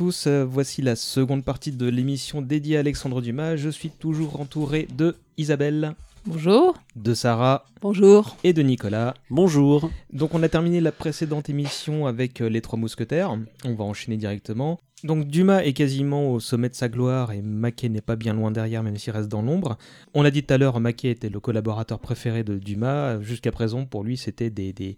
tous, euh, voici la seconde partie de l'émission dédiée à Alexandre Dumas. Je suis toujours entouré de Isabelle, Bonjour. de Sarah Bonjour. et de Nicolas. Bonjour. Donc on a terminé la précédente émission avec euh, les trois mousquetaires, on va enchaîner directement. Donc Dumas est quasiment au sommet de sa gloire et Maquet n'est pas bien loin derrière même s'il reste dans l'ombre. On l'a dit tout à l'heure, Maquet était le collaborateur préféré de Dumas. Jusqu'à présent, pour lui, c'était des, des,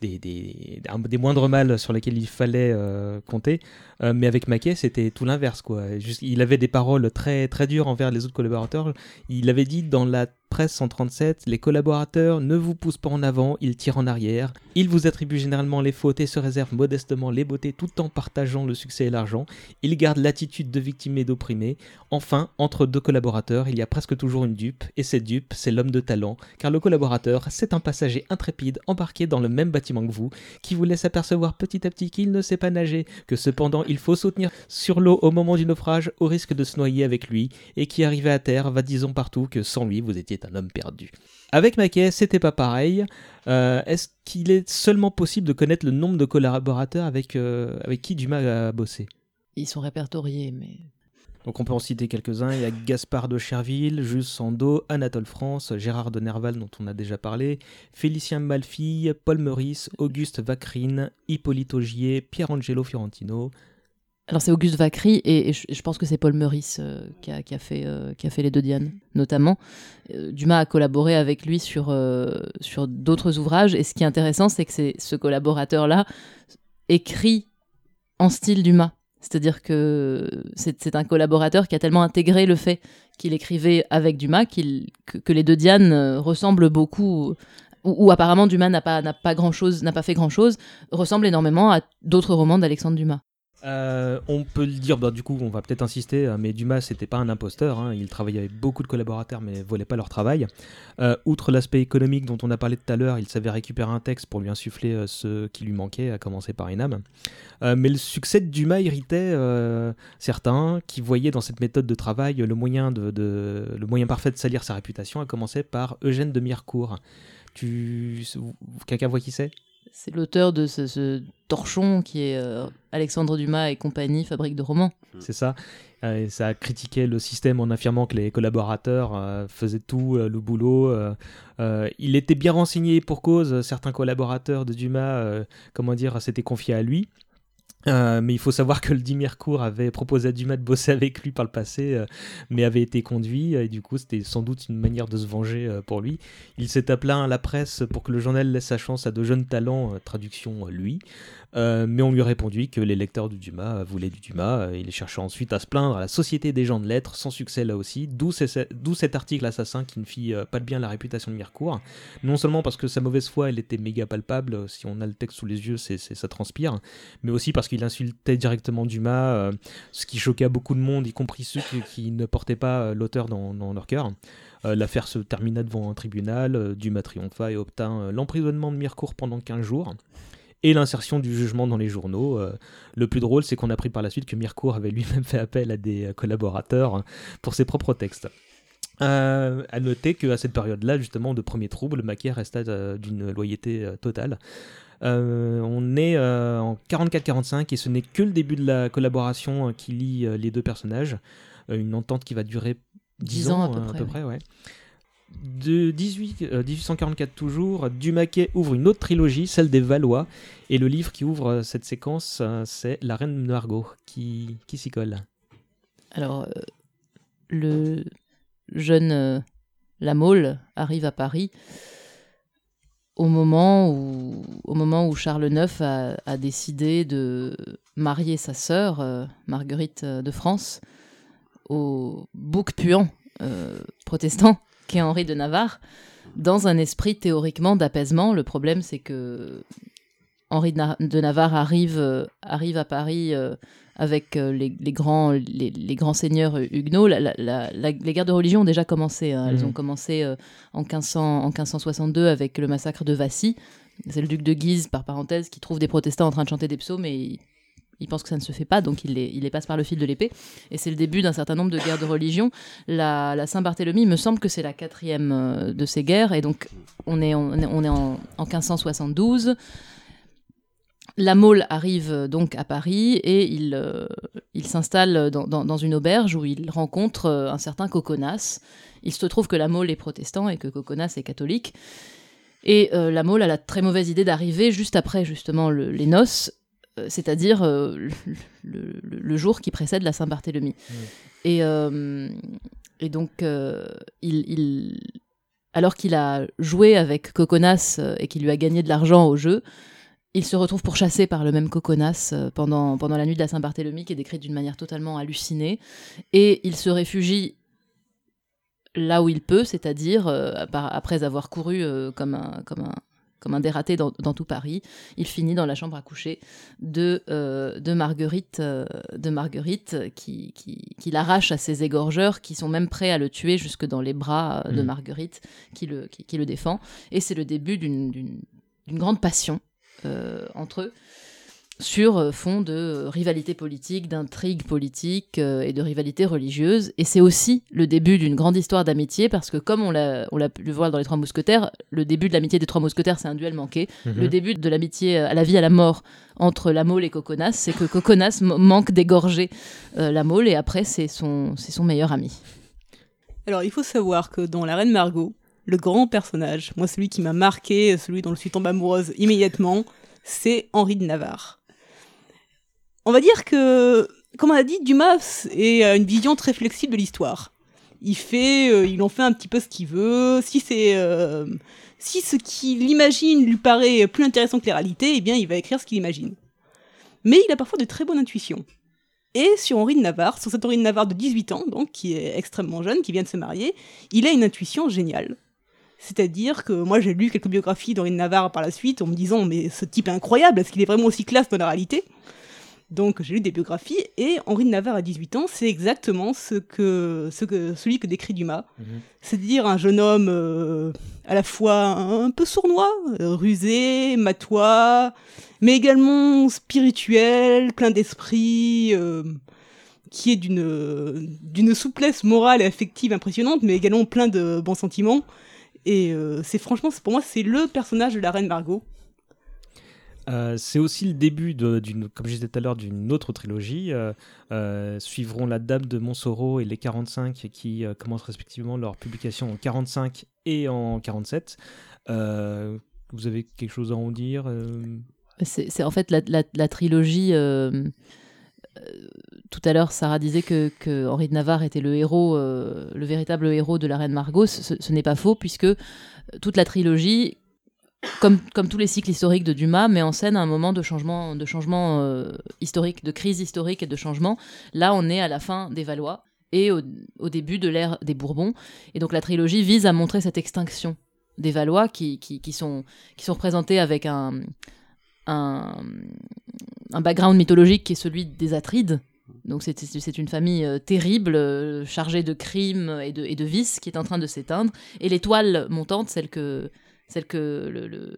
des, des, moindres mâles sur lesquels il fallait euh, compter. Euh, mais avec Maquet, c'était tout l'inverse. quoi. Il avait des paroles très, très dures envers les autres collaborateurs. Il avait dit dans la presse 137, les collaborateurs ne vous poussent pas en avant, ils tirent en arrière. Ils vous attribuent généralement les fautes et se réservent modestement les beautés tout en partageant le succès et l'argent. Ils gardent l'attitude de victime et d'opprimé. Enfin, entre deux collaborateurs, il y a presque toujours une dupe, et cette dupe, c'est l'homme de talent, car le collaborateur, c'est un passager intrépide embarqué dans le même bâtiment que vous, qui vous laisse apercevoir petit à petit qu'il ne sait pas nager, que cependant il faut soutenir sur l'eau au moment du naufrage au risque de se noyer avec lui, et qui arrivé à terre va disant partout que sans lui vous étiez un homme perdu. Avec Maquet, c'était pas pareil. Euh, Est-ce qu'il est seulement possible de connaître le nombre de collaborateurs avec, euh, avec qui Dumas a bossé? Ils sont répertoriés, mais donc on peut en citer quelques-uns. Il y a Gaspard de Cherville, Jules Sandeau, Anatole France, Gérard de Nerval dont on a déjà parlé, Félicien Malfille, Paul Meurice, Auguste Vacrine, Hippolyte Augier, Pierangelo Fiorentino. Alors c'est Auguste Vacry et, je, pense que c'est Paul Meurice euh, qui, a, qui a fait euh, qui a fait les deux Diane notamment. Euh, Dumas a collaboré avec lui sur d'autres ouvrages et ce qui est intéressant c'est que ce collaborateur là écrit en style Dumas. C'est-à-dire que c'est un collaborateur qui a tellement intégré le fait qu'il écrivait avec Dumas que, les deux Diane ressemblent beaucoup où apparemment Dumas n'a pas, n'a pas fait grand chose, ressemble énormément à d'autres romans d'Alexandre Dumas. Euh, on peut le dire, bah, du coup, on va peut-être insister, euh, mais Dumas, c'était pas un imposteur. hein. Il travaillait avec beaucoup de collaborateurs, mais volait pas leur travail. Euh, outre l'aspect économique dont on a parlé tout à l'heure, il savait récupérer un texte pour lui insuffler ce qui lui manquait, à commencer par. Euh, mais le succès de Dumas irritait certains qui voyaient dans cette méthode de travail le moyen, de, de- le moyen parfait de salir sa réputation, à commencer par Eugène de Mirecourt. Tu... Quelqu'un voit qui c'est? C'est l'auteur de ce, ce torchon qui est euh, Alexandre Dumas et compagnie, fabrique de romans. C'est ça. Euh, et ça critiquait le système en affirmant que les collaborateurs euh, faisaient tout euh, le boulot. euh, euh, il était bien renseigné pour cause. Certains collaborateurs de Dumas, euh, comment dire, s'étaient confiés à lui. Euh, mais il faut savoir que le Dimircourt avait proposé à Dumas de bosser avec lui par le passé, euh, mais avait été conduit, et du coup c'était sans doute une manière de se venger euh, pour lui. Il s'est appelé à la presse pour que le journal laisse sa chance à de jeunes talents, euh, traduction euh, lui, Euh, mais on lui a répondu que les lecteurs du Dumas voulaient du Dumas, euh, il cherchait ensuite à se plaindre à la Société des gens de lettres, sans succès là aussi, d'où cet article assassin qui ne fit euh, pas de bien la réputation de Mirecourt, non seulement parce que sa mauvaise foi elle était méga palpable, si on a le texte sous les yeux ça transpire, mais aussi parce qu'il insultait directement Dumas, ce qui choquait beaucoup de monde, y compris ceux qui, ne portaient pas l'auteur dans, leur cœur. L'affaire se termina devant un tribunal, Dumas triompha et obtint l'emprisonnement de Mirecourt pendant 15 jours. Et l'insertion du jugement dans les journaux. Euh, le plus drôle, c'est qu'on a appris par la suite que Mirecourt avait lui-même fait appel à des euh, collaborateurs hein, pour ses propres textes. Euh, à noter qu'à cette période-là, justement, de premier trouble, Maquet resta euh, d'une loyauté euh, totale. On est en 44-45 et ce n'est que le début de la collaboration qui lie les deux personnages. Une entente qui va durer 10, 10 ans à peu près, ouais. De 18, euh, 1844 toujours, Dumaquet ouvre une autre trilogie, celle des Valois, et le livre qui ouvre euh, cette séquence, euh, c'est La Reine de Margot, qui, qui s'y colle? Alors, le jeune euh, arrive à Paris au moment où, au moment où Charles IX a, a décidé de marier sa sœur, Marguerite de France, au bouc puant protestant qu'est Henri de Navarre, dans un esprit théoriquement d'apaisement. Le problème, c'est que Henri de, Na- de Navarre arrive, euh, arrive à Paris euh, avec euh, les, les grands, les, les grands seigneurs huguenots. La- la- la- la- les guerres de religion ont déjà commencé. hein. Elles Mhm. ont commencé en, 1500, en 1562 avec le massacre de Vassy. C'est le duc de Guise, par parenthèse, qui trouve des protestants en train de chanter des psaumes et il, pense que ça ne se fait pas, donc il les, passe par le fil de l'épée. Et c'est le début d'un certain nombre de guerres de religion. La, Saint-Barthélemy, me semble que c'est la quatrième euh, de ces guerres. Et donc, on est, en- on est, en, en 1572. la Mole arrive donc à Paris et il, il s'installe dans, une auberge où il rencontre un certain Coconas. Il se trouve que la Mole est protestant et que Coconas est catholique. Et la Mole a la très mauvaise idée d'arriver juste après justement les noces euh, c'est-à-dire euh, le, jour qui précède la Saint-Barthélemy. Et, euh, et, donc, il, alors qu'il a joué avec Coconas et qu'il lui a gagné de l'argent au jeu, il se retrouve pourchassé par le même Coconas pendant, pendant la nuit de la Saint-Barthélemy, qui est décrite d'une manière totalement hallucinée. Et il se réfugie là où il peut, c'est-à-dire après avoir couru comme, un, comme un, comme un dératé dans, tout Paris. Il finit dans la chambre à coucher de, euh, de Marguerite, euh, de Marguerite qui, qui, l'arrache à ses égorgeurs qui sont même prêts à le tuer jusque dans les bras de mmh. Marguerite qui le, qui, le défend. Et c'est le début d'une grande passion euh, entre eux sur euh, fond de euh, rivalité politique, d'intrigue politique euh, et de rivalité religieuse. Et c'est aussi le début d'une grande histoire d'amitié, parce que comme on l'a, pu le voir dans Les Trois Mousquetaires, le début de l'amitié des Trois Mousquetaires, c'est un duel manqué. Mhm. Le début de l'amitié à la vie, à la mort entre la Mole et Coconas, c'est que Coconas manque d'égorger la Mole, et après, c'est son, c'est son meilleur ami. Alors, il faut savoir que dans La Reine Margot, le grand personnage, moi celui qui m'a marqué, celui dont je suis tombée amoureuse immédiatement, c'est Henri de Navarre on va dire que, comme on a dit, Dumas a une vision très flexible de l'histoire. Il fait, euh, il en fait un petit peu ce qu'il veut. Si c'est, euh, si ce qu'il imagine lui paraît plus intéressant que les réalités, eh bien, il va écrire ce qu'il imagine. Mais il a parfois de très bonnes intuitions. Et sur Henri de Navarre, sur cet Henri de Navarre de 18 ans, donc, qui est extrêmement jeune, qui vient de se marier, il a une intuition géniale. C'est-à-dire que moi j'ai lu quelques biographies d'Henri de Navarre par la suite en me disant mais ce type est incroyable, est-ce qu'il est vraiment aussi classe dans la réalité? Donc j'ai lu des biographies et Henri de Navarre à 18 ans, c'est exactement ce que, ce que celui que décrit Dumas. Mhm. C'est-à-dire un jeune homme euh, à la fois un, peu sournois, euh, rusé, matois, mais également spirituel, plein d'esprit, euh, qui est d'une d'une souplesse morale et affective impressionnante, mais également plein de bons sentiments. Et c'est franchement, pour moi, c'est le personnage de la reine Margot. Euh, c'est aussi le début, d'une, comme je disais tout à l'heure, d'une autre trilogie. Euh, euh, suivront La Dame de Montsoreau et Les 45 qui commencent respectivement leur publication en 45 et en 47. vous avez quelque chose à en dire c'est, en fait la, trilogie. tout à l'heure, Sarah disait que, que, Henri de Navarre était le héros, le véritable héros de la Reine Margot. ce n'est pas faux, puisque toute la trilogie comme, tous les cycles historiques de Dumas, met en scène un moment de changement, de changement euh, historique, de crise historique et de changement. Là, on est à la fin des Valois et au, début de l'ère des Bourbons. Et donc la trilogie vise à montrer cette extinction des Valois qui, sont, représentés avec un, background mythologique qui est celui des Atrides. Donc c'est une famille euh, terrible, euh, chargée de crimes et de, et de vices, qui est en train de s'éteindre. Et l'étoile montante, celle que celle que le,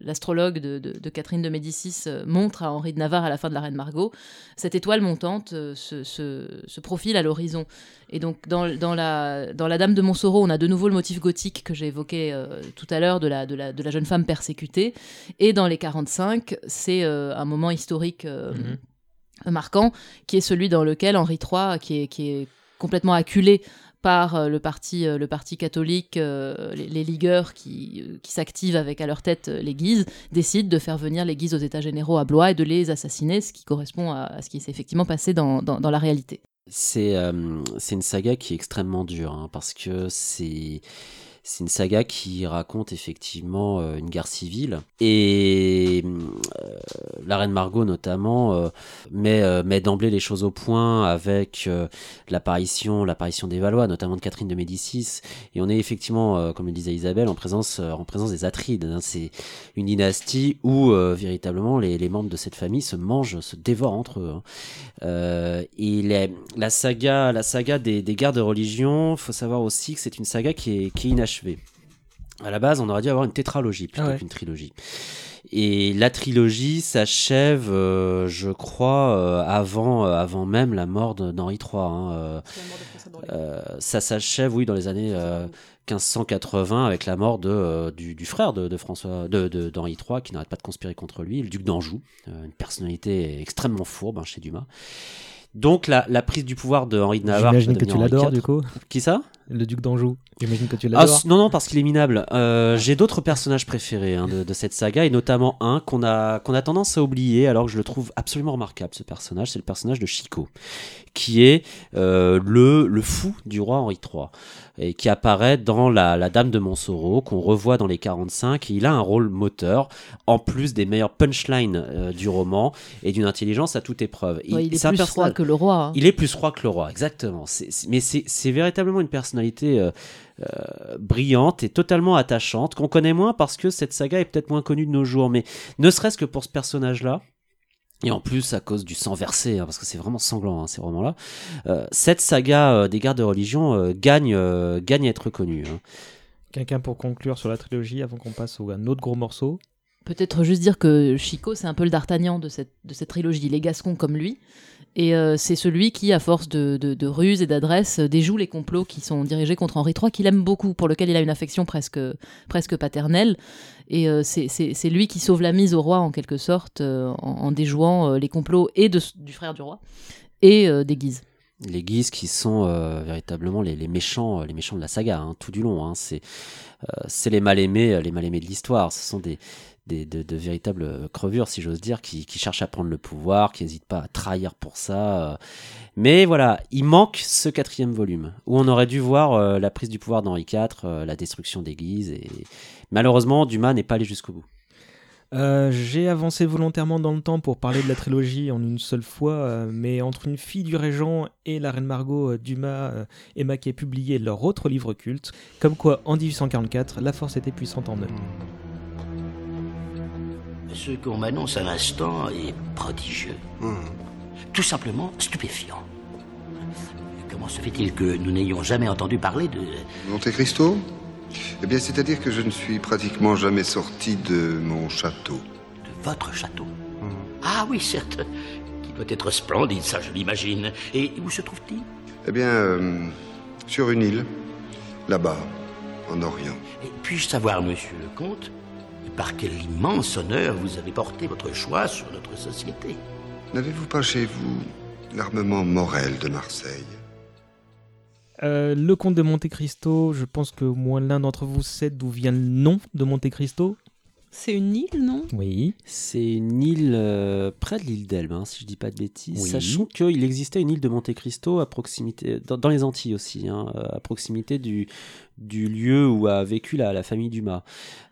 l'astrologue de, Catherine de Médicis euh, montre à Henri de Navarre à la fin de la Reine Margot, cette étoile montante euh, se, profile à l'horizon. Et donc dans, la, dans la Dame de Montsoreau, on a de nouveau le motif gothique que j'ai évoqué euh, tout à l'heure de la, de, la, jeune femme persécutée. Et dans les 45, c'est un moment historique mhm. marquant, qui est celui dans lequel Henri III, qui est, qui est complètement acculé par euh, le parti, euh, le parti catholique, euh, les, ligueurs qui, qui s'activent avec à leur tête les Guises, décident de faire venir les Guises aux États généraux à Blois et de les assassiner, ce qui correspond à, ce qui s'est effectivement passé dans, dans, la réalité. C'est une saga qui est extrêmement dure, hein, parce que c'est c'est une saga qui raconte effectivement euh, une guerre civile et euh, la reine Margot notamment euh, met, met d'emblée les choses au point avec l'apparition l'apparition des Valois, notamment de Catherine de Médicis et on est effectivement, comme le disait Isabelle, en présence en présence des Atrides. Hein. c'est une dynastie où véritablement les, les, membres de cette famille se mangent, se dévorent entre eux. Hein. et la saga la saga des, des guerres de religion, faut savoir aussi que c'est une saga qui est, qui est à la base, on aurait dû avoir une tétralogie plutôt qu'une trilogie. Et la trilogie s'achève, euh, je crois, euh, avant, euh, avant même la mort de- d'Henri III. hein, euh, euh, ça s'achève, oui, dans les années euh, 1580 avec la mort de, euh, du, du frère de, de François, de, de- d'Henri III qui n'arrête pas de conspirer contre lui, le duc d'Anjou, euh, une personnalité extrêmement fourbe hein, chez Dumas. Donc la, la prise du pouvoir de Henri de Navarre. J'imagine qui que va tu devenir Henri l'adores, IV. du coup. Qui ça? Le duc d'Anjou. J'imagine que tu ah, c- non, non, parce qu'il est minable. Euh, J'ai d'autres personnages préférés hein, de, de cette saga, et notamment un qu'on a, qu'on a tendance à oublier, alors que je le trouve absolument remarquable, ce personnage. C'est le personnage de Chico, qui est euh, le, le fou du roi Henri III, et qui apparaît dans la, la Dame de Montsoreau, qu'on revoit dans les 45, et il a un rôle moteur, en plus des meilleurs punchlines euh, du roman, et d'une intelligence à toute épreuve. Ouais, il est c'est un plus froid que le roi. hein. il est plus froid que le roi, exactement. Mais c'est c'est véritablement une personnalité euh, euh, brillante et totalement attachante, qu'on connaît moins parce que cette saga est peut-être moins connue de nos jours. Mais ne serait-ce que pour ce personnage-là, et en plus à cause du sang versé, hein, parce que c'est vraiment sanglant hein, ces romans-là, euh, cette saga euh, des gardes de religion euh, gagne, euh, gagne à être connue. hein. Quelqu'un pour conclure sur la trilogie avant qu'on passe au un autre gros morceau? Peut-être juste dire que Chico, c'est un peu le d'Artagnan de cette, de cette trilogie. Les Gascons comme lui. Et euh, c'est celui qui, à force de, de, de ruse et d'adresse, déjoue les complots qui sont dirigés contre Henri III, qu'il aime beaucoup, pour lequel il a une affection presque, presque paternelle. Et euh, c'est- lui qui sauve la mise au roi, en quelque sorte, euh, en, déjouant euh, les complots et de, du frère du roi, et des Guises. les Guises qui sont véritablement les, les méchants, les méchants de la saga, hein, tout du long. hein. c'est c'est les mal aimés, les mal aimés de l'histoire. Ce sont des, des de, véritables crevures, si j'ose dire, qui, qui cherchent à prendre le pouvoir, qui n'hésitent pas à trahir pour ça. euh. Mais voilà, il manque ce quatrième volume où on aurait dû voir euh, la prise du pouvoir d'Henri IV, euh, la destruction des Guises. Et malheureusement, Dumas n'est pas allé jusqu'au bout. Euh, J'ai avancé volontairement dans le temps pour parler de la trilogie en une seule fois, euh, mais entre une fille du régent et la reine Margot, euh, Dumas euh, et Maquet publié leur autre livre culte, comme quoi en 1844, la force était puissante en eux. Ce qu'on m'annonce à l'instant est prodigieux. Tout simplement stupéfiant. Comment se fait-il que nous n'ayons jamais entendu parler de... Monte Cristo Eh bien, c'est-à-dire que je ne suis pratiquement jamais sorti de mon château. de votre château Ah oui, certes. Qui doit être splendide, ça, je l'imagine. Et où se trouve-t-il? Eh bien, euh, sur une île, là-bas, en Orient. Puis-je savoir, monsieur le comte, par quel immense honneur vous avez porté votre choix sur notre société N'avez-vous pas chez vous l'armement Morel de Marseille? Euh, le comte de Monte Cristo, je pense que au moins l'un d'entre vous sait d'où vient le nom de Monte Cristo. C'est une île, non? Oui. C'est une île euh, près de l'île d'Elbe, hein, si je dis pas de bêtises. Oui. Sachant qu'il existait une île de Monte Cristo à proximité, dans, dans les Antilles aussi, hein, à proximité du, du lieu où a vécu la, famille Dumas.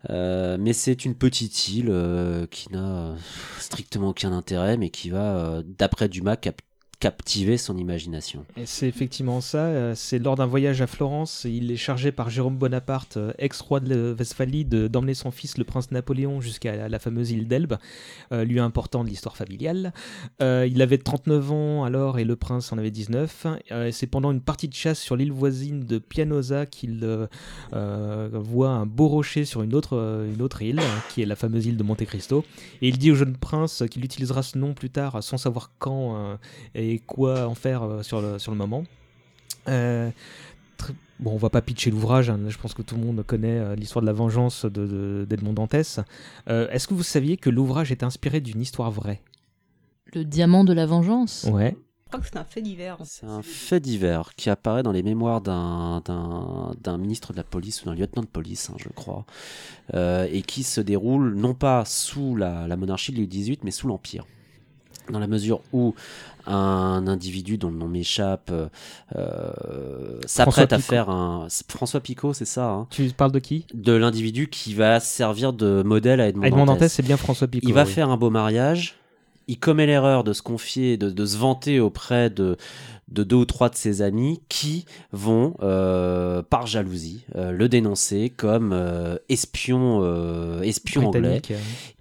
Euh, mais c'est une petite île euh, qui n'a strictement aucun intérêt, mais qui va, euh, d'après Dumas, cap- captiver son imagination. C'est effectivement ça. euh, C'est lors d'un voyage à Florence, il est chargé par Jérôme Bonaparte, euh, ex-roi de Westphalie, de- d'emmener son fils, le prince Napoléon, jusqu'à la, fameuse île d'Elbe, euh, lieu important de l'histoire familiale. Il avait 39 ans alors et le prince en avait 19. Euh, et c'est pendant une partie de chasse sur l'île voisine de Pianosa qu'il voit un beau rocher sur une autre, île, qui est la fameuse île de Monte Cristo. Et il dit au jeune prince qu'il utilisera ce nom plus tard, sans savoir quand et quoi en faire euh, sur, le, sur le moment. Euh, bon, on va pas pitcher l'ouvrage, hein, je pense que tout le monde connaît euh, l'histoire de la vengeance de- de- d'Edmond Dantès. Euh, Est-ce que vous saviez que l'ouvrage est inspiré d'une histoire vraie? Le diamant de la vengeance? Ouais. Je crois que c'est un fait divers. C'est un fait divers qui apparaît dans les mémoires d'un- d'un d'un ministre de la police ou d'un lieutenant de police, hein, je crois, euh, et qui se déroule non pas sous la, la monarchie de Louis XVIII, mais sous l'Empire. Dans la mesure où un individu dont le nom m'échappe euh, euh, s'apprête à faire un... François Picot, c'est ça hein, Tu parles de qui? De l'individu qui va servir de modèle à Edmond, Edmond Dantès. Dantès, c'est bien François Picot. Il va oui. faire un beau mariage. Il commet l'erreur de se confier, de, de se vanter auprès de, de deux ou trois de ses amis qui vont, euh, par jalousie, euh, le dénoncer comme euh, espion, espion anglais.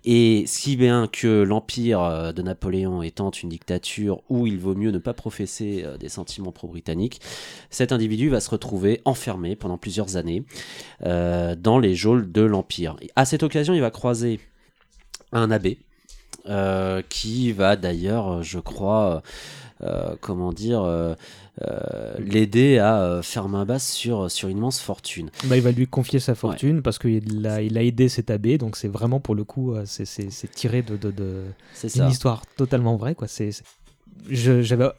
Et si bien que l'empire de Napoléon étant une dictature où il vaut mieux ne pas professer des sentiments pro-britanniques, cet individu va se retrouver enfermé pendant plusieurs années dans les geôles de l'empire. À cette occasion, il va croiser un abbé qui va d'ailleurs, je crois, comment dire, l'aider à faire main basse sur, sur une immense fortune. Bah, il va lui confier sa fortune parce qu'il a, il a aidé cet abbé, donc c'est vraiment pour le coup, c'est, tiré de, de, de d'une histoire totalement vraie. Quoi. C'est, j'avais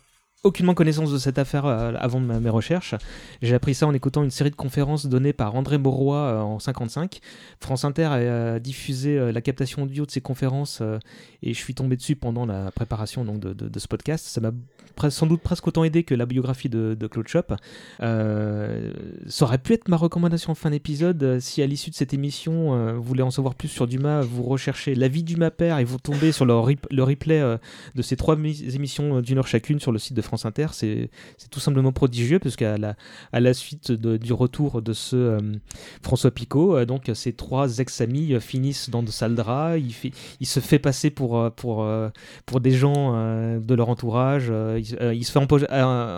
aucunement connaissance de cette affaire euh, avant mes recherches. J'ai appris ça en écoutant une série de conférences données par André Mauroy euh, en 55. France Inter a euh, diffusé la captation audio de ces conférences et je suis tombé dessus pendant la préparation de, ce podcast. Ça m'a sans doute presque autant aidé que la biographie de, de Claude Shop. ça aurait pu être ma recommandation en fin d'épisode. Si à l'issue de cette émission, vous voulez en savoir plus sur Dumas, vous recherchez La vie du père et vous tombez sur le, le replay de ces trois émissions d'une heure chacune sur le site de France Inter, c'est tout simplement prodigieux, parce qu'à la, à la suite du retour de ce euh, François Picot, euh, donc ces trois ex-amis euh, finissent dans de sales draps, il, fait, il se fait passer pour, pour, pour des gens de leur entourage, il, se fait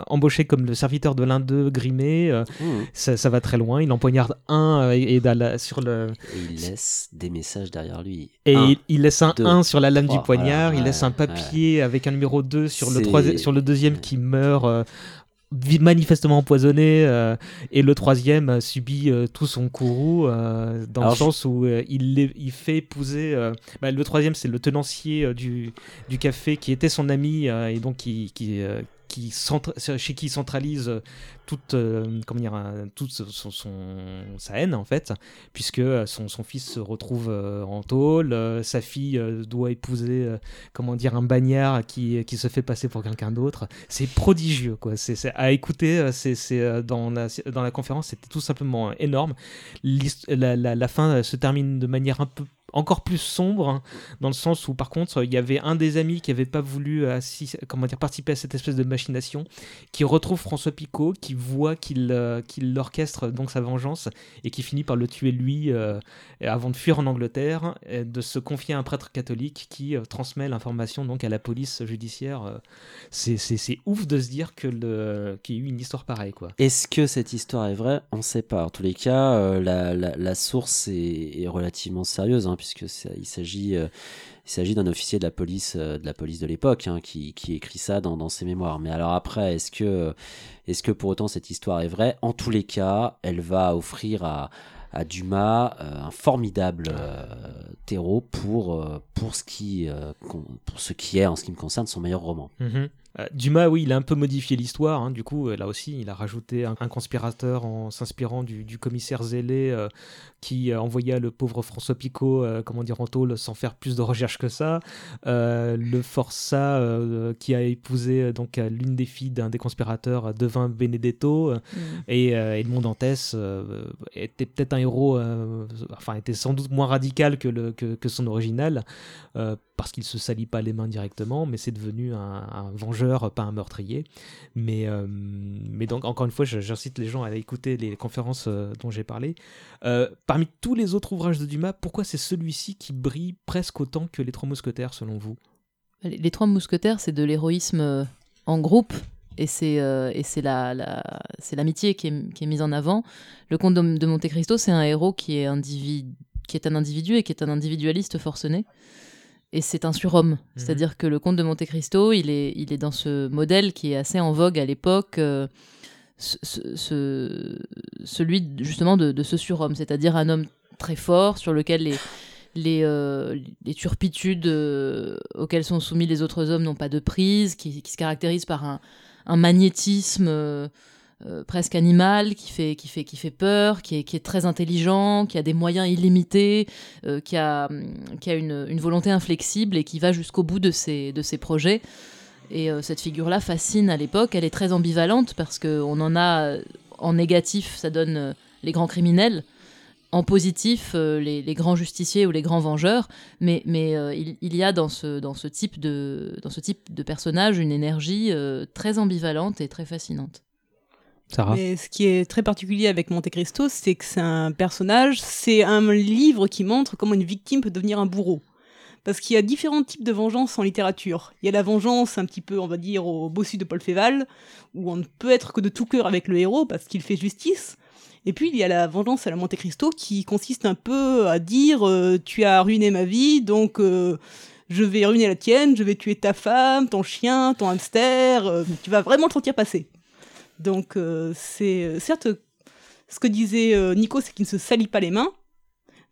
embaucher, comme le serviteur de l'un d'eux, grimé, mmh. ça, va très loin, il empoignarde un et, sur le... il laisse des messages derrière lui. Et il, laisse un 1 sur la lame du poignard, il laisse un papier avec un numéro 2 sur le, sur le deuxième qui meurt euh, manifestement empoisonné euh, et le troisième subit euh, tout son courroux dans le sens où il, il fait épouser bah, le troisième c'est le tenancier du, du café qui était son ami et donc qui, qui, qui chez qui centralise toute, euh, comment dire, toute son, sa haine en fait, puisque euh, son, son fils se retrouve euh, en tôle, sa fille doit épouser, comment dire, un bagnard qui, qui se fait passer pour quelqu'un d'autre. C'est prodigieux, quoi. C'est à écouter. C'est dans la, dans la conférence, c'était tout simplement énorme. La, la, la, fin se termine de manière un peu encore plus sombre, hein, dans le sens où par contre il y avait un des amis qui n'avait pas voulu dire, participer à cette espèce de machination, qui retrouve François Picot, qui voit qu'il euh, orchestre donc sa vengeance et qui finit par le tuer lui euh, avant de fuir en Angleterre, et de se confier à un prêtre catholique qui euh, transmet l'information donc à la police judiciaire. c'est ouf de se dire qu'il y a eu une histoire pareille quoi. Est-ce que cette histoire est vraie? On ne sait pas. En tous les cas, la, source est, est relativement sérieuse. Hein, puisque s'agit euh, il s'agit d'un officier de la police euh, de l'époque hein, qui, écrit ça dans, ses mémoires. Mais alors après, est-ce que pour autant cette histoire est vraie? En tous les cas, elle va offrir à Dumas euh, un formidable terreau pour ce qui est en ce qui me concerne son meilleur roman. Mm-hmm. Euh, Dumas, oui, il a un peu modifié l'histoire. Hein. du coup, euh, là aussi, il a rajouté un, conspirateur en s'inspirant du, commissaire zélé euh, qui envoya le pauvre François Picot, comment dire, en tôle sans faire plus de recherches que ça. le Forçat qui a épousé donc l'une des filles d'un des conspirateurs, Devin Benedetto. Mm. Et Edmond Dantès était peut-être un héros, enfin, était sans doute moins radical que, le, que, son original parce qu'il se salit pas les mains directement, mais c'est devenu un, vengeur, pas un meurtrier. Mais, euh, mais donc, encore une fois, j'incite les gens à écouter les conférences euh, dont j'ai parlé. Euh, parmi tous les autres ouvrages de Dumas, pourquoi c'est celui-ci qui brille presque autant que Les Trois Mousquetaires, selon vous? Les, Trois Mousquetaires, c'est de l'héroïsme en groupe. Et c'est la, la, l'amitié qui est, qui est mise en avant. Le comte de, Monte Cristo, c'est un héros qui est, qui est un individu et qui est un individualiste forcené et c'est un surhomme. Mhm. C'est-à-dire que le comte de Monte Cristo, il est, il est dans ce modèle qui est assez en vogue à l'époque, euh, ce, celui justement de, ce surhomme, c'est-à-dire un homme très fort sur lequel les, les, euh, les turpitudes euh, auxquelles sont soumis les autres hommes n'ont pas de prise, qui, qui se caractérise par un, un magnétisme euh, presque animal, qui fait, qui fait, qui fait peur, qui est, qui est très intelligent, qui a des moyens illimités, euh, qui a, qui a une, une, volonté inflexible et qui va jusqu'au bout de ses, de ses projets. Et euh, cette figure-là fascine à l'époque. Elle est très ambivalente parce qu'on en a en négatif, ça donne les grands criminels. En positif, les, les, grands justiciers ou les grands vengeurs, mais, mais il, il, y a dans ce, dans, ce type de, dans ce type de personnage une énergie très ambivalente et très fascinante. Ce qui est très particulier avec Monte Cristo, c'est que c'est un personnage, c'est un livre qui montre comment une victime peut devenir un bourreau. Parce qu'il y a différents types de vengeance en littérature. Il y a la vengeance un petit peu, on va dire, au bossu de Paul Féval, où on ne peut être que de tout cœur avec le héros parce qu'il fait justice. Et puis il y a la vengeance à la Monte Cristo qui consiste un peu à dire tu as ruiné ma vie, donc je vais ruiner la tienne, je vais tuer ta femme, ton chien, ton hamster, tu vas vraiment te sentir passer. Donc c'est certes ce que disait Nico, c'est qu'il ne se salit pas les mains,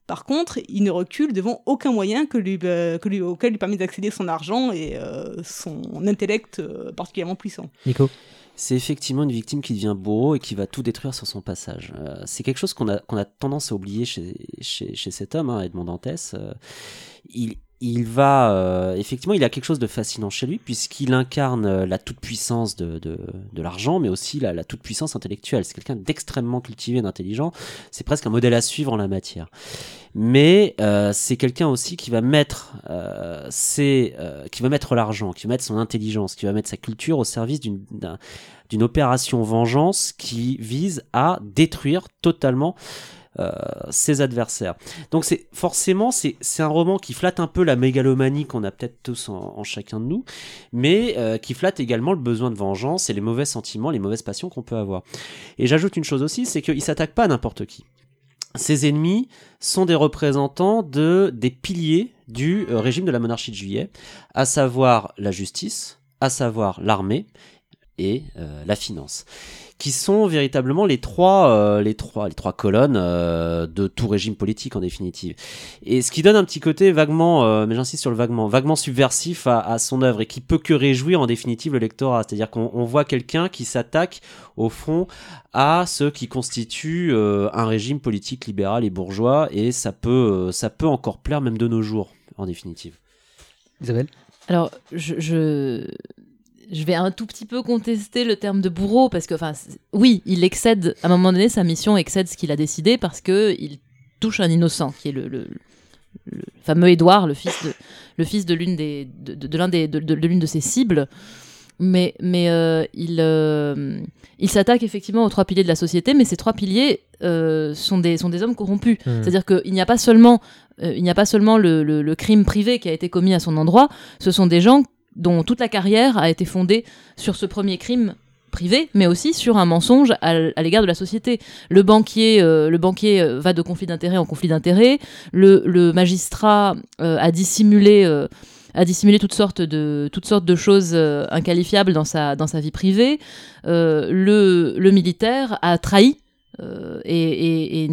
par contre, il ne recule devant aucun moyen que lui, euh, que lui, auquel lui permet d'accéder son argent et euh, son intellect euh, particulièrement puissant. Nico c'est effectivement une victime qui devient bourreau et qui va tout détruire sur son passage. c'est quelque chose qu'on a, qu'on a tendance à oublier chez, chez, chez cet homme, hein, Edmond Dantès. il, il va euh, effectivement, il a quelque chose de fascinant chez lui puisqu'il incarne euh, la toute puissance de, de, l'argent, mais aussi la, toute puissance intellectuelle. C'est quelqu'un d'extrêmement cultivé, d'intelligent. C'est presque un modèle à suivre en la matière. Mais euh, c'est quelqu'un aussi qui va mettre, qui va mettre l'argent, qui va mettre son intelligence, qui va mettre sa culture au service d'une d'une opération vengeance qui vise à détruire totalement ses adversaires. Donc c'est forcément c'est un roman qui flatte un peu la mégalomanie qu'on a peut-être tous en, chacun de nous, mais euh, qui flatte également le besoin de vengeance et les mauvais sentiments, les mauvaises passions qu'on peut avoir. Et j'ajoute une chose aussi, c'est qu'il s'attaque pas à n'importe qui. Ses ennemis sont des représentants de des piliers du euh, régime de la monarchie de Juillet, à savoir la justice, à savoir l'armée et la finance qui sont véritablement les trois, euh, les trois, les trois colonnes euh, de tout régime politique en définitive. Et ce qui donne un petit côté vaguement, euh, mais j'insiste sur le vaguement, vaguement subversif à, à, son œuvre et qui peut que réjouir en définitive le lectorat. C'est-à-dire qu'on voit quelqu'un qui s'attaque au fond à ce qui constitue un régime politique libéral et bourgeois et ça peut, ça peut encore plaire même de nos jours en définitive. Isabelle? Alors, je, je je vais un tout petit peu contester le terme de bourreau parce que, enfin, oui, il excède, à un moment donné, sa mission excède ce qu'il a décidé parce que il touche un innocent, qui est le, le, fameux Édouard, le fils de, le fils de l'une des, de, l'un des, de, l'une de ses cibles. Mais, mais euh, il, euh, il s'attaque effectivement aux trois piliers de la société, mais ces trois piliers euh, sont, des, sont des hommes corrompus. Mmh. C'est-à-dire qu'il n'y a pas seulement, il n'y a pas seulement le, le, crime privé qui a été commis à son endroit, ce sont des gens dont toute la carrière a été fondée sur ce premier crime privé, mais aussi sur un mensonge à, l'égard de la société. Le banquier, euh, le banquier euh, va de conflit d'intérêt en conflit d'intérêt. Le, magistrat euh, a dissimulé, a dissimulé toutes sortes de toutes sortes de choses inqualifiables dans sa dans sa vie privée. le, militaire a trahi et,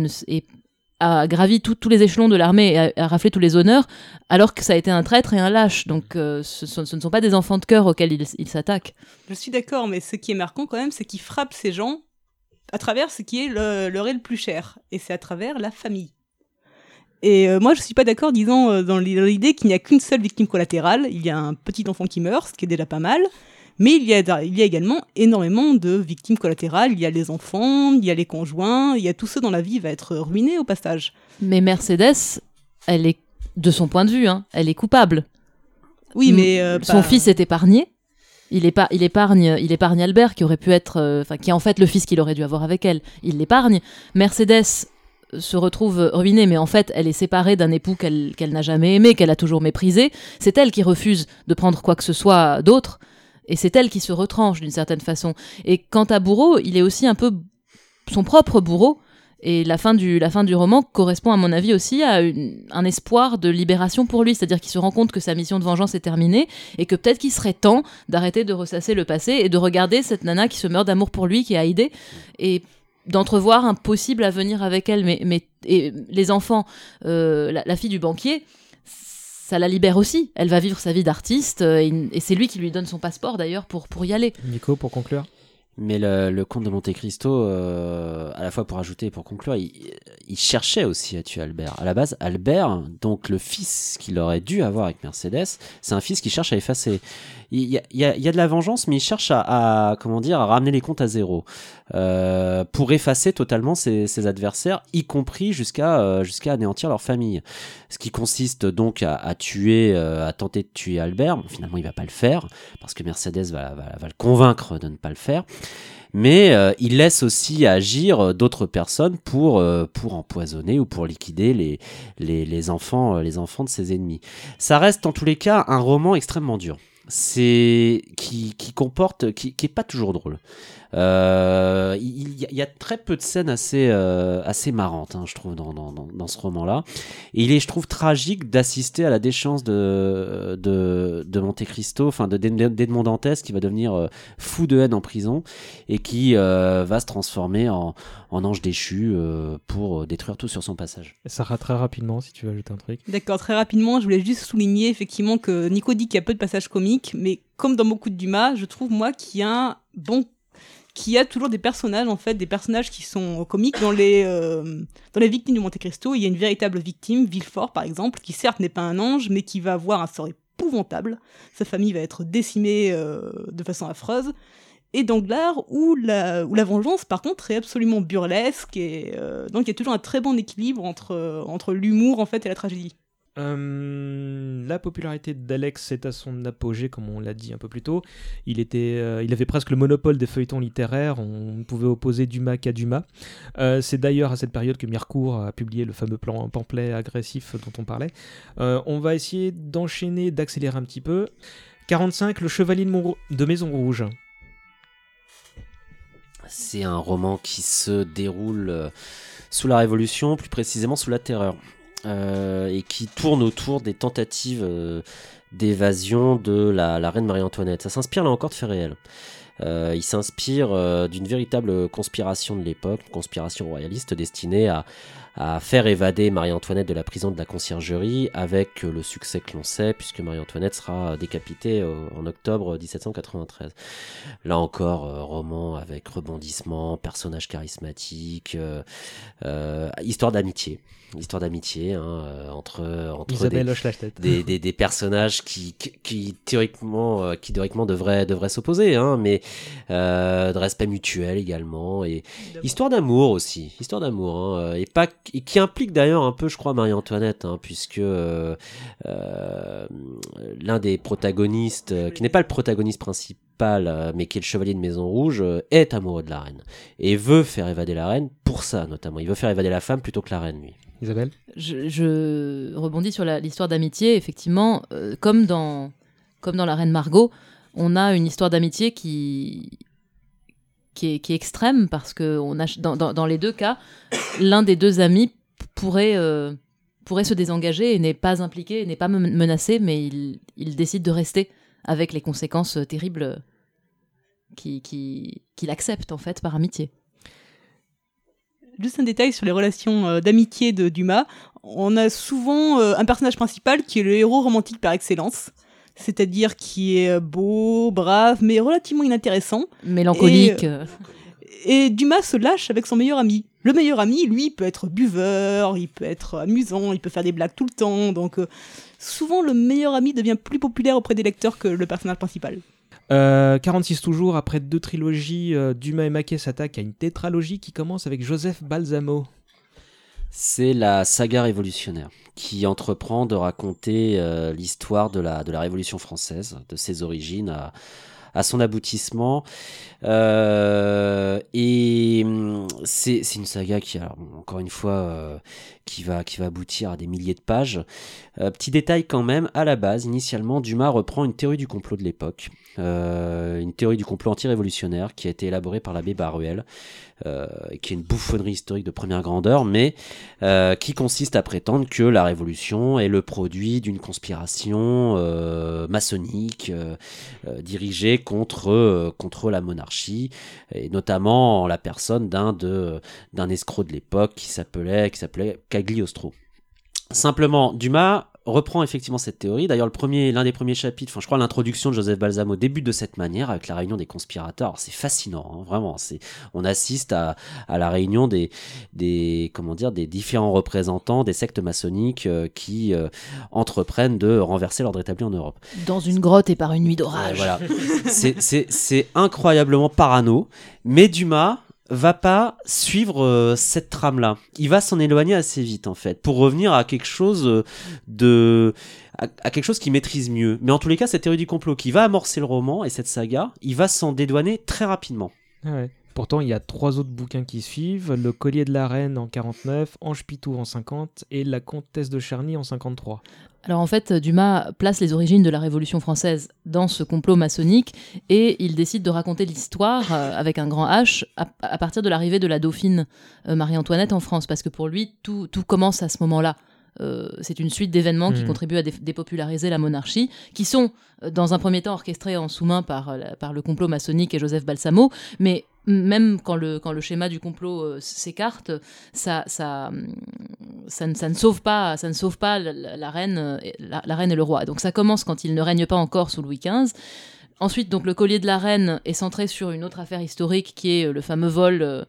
a gravi tous les échelons de l'armée et a, raflé tous les honneurs, alors que ça a été un traître et un lâche. Donc euh, ce, ne sont pas des enfants de cœur auxquels il, il s'attaque. Je suis d'accord, mais ce qui est marquant quand même, c'est qu'il frappe ces gens à travers ce qui est le, leur est le plus cher, et c'est à travers la famille. Et euh, moi, je suis pas d'accord, disons, euh, dans l'idée qu'il n'y a qu'une seule victime collatérale. Il y a un petit enfant qui meurt, ce qui est déjà pas mal. Mais il y, a, il y a également énormément de victimes collatérales. Il y a les enfants, il y a les conjoints, il y a tous ceux dont la vie va être ruinée au passage. Mais Mercedes, elle est, de son point de vue, hein, elle est coupable. Oui, mais euh, son fils est épargné. Il, il, épargne, il épargne Albert, qui aurait pu être, euh, enfin, qui est en fait le fils qu'il aurait dû avoir avec elle. Il l'épargne. Mercedes se retrouve ruinée, mais en fait, elle est séparée d'un époux qu'elle n'a jamais aimé, qu'elle a toujours méprisé. C'est elle qui refuse de prendre quoi que ce soit d'autre. Et c'est elle qui se retranche d'une certaine façon. Et quant à Bourreau, il est aussi un peu son propre bourreau. Et la fin du, la fin du roman correspond, à mon avis, aussi à un espoir de libération pour lui. C'est-à-dire qu'il se rend compte que sa mission de vengeance est terminée et que peut-être qu'il serait temps d'arrêter de ressasser le passé et de regarder cette nana qui se meurt d'amour pour lui, qui est Haïdé, et d'entrevoir un possible avenir avec elle. Mais, mais et les enfants, euh, la, fille du banquier, ça la libère aussi. Elle va vivre sa vie d'artiste euh, et, c'est lui qui lui donne son passeport d'ailleurs pour, pour y aller. Nico, pour conclure mais le, comte de Monte Cristo, euh, à la fois pour ajouter et pour conclure, il, cherchait aussi à tuer Albert. À la base, Albert, donc le fils qu'il aurait dû avoir avec Mercedes, c'est un fils qui cherche à effacer. Il y, a, de la vengeance, mais il cherche à, comment dire, à ramener les comptes à zéro euh, pour effacer totalement ses, adversaires, y compris jusqu'à euh, jusqu'à anéantir leur famille. Ce qui consiste donc à, tuer, à tenter de tuer Albert. finalement, il va pas le faire parce que Mercedes va, le convaincre de ne pas le faire mais euh, il laisse aussi agir euh, d'autres personnes pour, euh, pour empoisonner ou pour liquider les, les, enfants, les enfants de ses ennemis. Ça reste en tous les cas un roman extrêmement dur. C'est qui, qui comporte, qui, qui est pas toujours drôle. Euh, il, y a très peu de scènes assez, euh, assez marrantes, hein, je trouve, dans, dans, dans ce roman-là. Et il est, je trouve, tragique d'assister à la déchéance de, de, de Monte Cristo, enfin d'Edmond Dantès, qui va devenir euh, fou de haine en prison et qui va se transformer en, en ange déchu pour détruire tout sur son passage. Ça sera très rapidement, si tu veux ajouter un truc. D'accord, très rapidement, je voulais juste souligner effectivement que Nico dit qu'il y a peu de passages comiques, mais comme dans beaucoup de Dumas, je trouve moi qu'il y a un bon qui a toujours des personnages, en fait, des personnages qui sont comiques. Dans les, euh, dans les victimes du Monte Cristo, il y a une véritable victime, Villefort par exemple, qui certes n'est pas un ange, mais qui va avoir un sort épouvantable. Sa famille va être décimée euh, de façon affreuse. Et Danglars, où la, où la vengeance, par contre, est absolument burlesque. Et euh, donc il y a toujours un très bon équilibre entre, entre l'humour, en fait, et la tragédie. Euh, la popularité d'Alex est à son apogée, comme on l'a dit un peu plus tôt. Euh, il avait presque le monopole des feuilletons littéraires, on pouvait opposer Dumas qu'à Dumas. Euh, c'est d'ailleurs à cette période que Mircourt a publié le fameux plan, pamphlet agressif dont on parlait. on va essayer d'enchaîner, d'accélérer un petit peu. 45, Le Chevalier de Maison Rouge. C'est un roman qui se déroule sous la Révolution, plus précisément sous la Terreur. Euh, et qui tourne autour des tentatives euh, d'évasion de la, reine Marie-Antoinette. Ça s'inspire là encore de faits réels. Euh, il s'inspire d'une véritable conspiration de l'époque, une conspiration royaliste destinée à, à faire évader Marie-Antoinette de la prison de la conciergerie avec le succès que l'on sait puisque Marie-Antoinette sera décapitée en octobre 1793. Là encore, roman avec rebondissement, personnage charismatique, histoire d'amitié. Histoire d'amitié hein, euh, entre entre des, des, des, personnages qui, qui, théoriquement euh, qui théoriquement devraient devraient s'opposer hein, mais euh, de respect mutuel également et histoire d'amour aussi. Histoire d'amour hein, et pas qui implique d'ailleurs un peu je crois Marie-Antoinette hein, puisque euh, l'un des protagonistes qui n'est pas le protagoniste principal mais qui est le chevalier de Maison Rouge, est amoureux de la reine et veut faire évader la reine pour ça notamment. Il veut faire évader la femme plutôt que la reine, lui. Isabelle? Je, rebondis sur l'histoire d'amitié. Effectivement, euh, comme, dans, comme dans La Reine Margot, on a une histoire d'amitié qui, qui est, extrême parce que on a, dans, les deux cas, l'un des deux amis pourrait, euh, pourrait se désengager et n'est pas impliqué, n'est pas menacé, mais il, il, décide de rester avec les conséquences terribles qu'il qui, accepte en fait par amitié. Juste un détail sur les relations euh, d'amitié de Dumas. On a souvent euh, un personnage principal qui est le héros romantique par excellence. C'est-à-dire qui est euh, beau, brave, mais relativement inintéressant. Mélancolique. Et, Dumas se lâche avec son meilleur ami. Le meilleur ami, lui, peut être buveur, il peut être amusant, il peut faire des blagues tout le temps. Donc, souvent, le meilleur ami devient plus populaire auprès des lecteurs que le personnage principal. 46 euh, toujours, après deux trilogies, euh, Dumas et Maquet s'attaquent à une tétralogie qui commence avec Joseph Balsamo. C'est la saga révolutionnaire qui entreprend de raconter euh, l'histoire de la, de Révolution française, de ses origines à, son aboutissement. et hum, c'est une saga qui, encore une fois, qui, va, qui va aboutir à des milliers de pages. petit détail quand même, à la base, initialement, Dumas reprend une théorie du complot de l'époque, euh, une théorie du complot anti-révolutionnaire qui a été élaborée par l'abbé Baruel, euh, qui est une bouffonnerie historique de première grandeur, mais euh, qui consiste à prétendre que la révolution est le produit d'une conspiration maçonnique dirigée contre, contre la monarchie, et notamment en la personne d'un escroc de l'époque qui s'appelait Cagliostro. Simplement, Dumas reprend effectivement cette théorie. D'ailleurs, le premier, l'un des premiers chapitres, enfin, je crois l'introduction de Joseph Balsamo débute de cette manière avec la réunion des conspirateurs. C'est fascinant, hein, vraiment. C'est, on assiste à, à, la réunion des, des, comment dire, des différents représentants des sectes maçonniques euh, qui euh, entreprennent de renverser l'ordre établi en Europe. Dans une grotte et par une nuit d'orage. voilà. c'est, c'est, c'est incroyablement parano. Mais Dumas, va pas suivre euh, cette trame-là. Il va s'en éloigner assez vite en fait, pour revenir à quelque chose euh, de à, quelque chose qu'il maîtrise mieux. Mais en tous les cas, cette théorie du complot qui va amorcer le roman et cette saga, il va s'en dédouaner très rapidement. Ah Pourtant, il y a trois autres bouquins qui suivent Le Collier de la Reine en 49, Ange Pitou en 50 et La Comtesse de Charny en 53. Alors en fait, Dumas place les origines de la Révolution française dans ce complot maçonnique et il décide de raconter l'histoire euh, avec un grand H à, partir de l'arrivée de la dauphine euh, Marie-Antoinette en France, parce que pour lui, tout, tout commence à ce moment-là. Euh, c'est une suite d'événements qui mmh. contribuent à dépopulariser la monarchie, qui sont dans un premier temps orchestrés en sous-main par, par le complot maçonnique et Joseph Balsamo, mais même quand le, schéma du complot euh, s'écarte, ça, ça, ça, ne sauve pas, ça ne sauve pas la, reine, euh, la, reine et le roi. Donc ça commence quand il ne règne pas encore sous Louis XV. Ensuite, donc le collier de la reine est centré sur une autre affaire historique qui est euh, le fameux vol.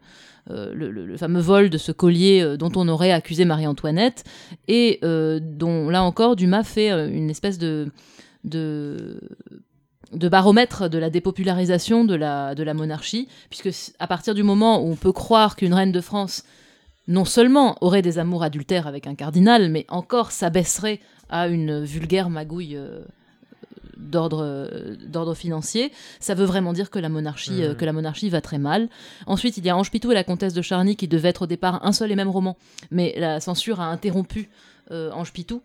le, fameux vol de ce collier dont on aurait accusé Marie-Antoinette et dont là encore Dumas fait une espèce de de baromètre de la dépopularisation de la, de la monarchie, puisque à partir du moment où on peut croire qu'une reine de France non seulement aurait des amours adultères avec un cardinal, mais encore s'abaisserait à une vulgaire magouille euh, d'ordre financier, ça veut vraiment dire que la monarchie euh, que la monarchie va très mal. Ensuite, il y a Ange Pitou et la comtesse de Charny qui devaient être au départ un seul et même roman, mais la censure a interrompu euh, Ange Pitou.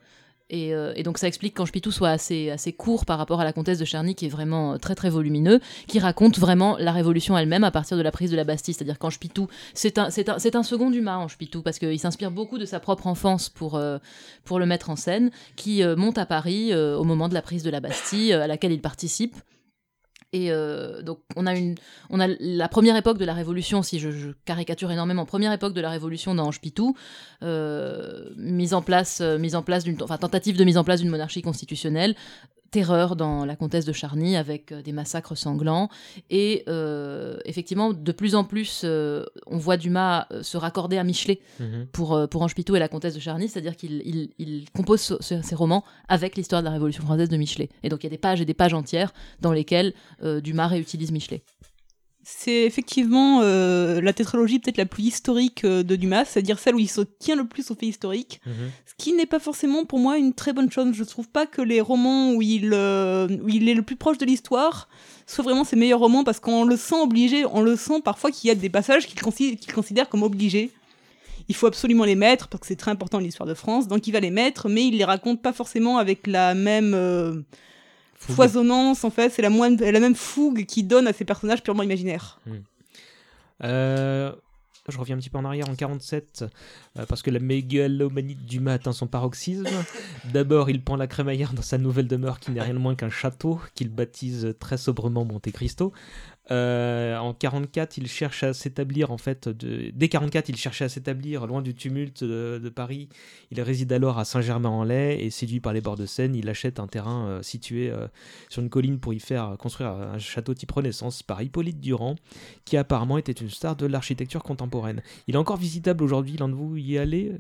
Euh, et, donc ça explique qu'Ange Pitou soit assez, assez court par rapport à la comtesse de Charny, qui est vraiment euh, très très volumineux, qui raconte vraiment la révolution elle-même à partir de la prise de la Bastille. C'est-à-dire qu'Ange Pitou, c'est un, c'est un, un second Dumas, Ange Pitou, parce qu'il s'inspire beaucoup de sa propre enfance pour, euh, pour le mettre en scène, qui monte à Paris au moment de la prise de la Bastille, à laquelle il participe. Et euh, donc on a, une, on a la première époque de la Révolution, si je, caricature énormément, première époque de la Révolution d'Ange Pitou, euh, mise en place, euh, mise en place tentative de mise en place d'une monarchie constitutionnelle, terreur dans la comtesse de Charny avec euh, des massacres sanglants. Et euh, effectivement, de plus en plus, euh, on voit Dumas se raccorder à Michelet mhm. pour, pour Ange Pitou et la comtesse de Charny, c'est-à-dire qu'il il, compose ses romans avec l'histoire de la Révolution française de Michelet. Et donc il y a des pages et des pages entières dans lesquelles Dumas réutilise Michelet. C'est effectivement euh, la tétralogie peut-être la plus historique euh, de Dumas, c'est-à-dire celle où il se tient le plus au fait historique, mhm. ce qui n'est pas forcément pour moi une très bonne chose. Je ne trouve pas que les romans où il, euh, où il est le plus proche de l'histoire soient vraiment ses meilleurs romans parce qu'on le sent obligé, on le sent parfois qu'il y a des passages qu'il considère, comme obligés. Il faut absolument les mettre parce que c'est très important l'histoire de France, donc il va les mettre, mais il les raconte pas forcément avec la même foisonnance, en fait, c'est la, la même fougue qui donne à ces personnages purement imaginaires. Hmm. Euh, je reviens un petit peu en arrière en 47 euh, parce que la mégalomanie du Dumas atteint son paroxysme. D'abord, il prend la crémaillère dans sa nouvelle demeure qui n'est rien de moins qu'un château qu'il baptise très sobrement Monte Cristo. Euh, en 44, il cherche à s'établir en fait. Dès 44, il cherchait à s'établir loin du tumulte de, Paris. Il réside alors à Saint-Germain-en-Laye et séduit par les bords de Seine, il achète un terrain euh, situé euh, sur une colline pour y faire construire un château type Renaissance par Hippolyte Durand, qui apparemment était une star de l'architecture contemporaine. Il est encore visitable aujourd'hui. L'un de vous y allez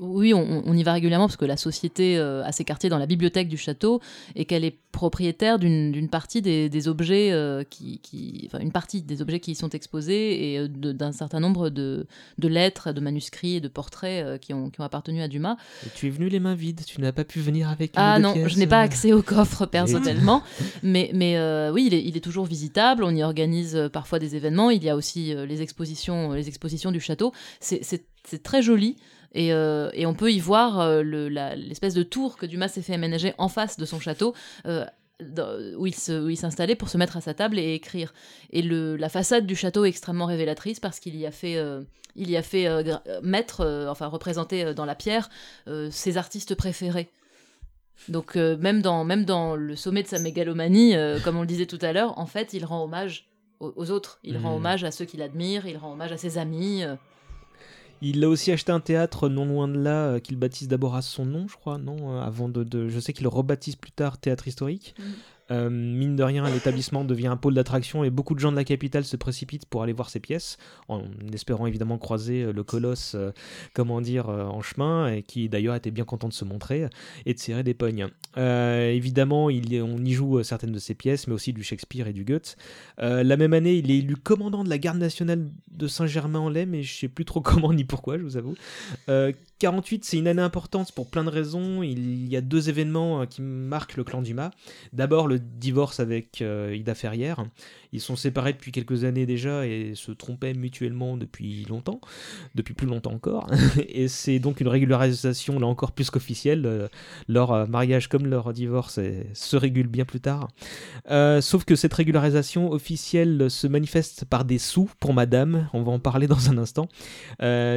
Oui, on, y va régulièrement parce que la société a ses quartiers dans la bibliothèque du château et qu'elle est propriétaire d'une partie des, objets qui enfin, une partie des objets qui y sont exposés et euh, d'un certain nombre de, de, lettres, de manuscrits et de portraits euh, qui, ont, qui ont appartenu à Dumas. tu es venu les mains vides, tu n'as pas pu venir avec Ah non, je n'ai pas accès au coffre personnellement, mais, mais euh, oui, il est, il est, toujours visitable, on y organise parfois des événements, il y a aussi les, expositions, les expositions du château, c'est très joli. Et, et, on peut y voir l'espèce de tour que Dumas s'est fait aménager en face de son château, où il s'installait pour se mettre à sa table et écrire. Et le, la façade du château est extrêmement révélatrice parce qu'il y a fait, euh, il y a fait euh, mettre, euh, enfin représenter dans la pierre ses artistes préférés. Donc même, dans, même dans le sommet de sa mégalomanie, comme on le disait tout à l'heure, en fait, il rend hommage aux, autres. Il rend mmh. hommage à ceux qu'il admire, il rend hommage à ses amis. Il a aussi acheté un théâtre non loin de là euh, qu'il baptise d'abord à son nom, je crois, non euh, Avant de, je sais qu'il rebaptise plus tard Théâtre historique. Euh, mine de rien, l'établissement devient un pôle d'attraction et beaucoup de gens de la capitale se précipitent pour aller voir ses pièces, en espérant évidemment croiser euh, le colosse, euh, comment dire, en chemin, et qui d'ailleurs était bien content de se montrer et de serrer des pognes. évidemment, on y joue certaines de ses pièces, mais aussi du Shakespeare et du Goethe. la même année, il est élu commandant de la garde nationale de Saint-Germain-en-Laye, mais je sais plus trop comment ni pourquoi, je vous avoue. 48, c'est une année importante pour plein de raisons. Il y a deux événements qui marquent le clan Dumas. D'abord, le divorce avec Ida Ferrière. Ils sont séparés depuis quelques années déjà et se trompaient mutuellement depuis longtemps, depuis plus longtemps encore. et c'est donc une régularisation, là encore plus qu'officielle. Euh, leur euh, mariage comme leur divorce se régule bien plus tard. Euh, sauf que cette régularisation officielle se manifeste par des sous pour madame. On va en parler dans un instant.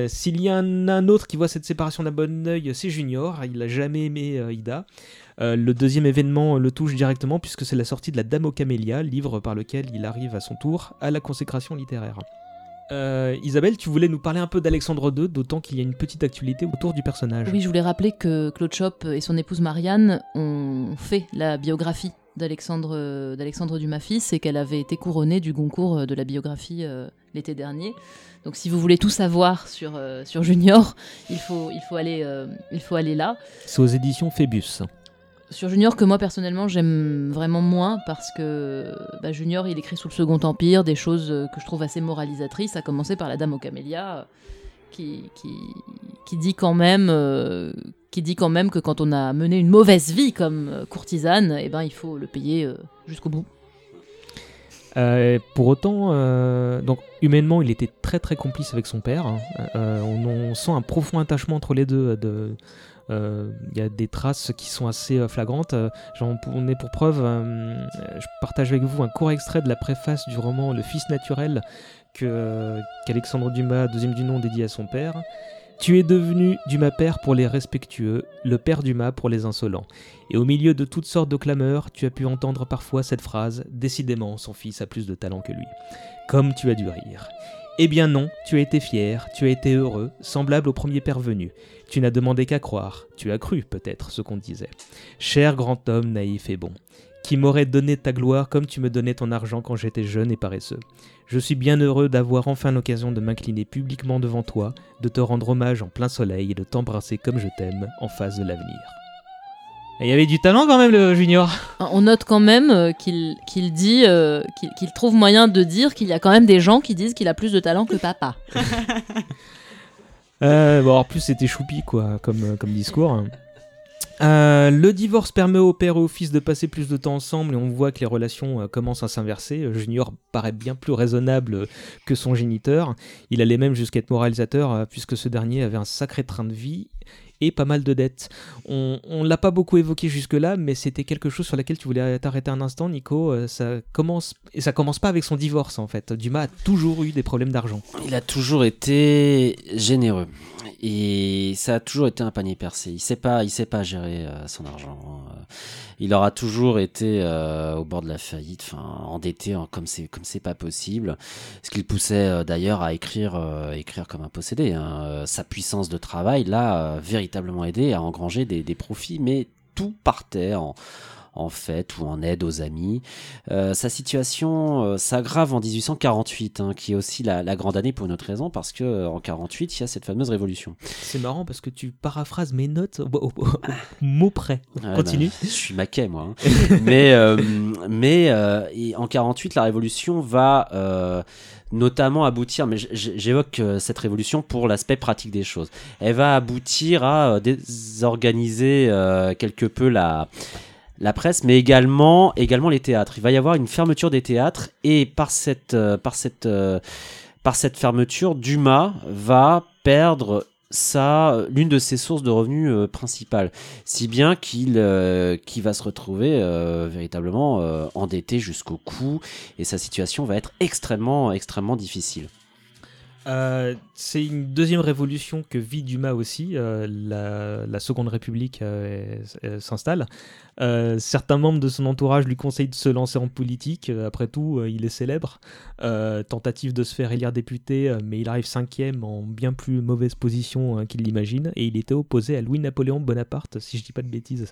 S'il y en a un autre qui voit cette séparation d'un bon oeil, c'est Junior. Il n'a jamais aimé Ida. Euh, le deuxième événement le touche directement puisque c'est la sortie de La Dame aux Camélias, livre par lequel il arrive à son tour à la consécration littéraire. Euh, Isabelle, tu voulais nous parler un peu d'Alexandre II, d'autant qu'il y a une petite actualité autour du personnage. Oui, je voulais rappeler que Claude Chop et son épouse Marianne ont fait la biographie d'Alexandre d'Alexandre Dumas fils et qu'elle avait été couronnée du concours de la biographie euh, l'été dernier. Donc si vous voulez tout savoir sur, sur Junior, il faut, il, faut aller, il faut aller là. C'est aux éditions Phébus sur Junior que moi personnellement j'aime vraiment moins parce que bah, Junior il écrit sous le Second Empire des choses que je trouve assez moralisatrices, à commencer par la Dame aux Camélias qui, dit quand même euh, qui dit quand même que quand on a mené une mauvaise vie comme euh, courtisane, eh ben il faut le payer euh, jusqu'au bout. pour autant, donc humainement, il était très très complice avec son père. Hein. On, on, sent un profond attachement entre les deux. De, il y a des traces qui sont assez flagrantes. J'en ai pour preuve, je partage avec vous un court extrait de la préface du roman Le Fils naturel qu'Alexandre Dumas, deuxième du nom, dédié à son père. Tu es devenu Dumas père pour les respectueux, le père Dumas pour les insolents. Et au milieu de toutes sortes de clameurs, tu as pu entendre parfois cette phrase Décidément, son fils a plus de talent que lui. Comme tu as dû rire. Eh bien non, tu as été fier, tu as été heureux, semblable au premier père venu. Tu n'as demandé qu'à croire, tu as cru peut-être ce qu'on disait. Cher grand homme naïf et bon, qui m'aurait donné ta gloire comme tu me donnais ton argent quand j'étais jeune et paresseux. Je suis bien heureux d'avoir enfin l'occasion de m'incliner publiquement devant toi, de te rendre hommage en plein soleil et de t'embrasser comme je t'aime en face de l'avenir. Il y avait du talent quand même le junior. On note quand même euh, qu'il dit euh, qu'il trouve moyen de dire qu'il y a quand même des gens qui disent qu'il a plus de talent que papa. Euh, bon, en plus, c'était choupi, quoi, comme, euh, comme discours. Euh, le divorce permet au père et au fils de passer plus de temps ensemble et on voit que les relations commencent à s'inverser. Junior paraît bien plus raisonnable que son géniteur. Il allait même jusqu'à être moralisateur puisque ce dernier avait un sacré train de vie et pas mal de dettes. On ne l'a pas beaucoup évoqué jusque-là, mais c'était quelque chose sur laquelle tu voulais t'arrêter un instant, Nico. Euh, ça commence et ça commence pas avec son divorce en fait. Dumas a toujours eu des problèmes d'argent. Il a toujours été généreux. Et ça a toujours été un panier percé. Il sait sait pas gérer euh, son argent. Hein. Il aura toujours été euh, au bord de la faillite, endetté comme c'est comme c'est pas possible. Ce qui le poussait euh, d'ailleurs à écrire écrire comme un possédé. Hein. Sa puissance de travail l'a véritablement aidé à engranger des, des profits, mais tout partait en en fête ou en aide aux amis. Euh, sa situation euh, s'aggrave en 1848, hein, qui est aussi la, grande année pour une autre raison, parce que euh, en 48, il y a cette fameuse révolution. C'est marrant parce que tu paraphrases mes notes au, mot près. Continue. je suis maquet, moi. Hein. mais mais en 48, la révolution va notamment aboutir, mais j'évoque cette révolution pour l'aspect pratique des choses. Elle va aboutir à désorganiser quelque peu la presse, mais également, les théâtres. Il va y avoir une fermeture des théâtres et euh, euh, par cette fermeture, Dumas va perdre sa l'une de ses sources de revenus euh, principales, si bien qu'il va se retrouver véritablement endetté jusqu'au cou et sa situation va être extrêmement extrêmement difficile. Euh, c'est une deuxième révolution que vit Dumas aussi. Euh, la, Seconde République euh, s'installe. certains membres de son entourage lui conseillent de se lancer en politique. Après tout, il est célèbre. tentative de se faire élire député, mais il arrive cinquième en bien plus mauvaise position qu'il l'imagine. Et il était opposé à Louis-Napoléon Bonaparte, si je dis pas de bêtises.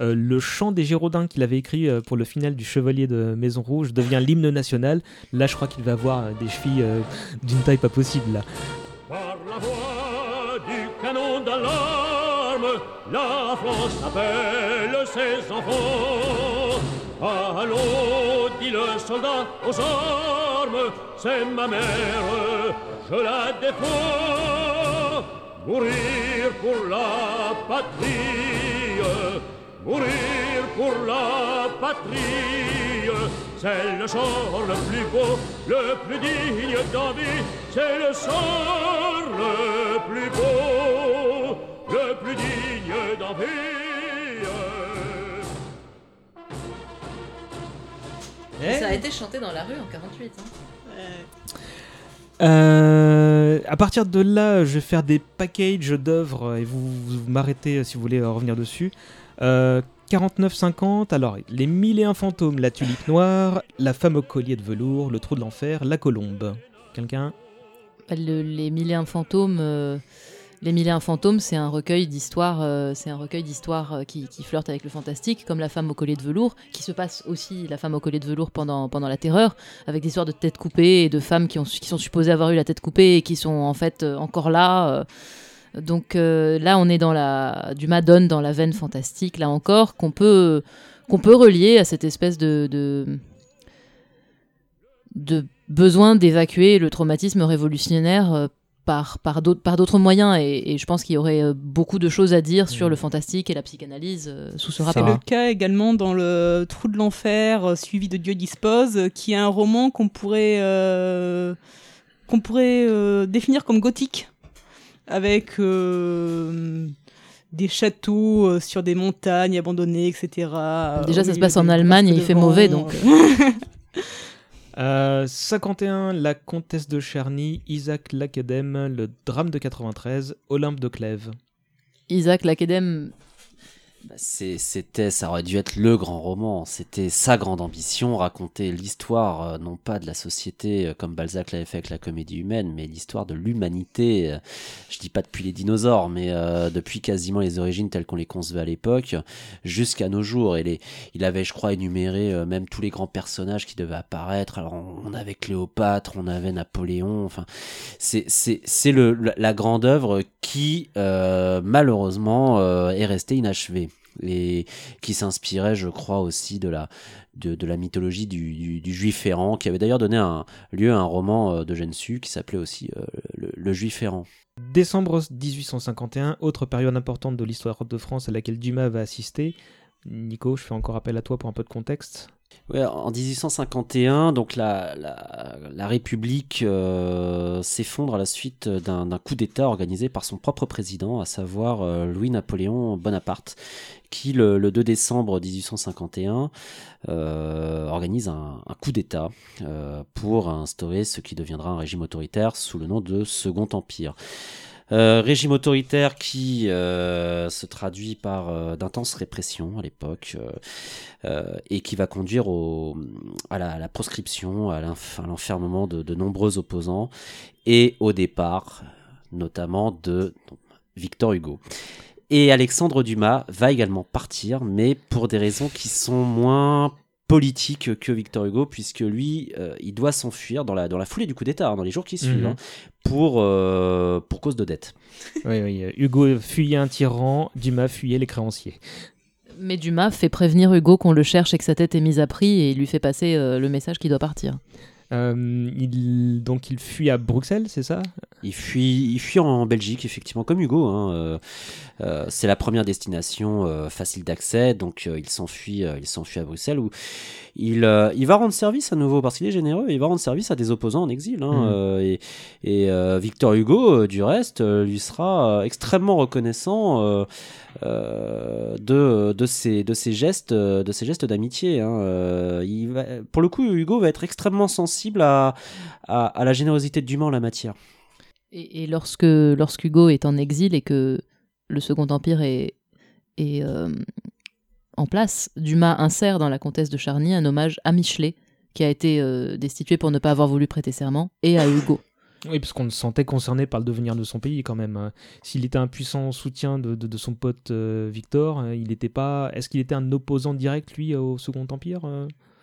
Euh, le chant des Géraudins qu'il avait écrit euh, pour le final du Chevalier de Maison Rouge devient l'hymne national. Là, je crois qu'il va avoir euh, des chevilles d'une taille pas possible. Là. Par la voix du canon d'alarme, la France appelle ses enfants. Allons, dit le soldat aux armes, c'est ma mère, je la défends. mourir pour la patrie, mourir pour la patrie. C'est le sort le plus beau, le plus digne d'envie, c'est le sort le plus beau, le plus digne d'envie. Ça a été chanté dans la rue en 48. Euh, à partir de là, je vais faire des packages d'œuvres et vous, vous m'arrêtez si vous voulez revenir dessus. Euh, 49-50, alors les mille et un fantômes, la tulipe noire, la femme au collier de velours, le trou de l'enfer, la colombe. Quelqu'un? Le- les mille et un fantômes. euh, les mille et un fantômes, c'est un recueil d'histoires, euh, c'est un recueil d'histoires euh, qui, flirte avec le fantastique, comme la femme au collier de velours, qui se passe aussi la femme au collier de velours pendant pendant la Terreur, avec des histoires de têtes coupées et de femmes qui ont qui sont supposées avoir eu la tête coupée et qui sont en fait encore là. Donc euh, là, on est dans la du Madone dans la veine fantastique, là encore, qu'on peut qu'on peut relier à cette espèce de, de besoin d'évacuer le traumatisme révolutionnaire euh, par, par d'autres moyens. Et, je pense qu'il y aurait euh, beaucoup de choses à dire sur le fantastique et la psychanalyse sous ce C'est rapport. le cas également dans le Trou de l'enfer, suivi de Dieu dispose, qui est un roman qu'on pourrait qu'on pourrait définir comme gothique, avec euh, des châteaux euh, sur des montagnes abandonnées, etc. Déjà, ça se passe en Allemagne et il fait mauvais, donc. euh. Euh, 51, la comtesse de Cherny, Isaac Lacadème, le drame de 93, Olympe de Clèves. Isaac Lacadème, c'est- C'était, ça aurait dû être le grand roman. C'était sa grande ambition, raconter l'histoire, euh, non pas de la société euh, comme Balzac l'avait fait avec la comédie humaine, mais l'histoire de l'humanité. euh, Je dis pas depuis les dinosaures, mais euh, depuis quasiment les origines telles qu'on les concevait à l'époque, jusqu'à nos jours. Et les, il avait, je crois, énuméré même tous les grands personnages qui devaient apparaître. Alors, on, avait Cléopâtre, on avait Napoléon. Enfin, c'est la, grande œuvre qui malheureusement est restée inachevée et qui s'inspirait, je crois, aussi de la de, la mythologie du, du, du juif errant, qui avait d'ailleurs donné un, lieu à un roman euh, de Gensu qui s'appelait aussi euh, le, le juif errant. Décembre 1851, autre période importante de l'histoire de France à laquelle Dumas va assister. Nico, je fais encore appel à toi pour un peu de contexte. En 1851, donc la, République euh, s'effondre à la suite d'un coup d'État organisé par son propre président, à savoir euh, Louis-Napoléon Bonaparte, qui le, le 2 décembre 1851 euh, organise un, un coup d'État pour instaurer ce qui deviendra un régime autoritaire sous le nom de Second Empire. Euh, régime autoritaire qui euh, se traduit par euh, d'intenses répressions à l'époque et qui va conduire à, la, proscription, à l'enf- à l'enfermement de, de nombreux opposants et au départ notamment de Victor Hugo. Et Alexandre Dumas va également partir, mais pour des raisons qui sont moins politiques que Victor Hugo, puisque lui, euh, il doit s'enfuir dans la, dans la foulée du coup d'État, hein, dans les jours qui suivent, Mhm. hein, pour, euh, pour cause de dette. Oui, oui, euh, Hugo fuyait un tyran, Dumas fuyait les créanciers. mais Dumas fait prévenir Hugo qu'on le cherche et que sa tête est mise à prix et il lui fait passer euh, le message qu'il doit partir. Euh, il, donc il fuit à Bruxelles, c'est ça? Il fuit, il fuit en Belgique, effectivement, comme Hugo. hein, euh, c'est la première destination euh, facile d'accès, donc euh, il s'enfuit, euh, il s'enfuit à Bruxelles où il, euh, il va rendre service à nouveau parce qu'il est généreux. Il va rendre service à des opposants en exil. hein, euh, et et euh, Victor Hugo, euh, du reste, euh, lui sera euh, extrêmement reconnaissant euh, euh, de de ses de ses gestes, de ses gestes d'amitié. hein, euh, il va, pour le coup, Hugo va être extrêmement sensible à à, à la générosité de Dumas en la matière. Et, et lorsque lorsqu'Hugo est en exil et que le Second Empire est, euh, en place, Dumas insère dans la comtesse de Charny un hommage à Michelet, qui a été euh, destitué pour ne pas avoir voulu prêter serment, et à Hugo. Oui, parce qu'on le sentait concerné par le devenir de son pays quand même. Euh, S'il était un puissant soutien de, son pote euh, Victor, euh, il n'était pas. Est-ce qu'il était un opposant direct lui au Second Empire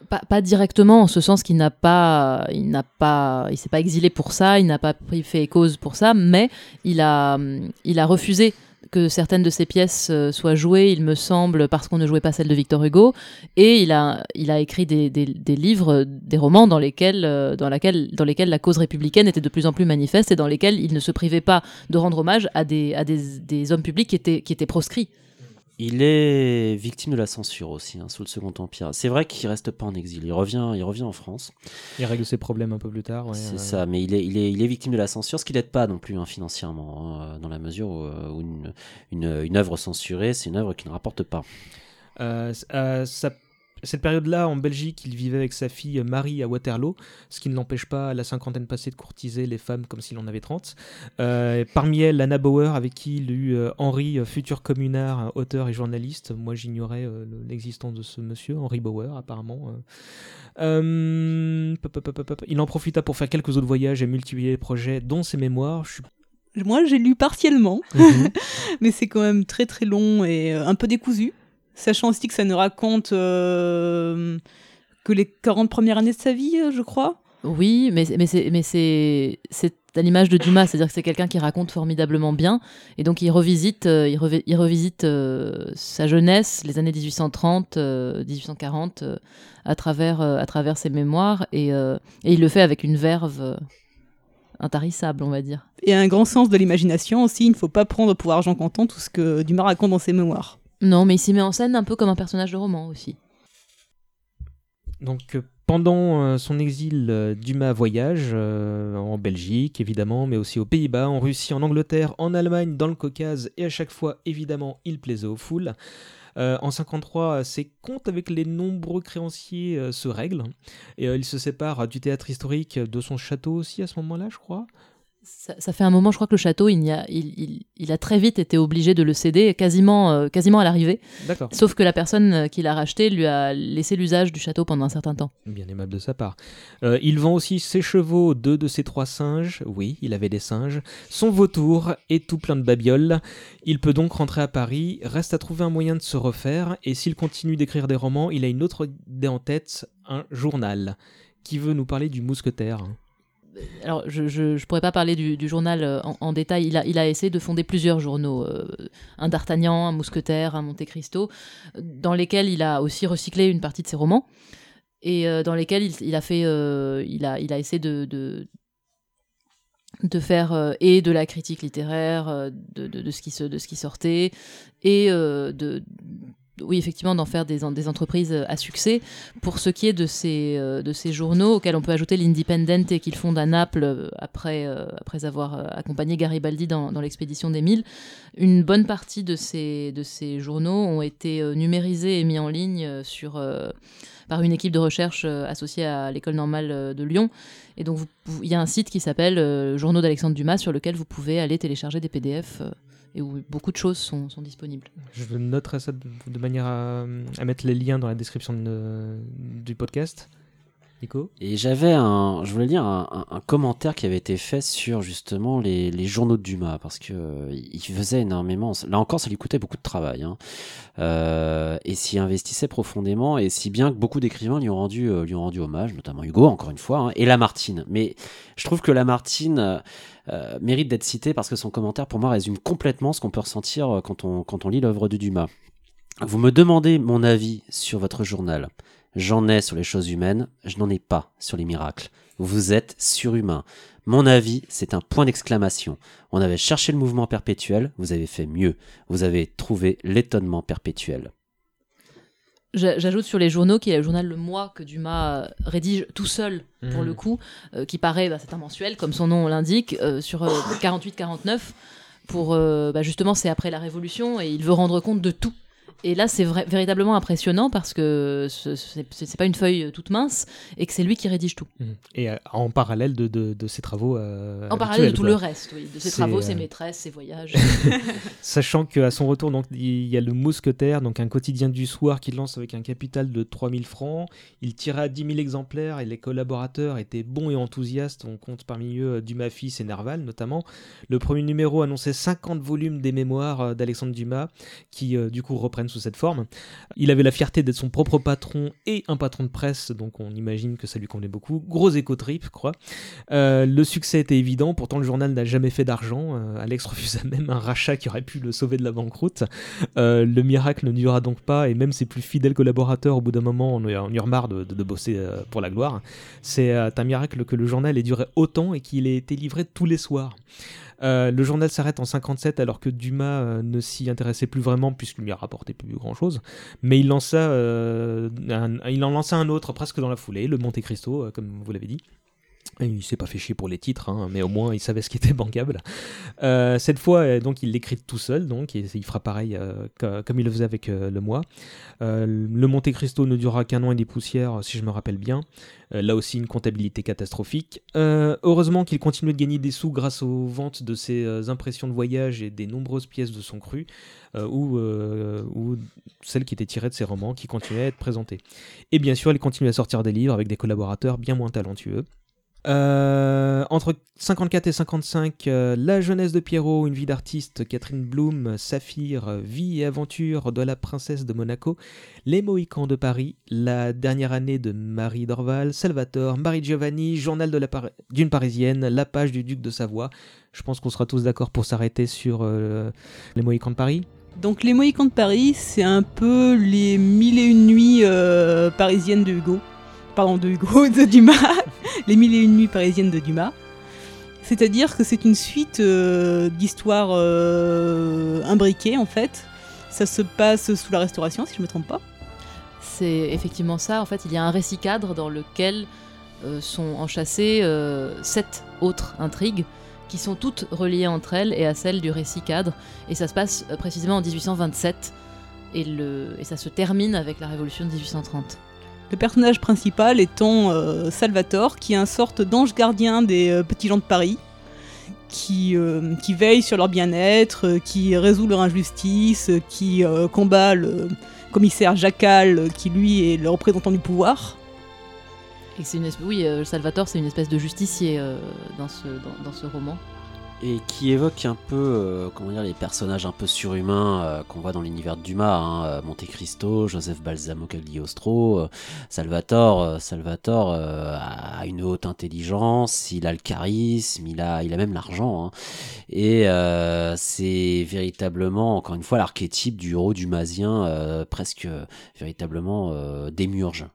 pas, directement, en ce sens qu'il n'a pas, il n'a pas, il s'est pas exilé pour ça, il n'a pas pris fait cause pour ça, mais il a, il a refusé que certaines de ses pièces euh, soient jouées, il me semble, parce qu'on ne jouait pas celles de Victor Hugo. Et il a, il a écrit des, des, des livres, des romans dans lesquels, euh, dans, laquelle, dans lesquels la cause républicaine était de plus en plus manifeste et dans lesquels il ne se privait pas de rendre hommage à des, à des, des hommes publics qui étaient, qui étaient proscrits. Il est victime de la censure aussi, hein, sous le Second Empire. C'est vrai qu'il reste pas en exil. Il revient, il revient en France. Il règle ses problèmes un peu plus tard. ouais, c'est ça, mais il est, il, est, il est victime de la censure, ce qui n'aide pas non plus hein, financièrement, hein, dans la mesure où, euh, où une, une, une œuvre censurée, c'est une œuvre qui ne rapporte pas. Euh, euh, ça- cette période-là, en Belgique, il vivait avec sa fille Marie à Waterloo, ce qui ne l'empêche pas, à la cinquantaine passée, de courtiser les femmes comme s'il en avait 30. Euh, parmi elles, Anna Bauer, avec qui il eut euh, Henri, euh, futur communard, auteur et journaliste. Moi, j'ignorais euh, le- l'existence de ce monsieur, Henri Bauer, apparemment. Il en profita pour faire quelques autres voyages et multiplier les projets, dont ses mémoires. Je suis Moi, j'ai lu partiellement, Mhm. mais c'est quand même très très long et un peu décousu. Sachant aussi que ça ne raconte euh, que les 40 premières années de sa vie, euh, je crois. Oui, mais, mais c'est mais c'est c'est à l'image de Dumas, c'est-à-dire que c'est quelqu'un qui raconte formidablement bien, et donc il revisite euh, il, revi- il revisite euh, sa jeunesse, les années 1830, euh, 1840, euh, à travers à travers ses mémoires, et, et il le fait avec une verve intarissable, on va dire. Et un grand sens de l'imagination aussi. Il ne faut pas prendre pour argent comptant tout ce que Dumas raconte dans ses mémoires. Non, mais il s'y met en scène un peu comme un personnage de roman aussi. Donc euh, pendant euh, son exil, euh, Dumas voyage en Belgique évidemment, mais aussi aux Pays-Bas, en Russie, en Angleterre, en Allemagne, dans le Caucase, et à chaque fois évidemment il plaisait aux foules. En 53, ses comptes avec les nombreux créanciers se règlent et il se sépare du théâtre historique, de son château aussi à ce moment-là, je crois. Ça, ça fait un moment, je crois que le château, il, y a, il, il- il a très vite été obligé de le céder, quasiment, euh, quasiment à l'arrivée. D'accord. Sauf que la personne euh, qui l'a racheté lui a laissé l'usage du château pendant un certain temps. Bien aimable de sa part. Euh, il vend aussi ses chevaux, deux de ses trois singes, oui, il avait des singes, son vautour et tout plein de babioles. Il peut donc rentrer à Paris, reste à trouver un moyen de se refaire, et s'il continue d'écrire des romans, il a une autre idée en tête, un journal, qui veut nous parler du mousquetaire. Alors, je, je pourrais pas parler du, journal euh, en, détail. Il a, essayé de fonder plusieurs journaux, euh, un D'Artagnan, un Mousquetaire, un Monte Cristo, dans lesquels il a aussi recyclé une partie de ses romans et euh, dans lesquels il, a fait, euh, il a, essayé de, faire euh, et de la critique littéraire euh, de, ce qui sortait et euh, de oui effectivement d'en faire des, en- des entreprises à succès pour ce qui est de ces, euh, de ces journaux auxquels on peut ajouter l'Independente qu'il fonde à Naples euh, après, euh, après avoir euh, accompagné Garibaldi dans, dans l'expédition des Mille, une bonne partie de ces, de ces journaux ont été euh, numérisés et mis en ligne euh, sur, euh, par une équipe de recherche euh, associée à l'école normale euh, de Lyon. Et donc il y a un site qui s'appelle euh, Journaux d'Alexandre Dumas sur lequel vous pouvez aller télécharger des PDF euh, et où beaucoup de choses sont, sont disponibles. Je noterai ça de, manière à, mettre les liens dans la description de- du podcast. Et j'avais un, je voulais lire un, commentaire qui avait été fait sur justement les, journaux de Dumas parce que euh, il faisait énormément. Là encore, ça lui coûtait beaucoup de travail, hein. Euh, et s'y investissait profondément, et si bien que beaucoup d'écrivains lui ont rendu, euh, lui ont rendu hommage, notamment Hugo, encore une fois, hein, et Lamartine. Mais je trouve que Lamartine mérite d'être cité parce que son commentaire, pour moi, résume complètement ce qu'on peut ressentir quand on, quand on lit l'œuvre de Dumas. Vous me demandez mon avis sur votre journal. J'en ai sur les choses humaines, je n'en ai pas sur les miracles. Vous êtes surhumain. Mon avis, c'est un point d'exclamation. On avait cherché le mouvement perpétuel, vous avez fait mieux. Vous avez trouvé l'étonnement perpétuel. J'a- J'ajoute sur les journaux qu'il y a le journal Le Mois que Dumas euh, rédige tout seul pour Mhm. le coup, euh, qui paraît, bah, c'est un mensuel comme son nom l'indique, euh, sur 48-49. Pour euh, bah, justement, c'est après la Révolution et il veut rendre compte de tout. Et là, c'est véritablement impressionnant parce que ce- c'est pas une feuille euh, toute mince et que c'est lui qui rédige tout. Mhm. Et euh, en parallèle de, de, de ses travaux. euh, En parallèle de tout quoi. le reste, oui, de ses travaux, ses maîtresses, ses voyages. Sachant qu'à son retour, donc, il y a le Mousquetaire, donc un quotidien du soir qu'il lance avec un capital de 3000 francs. Il tirait à 10 000 exemplaires et les collaborateurs étaient bons et enthousiastes. On compte parmi eux Dumas fils et Nerval notamment. Le premier numéro annonçait 50 volumes des mémoires d'Alexandre Dumas, qui euh, du coup représentent reprenne sous cette forme. Il avait la fierté d'être son propre patron et un patron de presse, donc on imagine que ça lui convenait beaucoup. Gros éco-trip, quoi. Euh, le succès était évident, pourtant le journal n'a jamais fait d'argent. Euh, Alex refusa même un rachat qui aurait pu le sauver de la banqueroute. Euh, le miracle ne dura donc pas, et même ses plus fidèles collaborateurs, au bout d'un moment, en eurent marre de, de bosser pour la gloire. C'est un miracle que le journal ait duré autant et qu'il ait été livré tous les soirs. Euh, le journal s'arrête en 57 alors que Dumas euh, ne s'y intéressait plus vraiment puisqu'il lui a rapporté plus grand chose. Mais il, lança, euh, il en lança un autre presque dans la foulée, le Monte Cristo, comme vous l'avez dit. Il s'est pas fait chier pour les titres, hein, mais au moins il savait ce qui était bankable. Euh, cette fois, euh, donc, il l'écrit tout seul, donc et il fera pareil euh, comme il le faisait avec euh, le mois. Le Monte Cristo ne durera qu'un an et des poussières, si je me rappelle bien. Là aussi, une comptabilité catastrophique. heureusement qu'il continuait de gagner des sous grâce aux ventes de ses impressions de voyage et des nombreuses pièces de son cru, ou, ou celles qui étaient tirées de ses romans, qui continuaient à être présentées. Et bien sûr, il continue à sortir des livres avec des collaborateurs bien moins talentueux. Euh, entre 54 et 55, euh, La jeunesse de Pierrot, une vie d'artiste, Catherine Bloom, Saphir, Vie et aventure de la princesse de Monaco, Les Mohicans de Paris, La dernière année de Marie Dorval, Salvatore, Marie Giovanni, Journal d'une Par Parisienne, La page du duc de Savoie. Je pense qu'on sera tous d'accord pour s'arrêter sur euh, Les Mohicans de Paris. Donc Les Mohicans de Paris, c'est un peu les mille et une nuits parisiennes de Hugo pardon, de Hugo, de Dumas, Les Mille et Une Nuits parisiennes de Dumas. C'est-à-dire que c'est une suite euh, d'histoires euh, imbriquées, en fait. Ça se passe sous la Restauration, si je ne me trompe pas. C'est effectivement ça. En fait, il y a un récit cadre dans lequel euh, sont enchâssées sept autres intrigues qui sont toutes reliées entre elles et à celle du récit cadre. Et ça se passe précisément en 1827 et, le, et ça se termine avec la Révolution de 1830. Le personnage principal étant euh, Salvatore, qui est un sorte d'ange gardien des euh, petits gens de Paris, qui, euh, veille sur leur bien-être, euh, qui résout leur injustice, qui combat le commissaire Jacal, qui lui est le représentant du pouvoir. Et une espèce, oui, Salvatore, c'est une espèce de justicier dans ce roman. Et qui évoque un peu, euh, comment dire, les personnages un peu surhumains euh, qu'on voit dans l'univers de Dumas, hein, euh, Monte Cristo, Joseph Balsamo Cagliostro, euh, Salvatore. euh, Salvatore euh, a une haute intelligence, il a le charisme, il a, il a même l'argent. hein. Et c'est véritablement, encore une fois, l'archétype du héros dumasien, presque véritablement démiurge.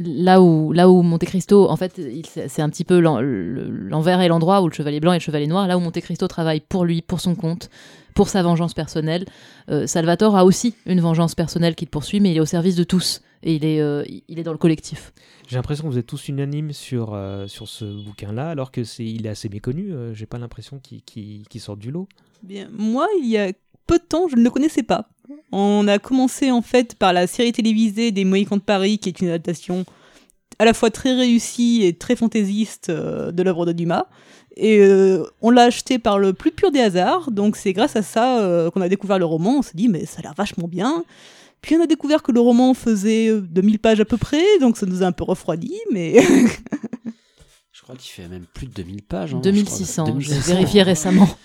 Là où, là où Monte Cristo, en fait, c'est un petit peu l'en- le- l'envers et l'endroit où le chevalier blanc et le chevalier noir. Là où Monte Cristo travaille pour lui, pour son compte, pour sa vengeance personnelle. euh, Salvatore a aussi une vengeance personnelle qui le poursuit, mais il est au service de tous et il est, euh, il est dans le collectif. J'ai l'impression que vous êtes tous unanimes sur, euh, sur ce bouquin-là, alors que c'est il est assez méconnu. euh, J'ai pas l'impression qu'il sorte du lot. Bien, moi, il y a peu de temps, je ne le connaissais pas. On a commencé en fait par la série télévisée des Mohicans de Paris, qui est une adaptation à la fois très réussie et très fantaisiste euh, de l'œuvre de Dumas. Et euh, on l'a acheté par le plus pur des hasards, donc c'est grâce à ça euh, qu'on a découvert le roman. On s'est dit, mais ça a l'air vachement bien. Puis on a découvert que le roman faisait euh, 2000 pages à peu près, donc ça nous a un peu refroidi, mais crois qu'il fait même plus de 2000 pages. hein, je crois. 2600, j'ai 2600. vérifié récemment.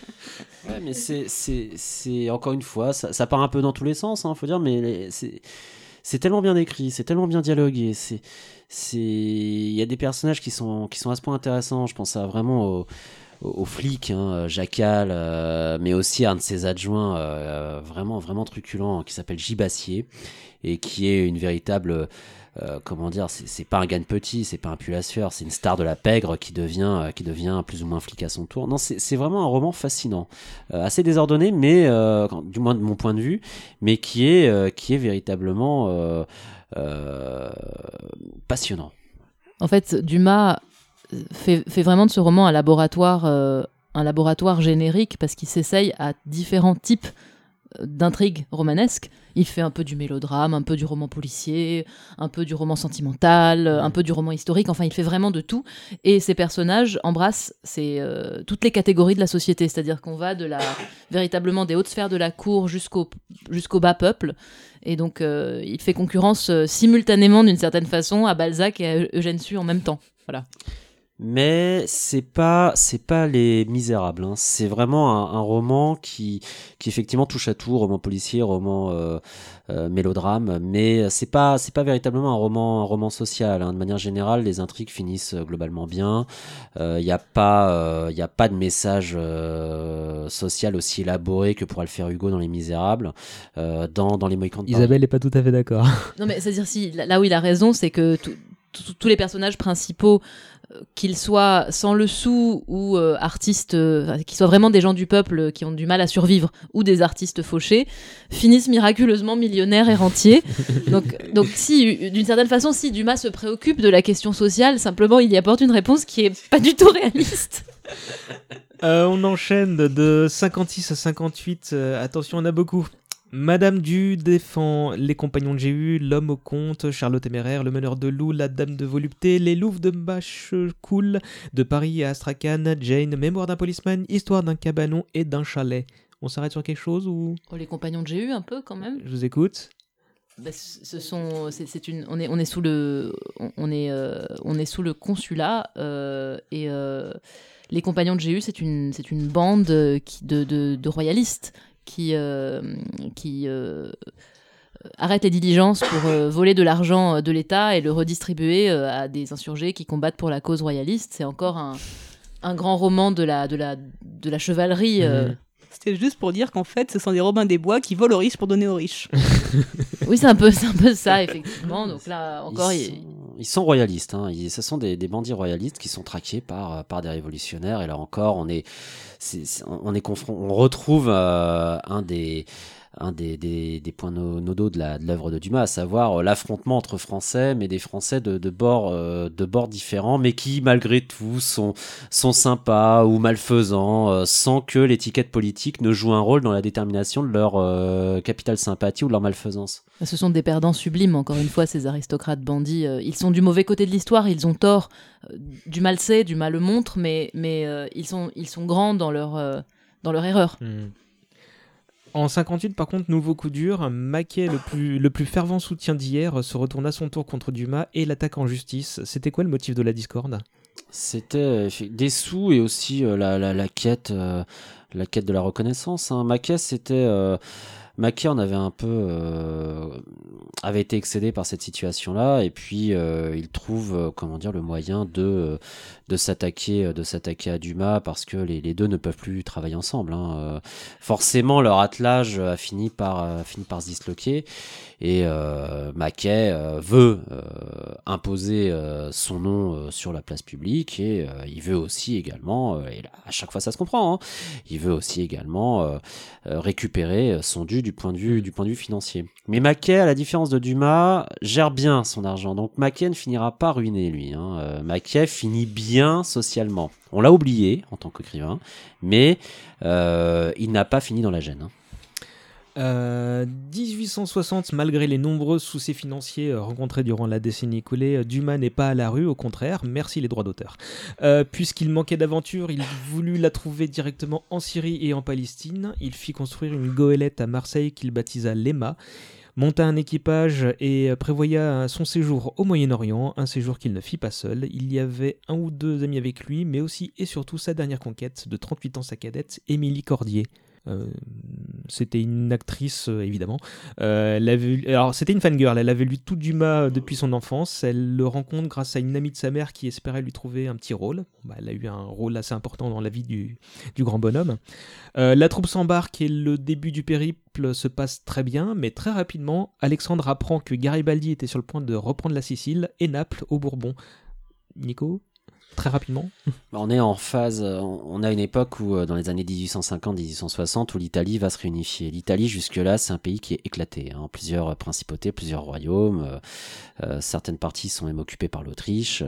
Ouais, mais c'est, encore une fois, ça, ça part un peu dans tous les sens, hein, faut dire, mais c'est, tellement bien écrit, c'est tellement bien dialogué, c'est, c'est, il y a des personnages qui sont, qui sont à ce point intéressants. Je pense à vraiment au, au, au flic, hein, Jacal, euh, mais aussi à un de ses adjoints, euh, vraiment, vraiment truculent, qui s'appelle Gibassier et qui est une véritable euh, comment dire, c'est pas un gagne petit, c'est pas un pulassieur, c'est une star de la pègre qui devient, euh, qui devient plus ou moins flic à son tour. Non, c'est vraiment un roman fascinant, Euh, assez désordonné, mais du moins de mon point de vue, mais qui est, qui est véritablement passionnant. En fait, Dumas fait, fait vraiment de ce roman un laboratoire, un laboratoire générique parce qu'il s'essaye à différents types d'intrigues romanesques. Il fait un peu du mélodrame, un peu du roman policier, un peu du roman sentimental, un peu du roman historique. Enfin, il fait vraiment de tout. Et ses personnages embrassent ces, euh, toutes les catégories de la société. C'est-à-dire qu'on va de la véritablement des hautes sphères de la cour jusqu'au jusqu'au bas peuple. Et donc, euh, il fait concurrence euh, simultanément, d'une certaine façon, à Balzac et à Eugène Sue en même temps. Voilà. Mais c'est pas c'est pas les Misérables. Hein. C'est vraiment un, roman qui qui effectivement touche à tout, roman policier, roman euh, euh, mélodrame, mais c'est pas c'est pas véritablement un roman un roman social. Hein. De manière générale, les intrigues finissent globalement bien. Il euh, n'y a pas il y a pas de message social aussi élaboré que pourrait le faire Hugo dans Les Misérables, dans dans les Mohicans Isabelle n'est pas tout à fait d'accord. Non mais c'est à dire si là où il a raison, c'est que tous les personnages principaux qu'ils soient sans le sou ou euh, artistes, euh, qu'ils soient vraiment des gens du peuple qui ont du mal à survivre ou des artistes fauchés, finissent miraculeusement millionnaires et rentiers. donc, donc si, d'une certaine façon, si Dumas se préoccupe de la question sociale, simplement il y apporte une réponse qui est pas du tout réaliste. Euh, on enchaîne de 56 à 58. attention, on a beaucoup. Madame Du défend les compagnons de Jéhu, l'homme au comte, Charlotte Téméraire, le meneur de loup, la dame de volupté, les louves de Machecoul, de Paris à Astrakhan, Jane, mémoire d'un policeman, histoire d'un cabanon et d'un chalet. On s'arrête sur quelque chose ou? Oh, Les compagnons de Jéhu un peu quand même. Je vous écoute. Bah, ce sont, c'est, une, on est, on est sous le, on est, euh, on est sous le consulat euh, et euh, les compagnons de Jéhu, c'est une, c'est une bande qui, de, de, de royalistes qui, euh, qui euh, arrête les diligences pour euh, voler de l'argent de l'État et le redistribuer à des insurgés qui combattent pour la cause royaliste. C'est encore un, un, grand roman de la, de la, de la chevalerie. Mhm. C'était juste pour dire qu'en fait, ce sont des Robins des Bois qui volent aux riches pour donner aux riches. oui, c'est un, peu, un peu ça, effectivement. Donc là, encore. Ils, sont, royalistes. Hein. ce sont des, des, bandits royalistes qui sont traqués par, par des révolutionnaires. Et là encore, on est, on, est on retrouve euh, un des un des, des, des points nodaux de l'œuvre de, de, Dumas, à savoir euh, l'affrontement entre Français, mais des Français de, de bords euh, de bords différents, mais qui malgré tout sont, sont sympas ou malfaisants, euh, sans que l'étiquette politique ne joue un rôle dans la détermination de leur capital sympathie ou de leur malfaisance. Ce sont des perdants sublimes, encore une fois, ces aristocrates bandits. ils sont du mauvais côté de l'histoire, ils ont tort. du mal sait, du mal le montre, mais, mais ils, sont, ils sont grands dans leur, dans leur erreur. Mmh. En 58, par contre, nouveau coup dur, Maquet, le plus, fervent soutien d'hier, se retourne à son tour contre Dumas et l'attaque en justice. C'était quoi le motif de la discorde? C'était euh, des sous et aussi euh, la, la, quête, euh, la quête de la reconnaissance. Hein. Maquet, c'était Mackay en avait un peu euh, avait été excédé par cette situation-là et puis euh, il trouve euh, comment dire le moyen de de s'attaquer de s'attaquer à Dumas parce que les, les, deux ne peuvent plus travailler ensemble. Hein. Forcément, leur attelage a fini par fini par se disloquer et euh, Mackay veut imposer son nom sur la place publique et il veut aussi également et là, à chaque fois ça se comprend hein, il veut aussi également récupérer son dû du point de vue du point de vue financier. Mais Mackay, à la différence de Dumas, gère bien son argent. Donc Mackay ne finira pas ruiné lui. Hein. Euh, Mackay finit bien socialement. On l'a oublié en tant qu'écrivain, mais euh, il n'a pas fini dans la gêne. Hein. 1860, euh, malgré les nombreux soucis financiers euh, rencontrés durant la décennie écoulée, euh, Dumas n'est pas à la rue, au contraire, merci les droits d'auteur. Puisqu'il manquait d'aventure, il voulut la trouver directement en Syrie et en Palestine. Il fit construire une goélette à Marseille qu'il baptisa Lema monta un équipage et prévoya son séjour au Moyen-Orient, un séjour qu'il ne fit pas seul. Il y avait un ou deux amis avec lui, mais aussi et surtout sa dernière conquête, de 38 ans sa cadette, Émilie Cordier. Euh, c'était une actrice, euh, évidemment. Euh, alors, c'était une fangirl. Elle avait lu tout Dumas depuis son enfance. Elle le rencontre grâce à une amie de sa mère qui espérait lui trouver un petit rôle. Bah, elle a eu un rôle assez important dans la vie du, du grand bonhomme. la troupe s'embarque et le début du périple se passe très bien, mais très rapidement, Alexandre apprend que Garibaldi était sur le point de reprendre la Sicile et Naples au Bourbon. Nico très rapidement bah, On est en phase, euh, on a une époque où, euh, dans les années 1850-1860, où l'Italie va se réunifier. L'Italie, jusque-là, c'est un pays qui est éclaté. Hein. Plusieurs principautés, plusieurs royaumes. Euh, certaines parties sont même occupées par l'Autriche.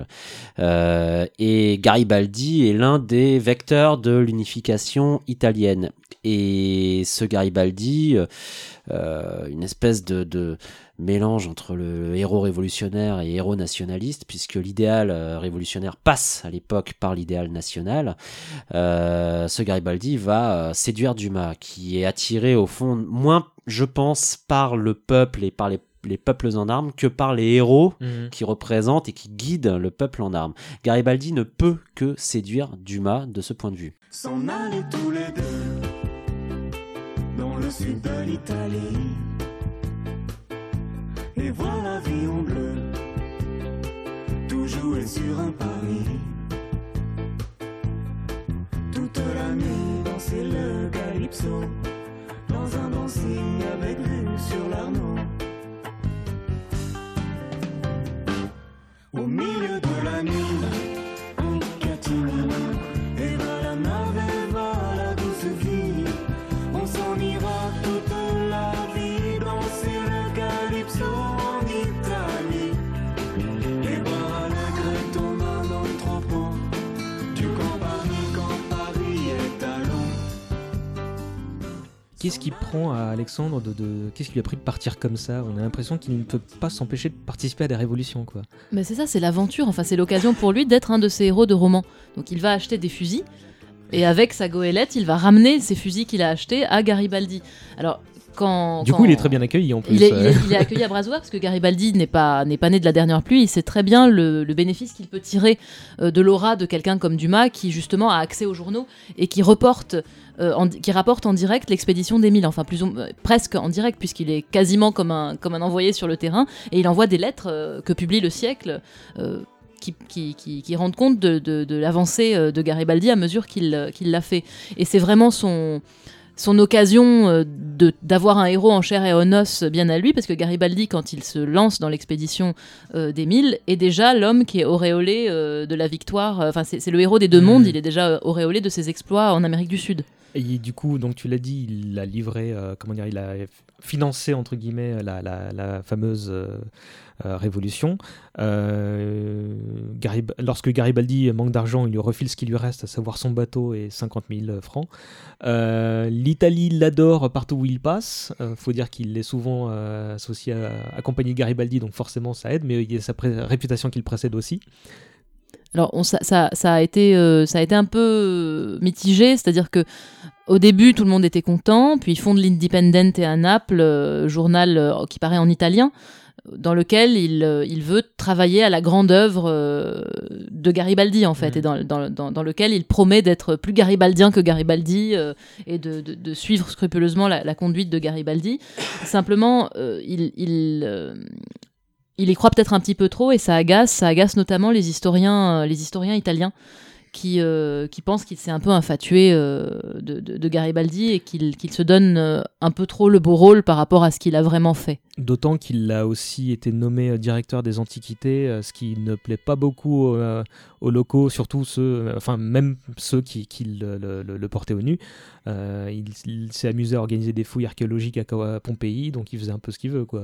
et Garibaldi est l'un des vecteurs de l'unification italienne. Et ce Garibaldi, une espèce de mélange entre le héros révolutionnaire et héros nationaliste, puisque l'idéal euh, révolutionnaire passe à l'époque par l'idéal national, euh, ce Garibaldi va euh, séduire Dumas, qui est attiré au fond moins, je pense, par le peuple et par les les peuples en armes que par les héros Mhm. qui représentent et qui guident le peuple en armes. Garibaldi ne peut que séduire Dumas de ce point de vue. s'en allaient tous les deux dans le sud de l'Italie. Et voir la vie en bleu, tout jouer sur un pari. Toute la nuit danser le calypso, dans un dancing avec vue sur l'Arnaud. Au milieu de la nuit, Qu'est-ce qui prend à Alexandre de, qu'est-ce qui lui a pris de partir comme ça? On a l'impression qu'il ne peut pas s'empêcher de participer à des révolutions, quoi. Mais c'est ça, c'est l'aventure. Enfin, c'est l'occasion pour lui d'être un de ces héros de roman. Donc, il va acheter des fusils. Et avec sa goélette, il va ramener ces fusils qu'il a achetés à Garibaldi. Alors, quand. Du quand- coup, il est très bien accueilli en plus. Il est, il est- il est accueilli à bras ouverts parce que Garibaldi n'est pas, n'est pas né de la dernière pluie. Il sait très bien le, le bénéfice qu'il peut tirer euh, de l'aura de quelqu'un comme Dumas qui, justement, a accès aux journaux et qui reporte. euh, en- qui rapporte en direct l'expédition d'Émile, enfin plus ou- euh, presque en direct puisqu'il est quasiment comme un, comme un envoyé sur le terrain et il envoie des lettres euh, que publie le siècle qui, qui, qui- qui rendent compte de, de- de l'avancée de Garibaldi à mesure qu'il qu'il l'a fait. Et c'est vraiment son, son occasion euh, de- d'avoir un héros en chair et en os bien à lui, parce que Garibaldi, quand il se lance dans l'expédition euh, d'Émile, est déjà l'homme qui est auréolé euh, de la victoire. Enfin, c'est le héros des deux Mhm. mondes, il est déjà euh, auréolé de ses exploits en Amérique du Sud. Et du coup, donc tu l'as dit, il a livré, euh, comment dire, il a financé entre guillemets la, la- fameuse euh, euh, révolution. Euh, lorsque Garibaldi manque d'argent, il lui refile ce qui lui reste, à savoir son bateau et 50 000 francs. L'Italie l'adore partout où il passe. Faut dire qu'il est souvent associé à accompagné de Garibaldi, donc forcément ça aide, mais il y a sa réputation qui le précède aussi. Alors, on- ça, ça- ça a été, euh, ça a été un peu euh, mitigé, c'est-à-dire que au début, tout le monde était content, puis ils fondent l'Independente à Naples, euh, journal euh, qui paraît en italien, dans lequel il, il veut travailler à la grande œuvre de Garibaldi, en fait, et dans, dans- dans- dans lequel il promet d'être plus garibaldien que Garibaldi et de, de- de suivre scrupuleusement la, la conduite de Garibaldi. Simplement, il, il, il y croit peut-être un petit peu trop et ça agace, ça agace notamment les historiens, euh, les historiens italiens qui, euh, qui pensent qu'il s'est un peu infatué euh, de, de- de Garibaldi et qu'il se donne euh, un peu trop le beau rôle par rapport à ce qu'il a vraiment fait. D'autant qu'il a aussi été nommé directeur des antiquités, ce qui ne plaît pas beaucoup aux locaux, surtout ceux, enfin même ceux qui, qui le, le- le- le portaient au nu. Il il s'est amusé à organiser des fouilles archéologiques à, Pompéi, donc il faisait un peu ce qu'il veut. Quoi.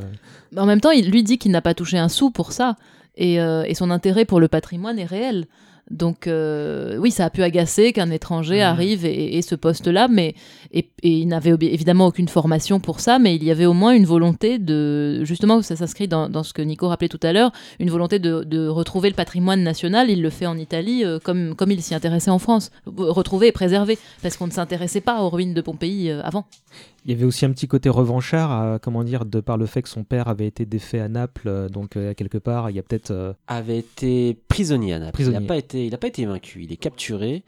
En même temps, il lui dit qu'il n'a pas touché un sou pour ça et, et son intérêt pour le patrimoine est réel. Donc euh, oui, ça a pu agacer qu'un étranger Mhm. arrive et, et ce poste-là, mais et, et il n'avait évidemment aucune formation pour ça, mais il y avait au moins une volonté de justement ça s'inscrit dans, dans ce que Nico rappelait tout à l'heure, une volonté de, de retrouver le patrimoine national. Il le fait en Italie euh, comme comme il s'y intéressait en France, retrouver et préserver, parce qu'on ne s'intéressait pas aux ruines de Pompéi euh, avant. Il y avait aussi un petit côté revanchard, comment dire, de par le fait que son père avait été défait à Naples, euh, donc euh, quelque part, il y a peut-être. euh, avait été prisonnier à Naples. Prisonnier. Il n'a pas été, il a pas été vaincu. Il est capturé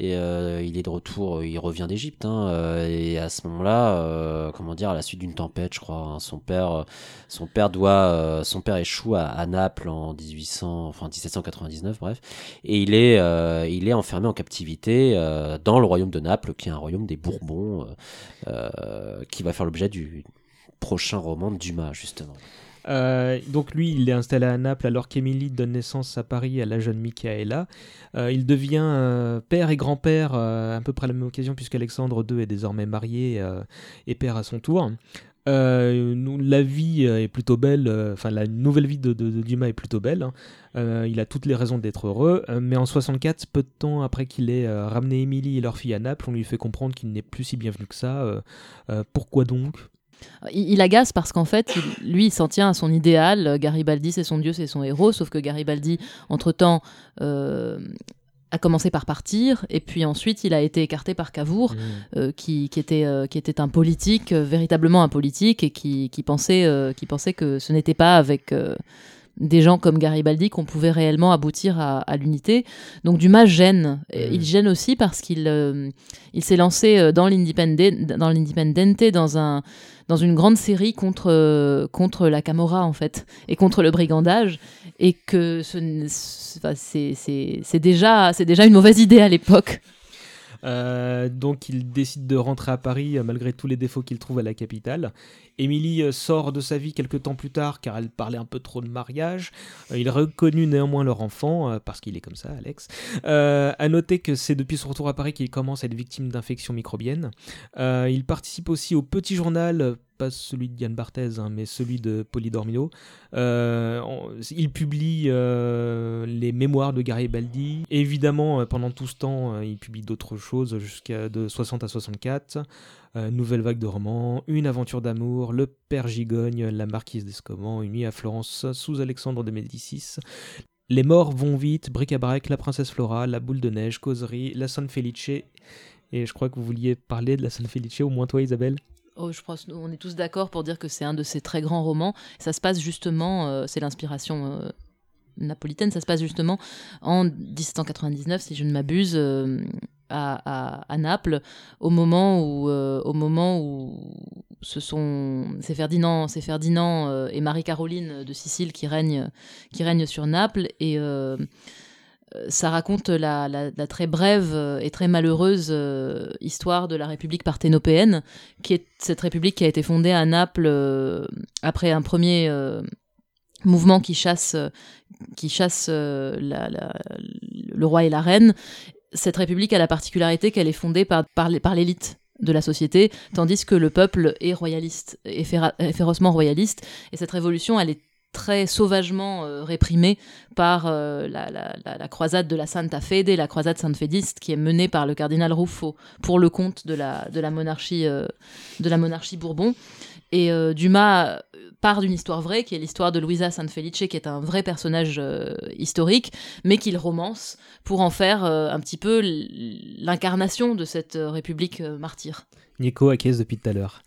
et euh, il est de retour. euh, Il revient d'Égypte hein, euh, et à ce moment-là, comment dire, à la suite d'une tempête, je crois, hein, son père, son père doit, son père échoue à, à Naples en 1800, enfin 1799, bref, et il est, il est enfermé en captivité dans le royaume de Naples, qui est un royaume des Bourbons, qui va faire l'objet du prochain roman de Dumas justement. Euh, donc lui, il est installé à Naples alors qu'Émilie donne naissance à Paris à la jeune Michaela. Euh, il devient euh, père et grand-père à peu près à la même occasion puisqu'Alexandre II est désormais marié et père à son tour. La vie est plutôt belle, enfin la nouvelle vie de, Dumas est plutôt belle. hein. Il a toutes les raisons d'être heureux, mais en 64, peu de temps après qu'il ait ramené Émilie et leur fille à Naples, on lui fait comprendre qu'il n'est plus si bienvenu que ça. Pourquoi donc? Il, il agace parce qu'en fait, il- lui, il s'en tient à son idéal. Garibaldi, c'est son dieu, c'est son héros. Sauf que Garibaldi, entre-temps, euh, a, commencé par partir, et puis ensuite il a été écarté par Cavour, Mmh. euh, qui, qui était, euh, qui était un politique, euh, véritablement un politique, et qui, qui, pensait, qui pensait que ce n'était pas avec des gens comme Garibaldi qu'on pouvait réellement aboutir à, à l'unité. Donc Dumas gêne. Et Mm. Il gêne aussi parce qu'il euh, il s'est lancé euh, dans l'Independente, dans, l'Independente, dans, un, dans une grande série contre, euh, contre la Camorra, en fait, et contre le brigandage, et que ce c'est enfin, c'est- c'est c'est déjà, c'est déjà une mauvaise idée à l'époque. Euh, donc il décide de rentrer à Paris euh, malgré tous les défauts qu'il trouve à la capitale. Émilie euh, sort de sa vie quelques temps plus tard car elle parlait un peu trop de mariage. Il reconnut néanmoins leur enfant parce qu'il est comme ça, Alex. À noter que c'est depuis son retour à Paris qu'il commence à être victime d'infections microbiennes. Il participe aussi au Petit Journal. Pas celui de Diane Barthez, hein, mais celui de Polydormino. Euh, il publie euh, les mémoires de Garibaldi. Évidemment, euh, pendant tout ce temps, il publie d'autres choses jusqu'à de 60 à 64. Euh, nouvelle vague de romans, Une aventure d'amour, Le Père Gigogne, La Marquise d'Escoman, Une nuit à Florence sous Alexandre de Médicis. Les morts vont vite, Bric-à-brac, La Princesse Flora, La Boule de Neige, Causerie, La San Felice. Et je crois que vous vouliez parler de La San Felice, au moins toi Isabelle? Oh, je pense on est tous d'accord pour dire que c'est un de ses très grands romans. Ça se passe justement, euh, c'est l'inspiration euh, napolitaine, ça se passe justement en 1799, si je ne m'abuse, euh, à, Naples, au moment où, au moment où ce sont c'est Ferdinand, c'est Ferdinand et Marie-Caroline de Sicile qui règnent, qui règnent sur Naples et ça raconte la, très brève euh, et très malheureuse euh, histoire de la République parthénopéenne, qui est cette république qui a été fondée à Naples euh, après un premier mouvement qui chasse, qui chasse le roi et la reine. Cette république a la particularité qu'elle est fondée par, par, l'élite de la société, tandis que le peuple est royaliste, est, féra- férocement royaliste. Et cette révolution, elle est très sauvagement euh, réprimée par euh, la, croisade de la Santa Fede, la croisade sainte-fédiste, qui est menée par le cardinal Ruffo pour le compte de la, monarchie, euh, de la monarchie Bourbon. Et euh, Dumas part d'une histoire vraie, qui est l'histoire de Luisa San Felice, qui est un vrai personnage historique, mais qu'il romance pour en faire un petit peu l'incarnation de cette république martyre. Nico acquiesce depuis tout à l'heure.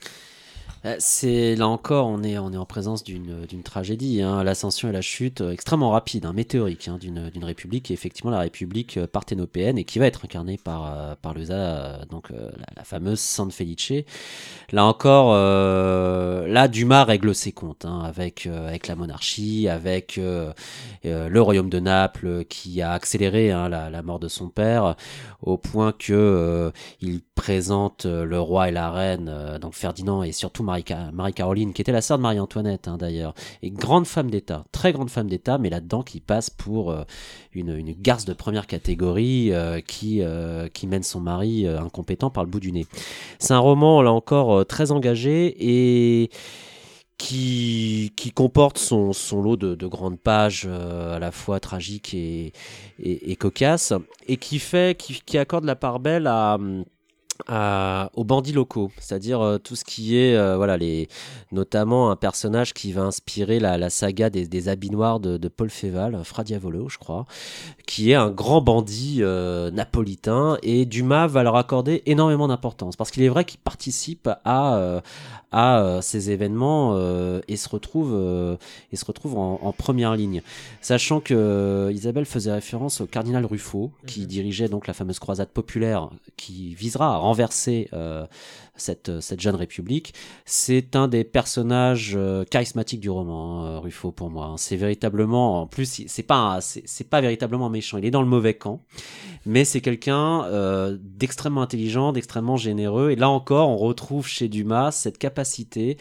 Euh, C'est là encore, on est, on est en présence d'une tragédie. hein. L'ascension et la chute euh, extrêmement rapide, hein, météorique, hein, d'une république effectivement la république euh, parthénopéenne et qui va être incarnée par, par euh, donc la, fameuse San Felice. Là encore, là Dumas règle ses comptes hein, avec, avec la monarchie, avec le royaume de Naples qui a accéléré la, la mort de son père au point que il présente le roi et la reine, donc Ferdinand et surtout Marie-Ca- Marie-Caroline, qui était la sœur de Marie-Antoinette hein, d'ailleurs, et grande femme d'État, très grande femme d'État, mais là-dedans qui passe pour euh, une, une garce de première catégorie euh, qui, euh, qui mène son mari incompétent par le bout du nez. C'est un roman, là encore, très engagé et qui, qui comporte son, son lot de, de grandes pages à la fois tragiques et, et, et cocasses, et qui fait, qui, qui accorde la part belle à, aux bandits locaux, c'est-à-dire euh, tout ce qui est, euh, voilà, les, notamment un personnage qui va inspirer la, saga des, habits noirs de, Paul Féval, Fra Diavolo, je crois, qui est un grand bandit euh, napolitain, et Dumas va leur accorder énormément d'importance, parce qu'il est vrai qu'il participe à, à euh, ces événements euh, et se retrouve, euh, et se retrouve en, en première ligne. Sachant que Isabelle faisait référence au cardinal Ruffo, qui dirigeait donc la fameuse croisade populaire qui visera à renverser euh, cette, cette jeune république. C'est un des personnages euh, charismatiques du roman, hein, Ruffo pour moi. hein. C'est véritablement, en plus, c'est pas, c'est pas véritablement méchant. Il est dans le mauvais camp, mais c'est quelqu'un euh, d'extrêmement intelligent, d'extrêmement généreux. Et là encore, on retrouve chez Dumas cette capacité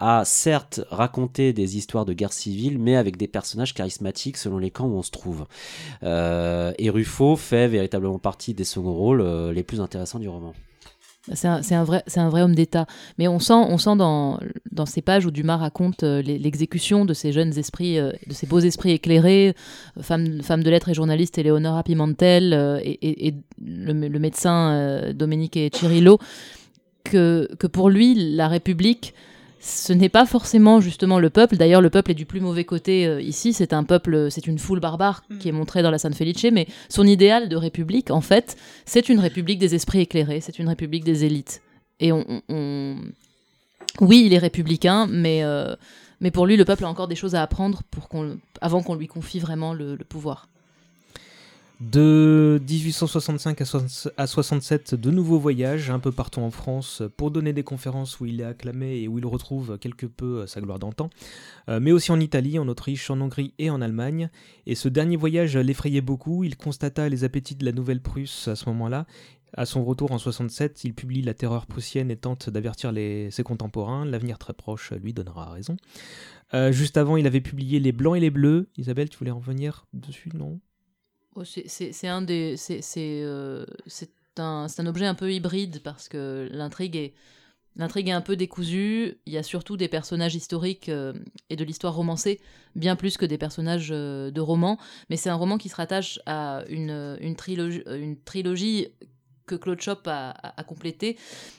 à certes raconter des histoires de guerre civile, mais avec des personnages charismatiques selon les camps où on se trouve. Euh, et Ruffo fait véritablement partie des seconds rôles euh, les plus intéressants du roman. C'est un, vrai, un vrai homme d'État. Mais on sent, on sent dans, dans ces pages où Dumas raconte euh, l'exécution de ces jeunes esprits, euh, de ces beaux esprits éclairés, euh, femme, femme de lettres et journaliste Eleonora Pimentel et, le, médecin Domenique Cirillo, que, que pour lui, la République, ce n'est pas forcément justement le peuple. D'ailleurs, le peuple est du plus mauvais côté euh, ici. C'est un peuple, c'est une foule barbare Mm. qui est montrée dans la San Felice. Mais son idéal de république, en fait, c'est une république des esprits éclairés. C'est une république des élites. Et on, on- on- oui, il est républicain, mais euh, mais pour lui, le peuple a encore des choses à apprendre pour qu'on, le- avant qu'on lui confie vraiment le, le pouvoir. De 1865 à soix- à 67, de nouveaux voyages un peu partout en France pour donner des conférences où il est acclamé et où il retrouve quelque peu euh, sa gloire d'antan, Euh, mais aussi en Italie, en Autriche, en Hongrie et en Allemagne. Et ce dernier voyage l'effrayait beaucoup, il constata les appétits de la Nouvelle-Prusse à ce moment-là. À son retour en 67, il publie La terreur prussienne et tente d'avertir ses contemporains. L'avenir très proche lui donnera raison. Euh, juste avant, il avait publié Les Blancs et les Bleus. Isabelle, tu voulais en revenir dessus, non? C'est- un objet un peu hybride parce que l'intrigue est l'intrigue est un peu décousue. Il y a surtout des personnages historiques euh, et de l'histoire romancée bien plus que des personnages euh, de romans. Mais c'est un roman qui se rattache à une une une trilogie que Claude Chop a, complété,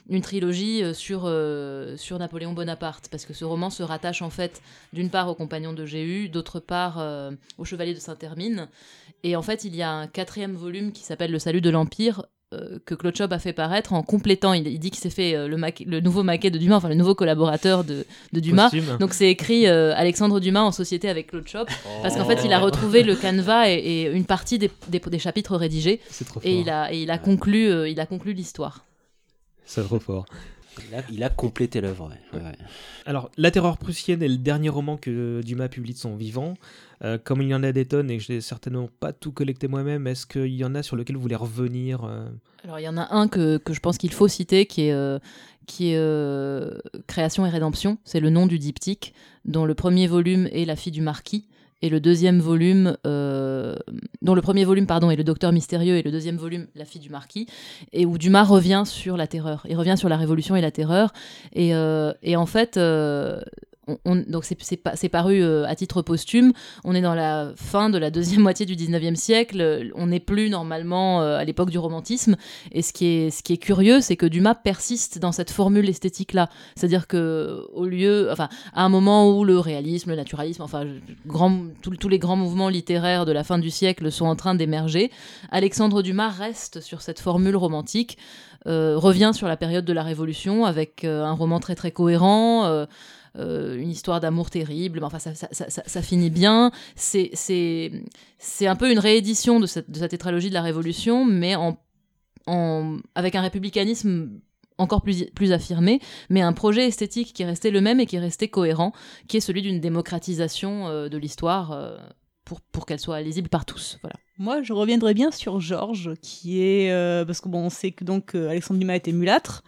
une trilogie euh, sur, euh, sur Napoléon Bonaparte, parce que ce roman se rattache en fait d'une part aux compagnons de Géhu, d'autre part euh, au chevalier de Saint-Hermine, et en fait, il y a un quatrième volume qui s'appelle Le Salut de l'Empire que Claude Chop a fait paraître en complétant. Il, il dit que c'est fait euh, le, maquet- le nouveau maquet de Dumas, enfin le nouveau collaborateur de, de Dumas. Posthume. Donc c'est écrit euh, Alexandre Dumas en société avec Claude Chop, parce qu'en fait, il a retrouvé le canevas et, et une partie des, des- des chapitres rédigés, C'est trop fort. et il a, et il a conclu, euh, il a conclu l'histoire. C'est trop fort. Il a, il a complété l'œuvre. ouais. Ouais, ouais. Alors, La Terreur prussienne est le dernier roman que Dumas publie de son vivant. Euh, comme il y en a des tonnes et que je n'ai certainement pas tout collecté moi-même, est-ce qu'il y en a sur lequel vous voulez revenir euh Alors il y en a un que, que je pense qu'il faut citer qui est, euh, qui est euh, Création et Rédemption. C'est le nom du diptyque, dont le premier volume est La fille du marquis. Et le deuxième volume, euh, dont le premier volume, pardon, est Le Docteur Mystérieux, et le deuxième volume, La fille du marquis, et où Dumas revient sur la terreur. Il revient sur la Révolution et la terreur. Et, euh, en fait, euh, on, on- donc c'est paru euh, à titre posthume. On est dans la fin de la deuxième moitié du 19e siècle. On n'est plus normalement euh, à l'époque du romantisme. Et ce qui est, curieux, c'est que Dumas persiste dans cette formule esthétique-là. C'est-à-dire que au lieu, enfin, à un moment où le réalisme, le naturalisme, enfin, tous- les grands mouvements littéraires de la fin du siècle sont en train d'émerger, Alexandre Dumas reste sur cette formule romantique, euh, revient sur la période de la Révolution avec un roman très très cohérent. Euh, une histoire d'amour terrible, mais enfin ça, ça, finit bien. C'est un peu une réédition de cette, de cette tétralogie de la Révolution, mais en, en, avec un républicanisme encore plus, plus affirmé, mais un projet esthétique qui est resté le même et qui est resté cohérent, qui est celui d'une démocratisation euh, de l'histoire euh, pour, pour qu'elle soit lisible par tous. Voilà. Moi, je reviendrai bien sur Georges, qui est parce que bon, on sait que donc Alexandre Dumas était mulâtre,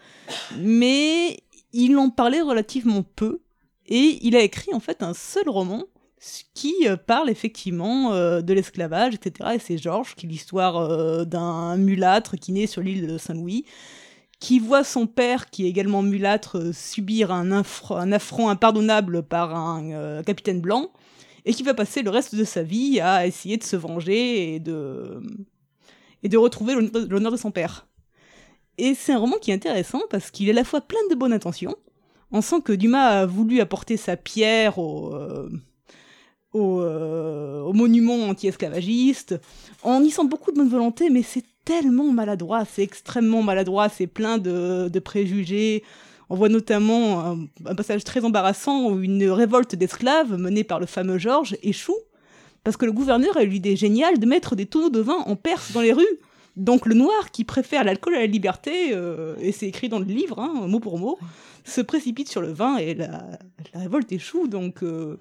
mais il en parlait relativement peu et il a écrit en fait un seul roman qui euh, parle effectivement euh, de l'esclavage, etc. Et c'est Georges qui est l'histoire euh, d'un mulâtre qui naît sur l'île de Saint-Louis, qui voit son père, qui est également mulâtre, subir un, affr- un affront impardonnable par un capitaine blanc et qui va passer le reste de sa vie à essayer de se venger et de, et de retrouver l'honneur de son père. Et c'est un roman qui est intéressant parce qu'il est à la fois plein de bonnes intentions. On sent que Dumas a voulu apporter sa pierre au, euh, euh, au monument anti-esclavagiste. On y sent beaucoup de bonne volonté, mais c'est tellement maladroit, c'est extrêmement maladroit, c'est plein de, de préjugés. On voit notamment un, un passage très embarrassant où une révolte d'esclaves menée par le fameux Georges échoue parce que le gouverneur a eu l'idée géniale de mettre des tonneaux de vin en Perse dans les rues. Donc le noir qui préfère l'alcool à la liberté, euh, et c'est écrit dans le livre, hein, mot pour mot, se précipite sur le vin et la, la révolte échoue. Donc euh,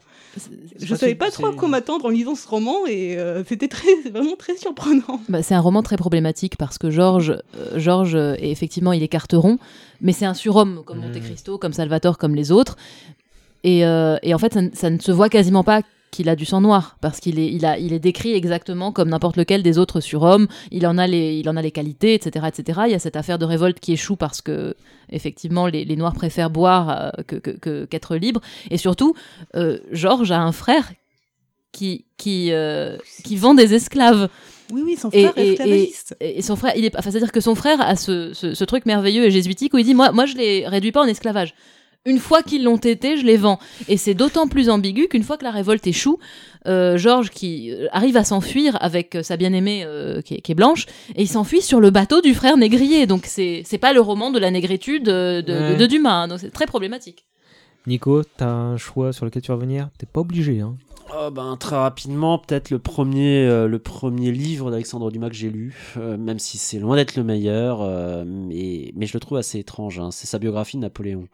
je pas savais pas trop à quoi m'attendre en lisant ce roman et euh, c'était très, vraiment très surprenant. Bah, c'est un roman très problématique parce que Georges, euh, Georges euh, effectivement, il est carteron, mais c'est un surhomme comme Monte Cristo, comme Salvatore, comme les autres. Et, euh, et en fait, ça, ne- ça ne se voit quasiment pas qu'il a du sang noir parce qu'il est, il a, il est décrit exactement comme n'importe lequel des autres surhommes. Il en a les, il en a les qualités, etc., etc. Il y a cette affaire de révolte qui échoue parce que effectivement les, les noirs préfèrent boire euh, que, que- qu'être libres. Et surtout, euh, Georges a un frère qui, qui, euh, qui vend des esclaves. Oui, oui, son Et, frère est et- esclavagiste. et- et son frère, il est, enfin, c'est-à-dire que son frère a ce, ce- ce truc merveilleux et jésuitique où il dit, moi, moi, je les réduis pas en esclavage. Une fois qu'ils l'ont été, je les vends. Et c'est d'autant plus ambigu qu'une fois que la révolte échoue, euh, Georges qui euh, arrive à s'enfuir avec euh, sa bien-aimée euh, qui, est, qui est blanche, et il s'enfuit sur le bateau du frère négrier. Donc c'est c'est pas le roman de la négritude de, de- Ouais. de Dumas. hein. donc c'est très problématique. Nico, t'as un choix sur lequel tu vas revenir? T'es pas obligé. Hein. Oh, ben, très rapidement, peut-être le premier, euh, le premier livre d'Alexandre Dumas que j'ai lu, euh, même si c'est loin d'être le meilleur, euh, mais, mais je le trouve assez étrange. hein. C'est sa biographie de Napoléon.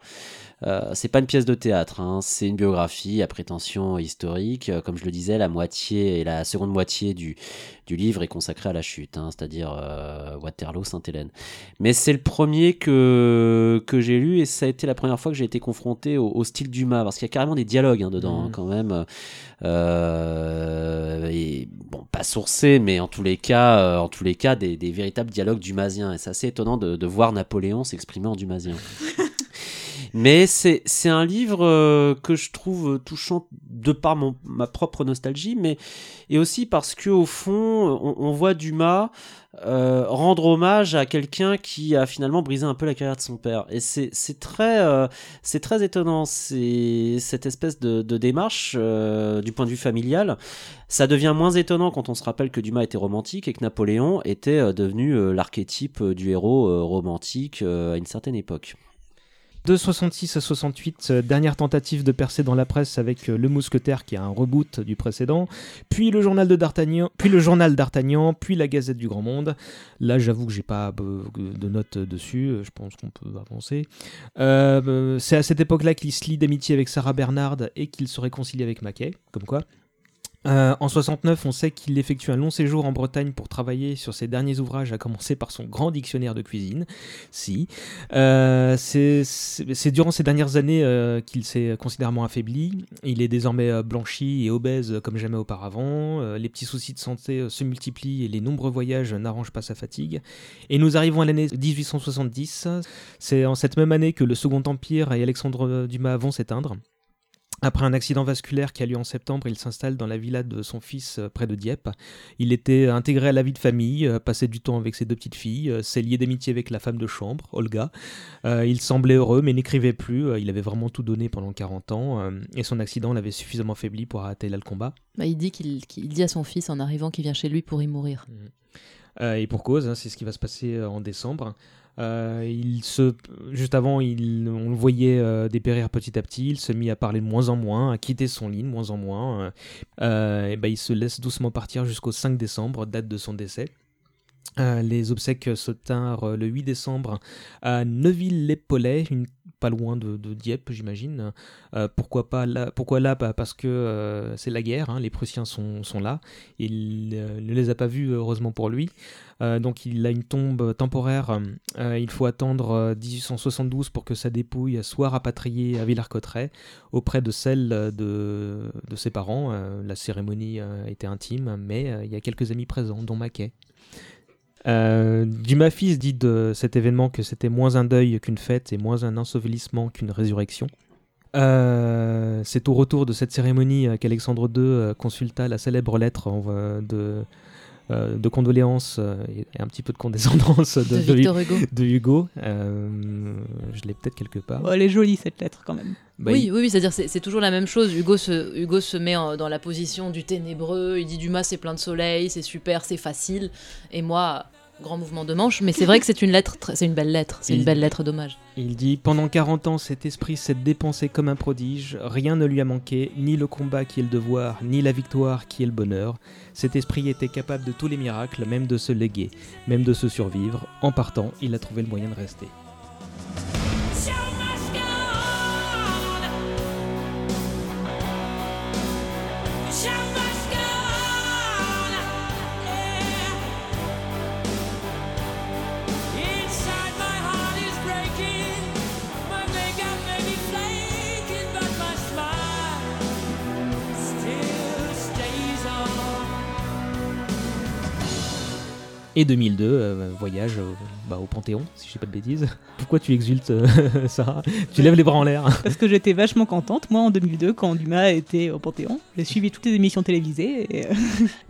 C'est pas une pièce de théâtre, hein. c'est une biographie à prétention historique. Comme je le disais, la moitié et la seconde moitié du, du livre est consacrée à la chute, hein, c'est-à-dire Waterloo, Sainte-Hélène. Mais c'est le premier que, que j'ai lu et ça a été la première fois que j'ai été confronté au, au style Dumas, parce qu'il y a carrément des dialogues dedans, hein, quand même. Euh, bon, pas sourcés, mais en tous les cas, euh, en tous les cas, des, véritables dialogues dumasiens. Et c'est assez étonnant de, de voir Napoléon s'exprimer en dumasien. Mais c'est un livre euh, que je trouve touchant de par mon, ma propre nostalgie, mais et aussi parce que au fond, on, voit Dumas euh, rendre hommage à quelqu'un qui a finalement brisé un peu la carrière de son père. Et c'est très euh, c'est très étonnant. C'est cette espèce de, démarche euh, du point de vue familial. Ça devient moins étonnant quand on se rappelle que Dumas était romantique et que Napoléon était euh, devenu euh, l'archétype euh, du héros euh, romantique euh, à une certaine époque. De 66 à 68, euh, dernière tentative de percer dans la presse avec euh, Le Mousquetaire qui est un reboot du précédent, puis le journal d'Artagnan, puis le journal d'Artagnan, puis la Gazette du Grand Monde. Là, j'avoue que j'ai pas euh, de notes dessus, je pense qu'on peut avancer. C'est à cette époque-là qu'il se lie d'amitié avec Sarah Bernard et qu'il se réconcilie avec Mackay, comme quoi. Euh, en 69, on sait qu'il effectue un long séjour en Bretagne pour travailler sur ses derniers ouvrages, à commencer par son grand dictionnaire de cuisine. Si. Euh, c'est durant ces dernières années euh, qu'il s'est considérablement affaibli. Il est désormais blanchi et obèse comme jamais auparavant. Les petits soucis de santé se multiplient et les nombreux voyages n'arrangent pas sa fatigue. Et nous arrivons à l'année 1870. C'est en cette même année que le Second Empire et Alexandre Dumas vont s'éteindre. Après un accident vasculaire qui a lieu en septembre, il s'installe dans la villa de son fils euh, près de Dieppe. Il était intégré à la vie de famille, euh, passait du temps avec ses deux petites filles, euh, s'est lié d'amitié avec la femme de chambre, Olga. Euh, il semblait heureux mais n'écrivait plus, Euh, il avait vraiment tout donné pendant 40 ans euh, et son accident l'avait suffisamment faibli pour arrêter là le combat. Bah, il dit qu'il dit à son fils en arrivant qu'il vient chez lui pour y mourir. Euh, et pour cause, hein, c'est ce qui va se passer euh, en décembre. Euh, il se, juste avant, il, on le voyait euh, dépérir petit à petit. Il se mit à parler de moins en moins, à quitter son lit de moins en moins. Euh, et ben, il se laisse doucement partir jusqu'au 5 décembre, date de son décès. Les obsèques se tinrent le 8 décembre à Neuville-les-Polais, une- pas loin de, Dieppe, j'imagine. Euh, pourquoi pas là Pourquoi là? Bah, Parce que euh, c'est la guerre, hein, les Prussiens sont, là. Il euh, ne les a pas vus, heureusement pour lui. Donc il a une tombe temporaire. Il faut attendre euh, 1872 pour que sa dépouille soit rapatriée à Villers-Cotterêts auprès de celle de, de ses parents. La cérémonie était intime, mais il y a quelques amis présents, dont Mackay. Euh, Dumas fils dit de cet événement que c'était moins un deuil qu'une fête et moins un ensevelissement qu'une résurrection. Euh, c'est au retour de cette cérémonie euh, qu'Alexandre II euh, consulta la célèbre lettre de, euh, de condoléances euh, et un petit peu de condescendance de, De de- Victor Hugo. de Hugo. Euh, je l'ai peut-être quelque part. Oh, elle est jolie cette lettre quand même. Bah, oui, il- oui, oui, c'est-à-dire c'est c'est toujours la même chose. Hugo se, Hugo se met en- dans la position du ténébreux. Il dit Dumas c'est plein de soleil, c'est super, c'est facile. Et moi, grand mouvement de manche. Mais c'est vrai que c'est une lettre, c'est une belle lettre, c'est une belle lettre d'hommage. Il dit Pendant 40 ans, cet esprit s'est dépensé comme un prodige, rien ne lui a manqué, ni le combat qui est le devoir, ni la victoire qui est le bonheur. Cet esprit était capable de tous les miracles, même de se léguer, même de se survivre. En partant, il a trouvé le moyen de rester. Et 2002, euh, voyage au, bah, au Panthéon, si je dis pas de bêtises. Pourquoi tu exultes, euh, Sarah? Tu lèves les bras en l'air. Parce que j'étais vachement contente, moi, en 2002, quand Dumas était au Panthéon. J'ai suivi toutes les émissions télévisées. Et... euh,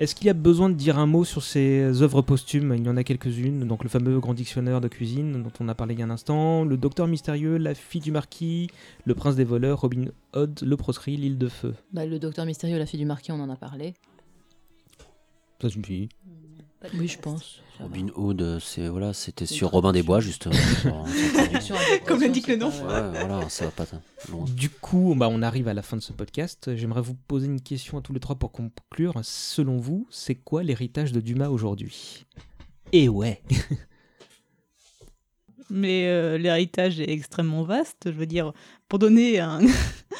Est-ce qu'il y a besoin de dire un mot sur ses œuvres posthumes? Il y en a quelques-unes, donc le fameux Grand Dictionnaire de cuisine dont on a parlé il y a un instant, Le Docteur Mystérieux, La Fille du Marquis, Le Prince des voleurs, Robin Hood, Le Proscrit, L'île de feu. Bah, le docteur mystérieux, la fille du marquis, on en a parlé. Ça suffit. Oui, je pense. Robin Hood, c'est voilà, c'était sur Robin des. Bois justement. Comme l'indique le nom. voilà, ça va pas loin. Du coup, bah, on arrive à la fin de ce podcast. J'aimerais vous poser une question à tous les trois pour conclure. Selon vous, c'est quoi l'héritage de Dumas aujourd'hui? Et ouais Mais euh, l'héritage est extrêmement vaste. Je veux dire, pour donner un,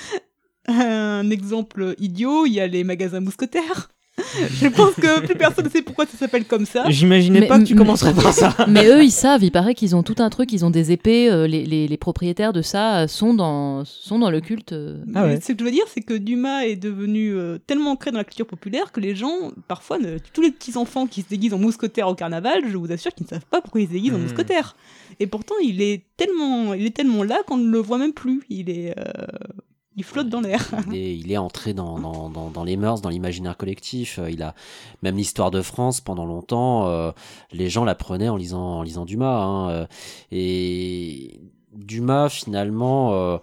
un exemple idiot, il y a les magasins mousquetaires. Je pense que plus personne ne sait pourquoi ça s'appelle comme ça. J'imaginais pas que tu commencerais par ça. Mais eux, ils savent, il paraît qu'ils ont tout un truc, ils ont des épées, euh, les, les- les propriétaires de ça euh, sont dans, sont dans le culte. euh. Ah ouais. Ce que je veux dire, c'est que Dumas est devenu euh, tellement ancré dans la culture populaire que les gens, parfois, ne- tous les petits enfants qui se déguisent en mousquetaire au carnaval, je vous assure qu'ils ne savent pas pourquoi ils se déguisent en Hmm. mousquetaire. Et pourtant, il est tellement, il est tellement là qu'on ne le voit même plus. Il est, euh, il flotte dans l'air. Il est, entré dans, dans, dans, dans les mœurs, dans l'imaginaire collectif. Euh, Il a même l'histoire de France pendant longtemps. euh, les gens l'apprenaient en lisant, en lisant Dumas. hein, euh, et Dumas, finalement, euh,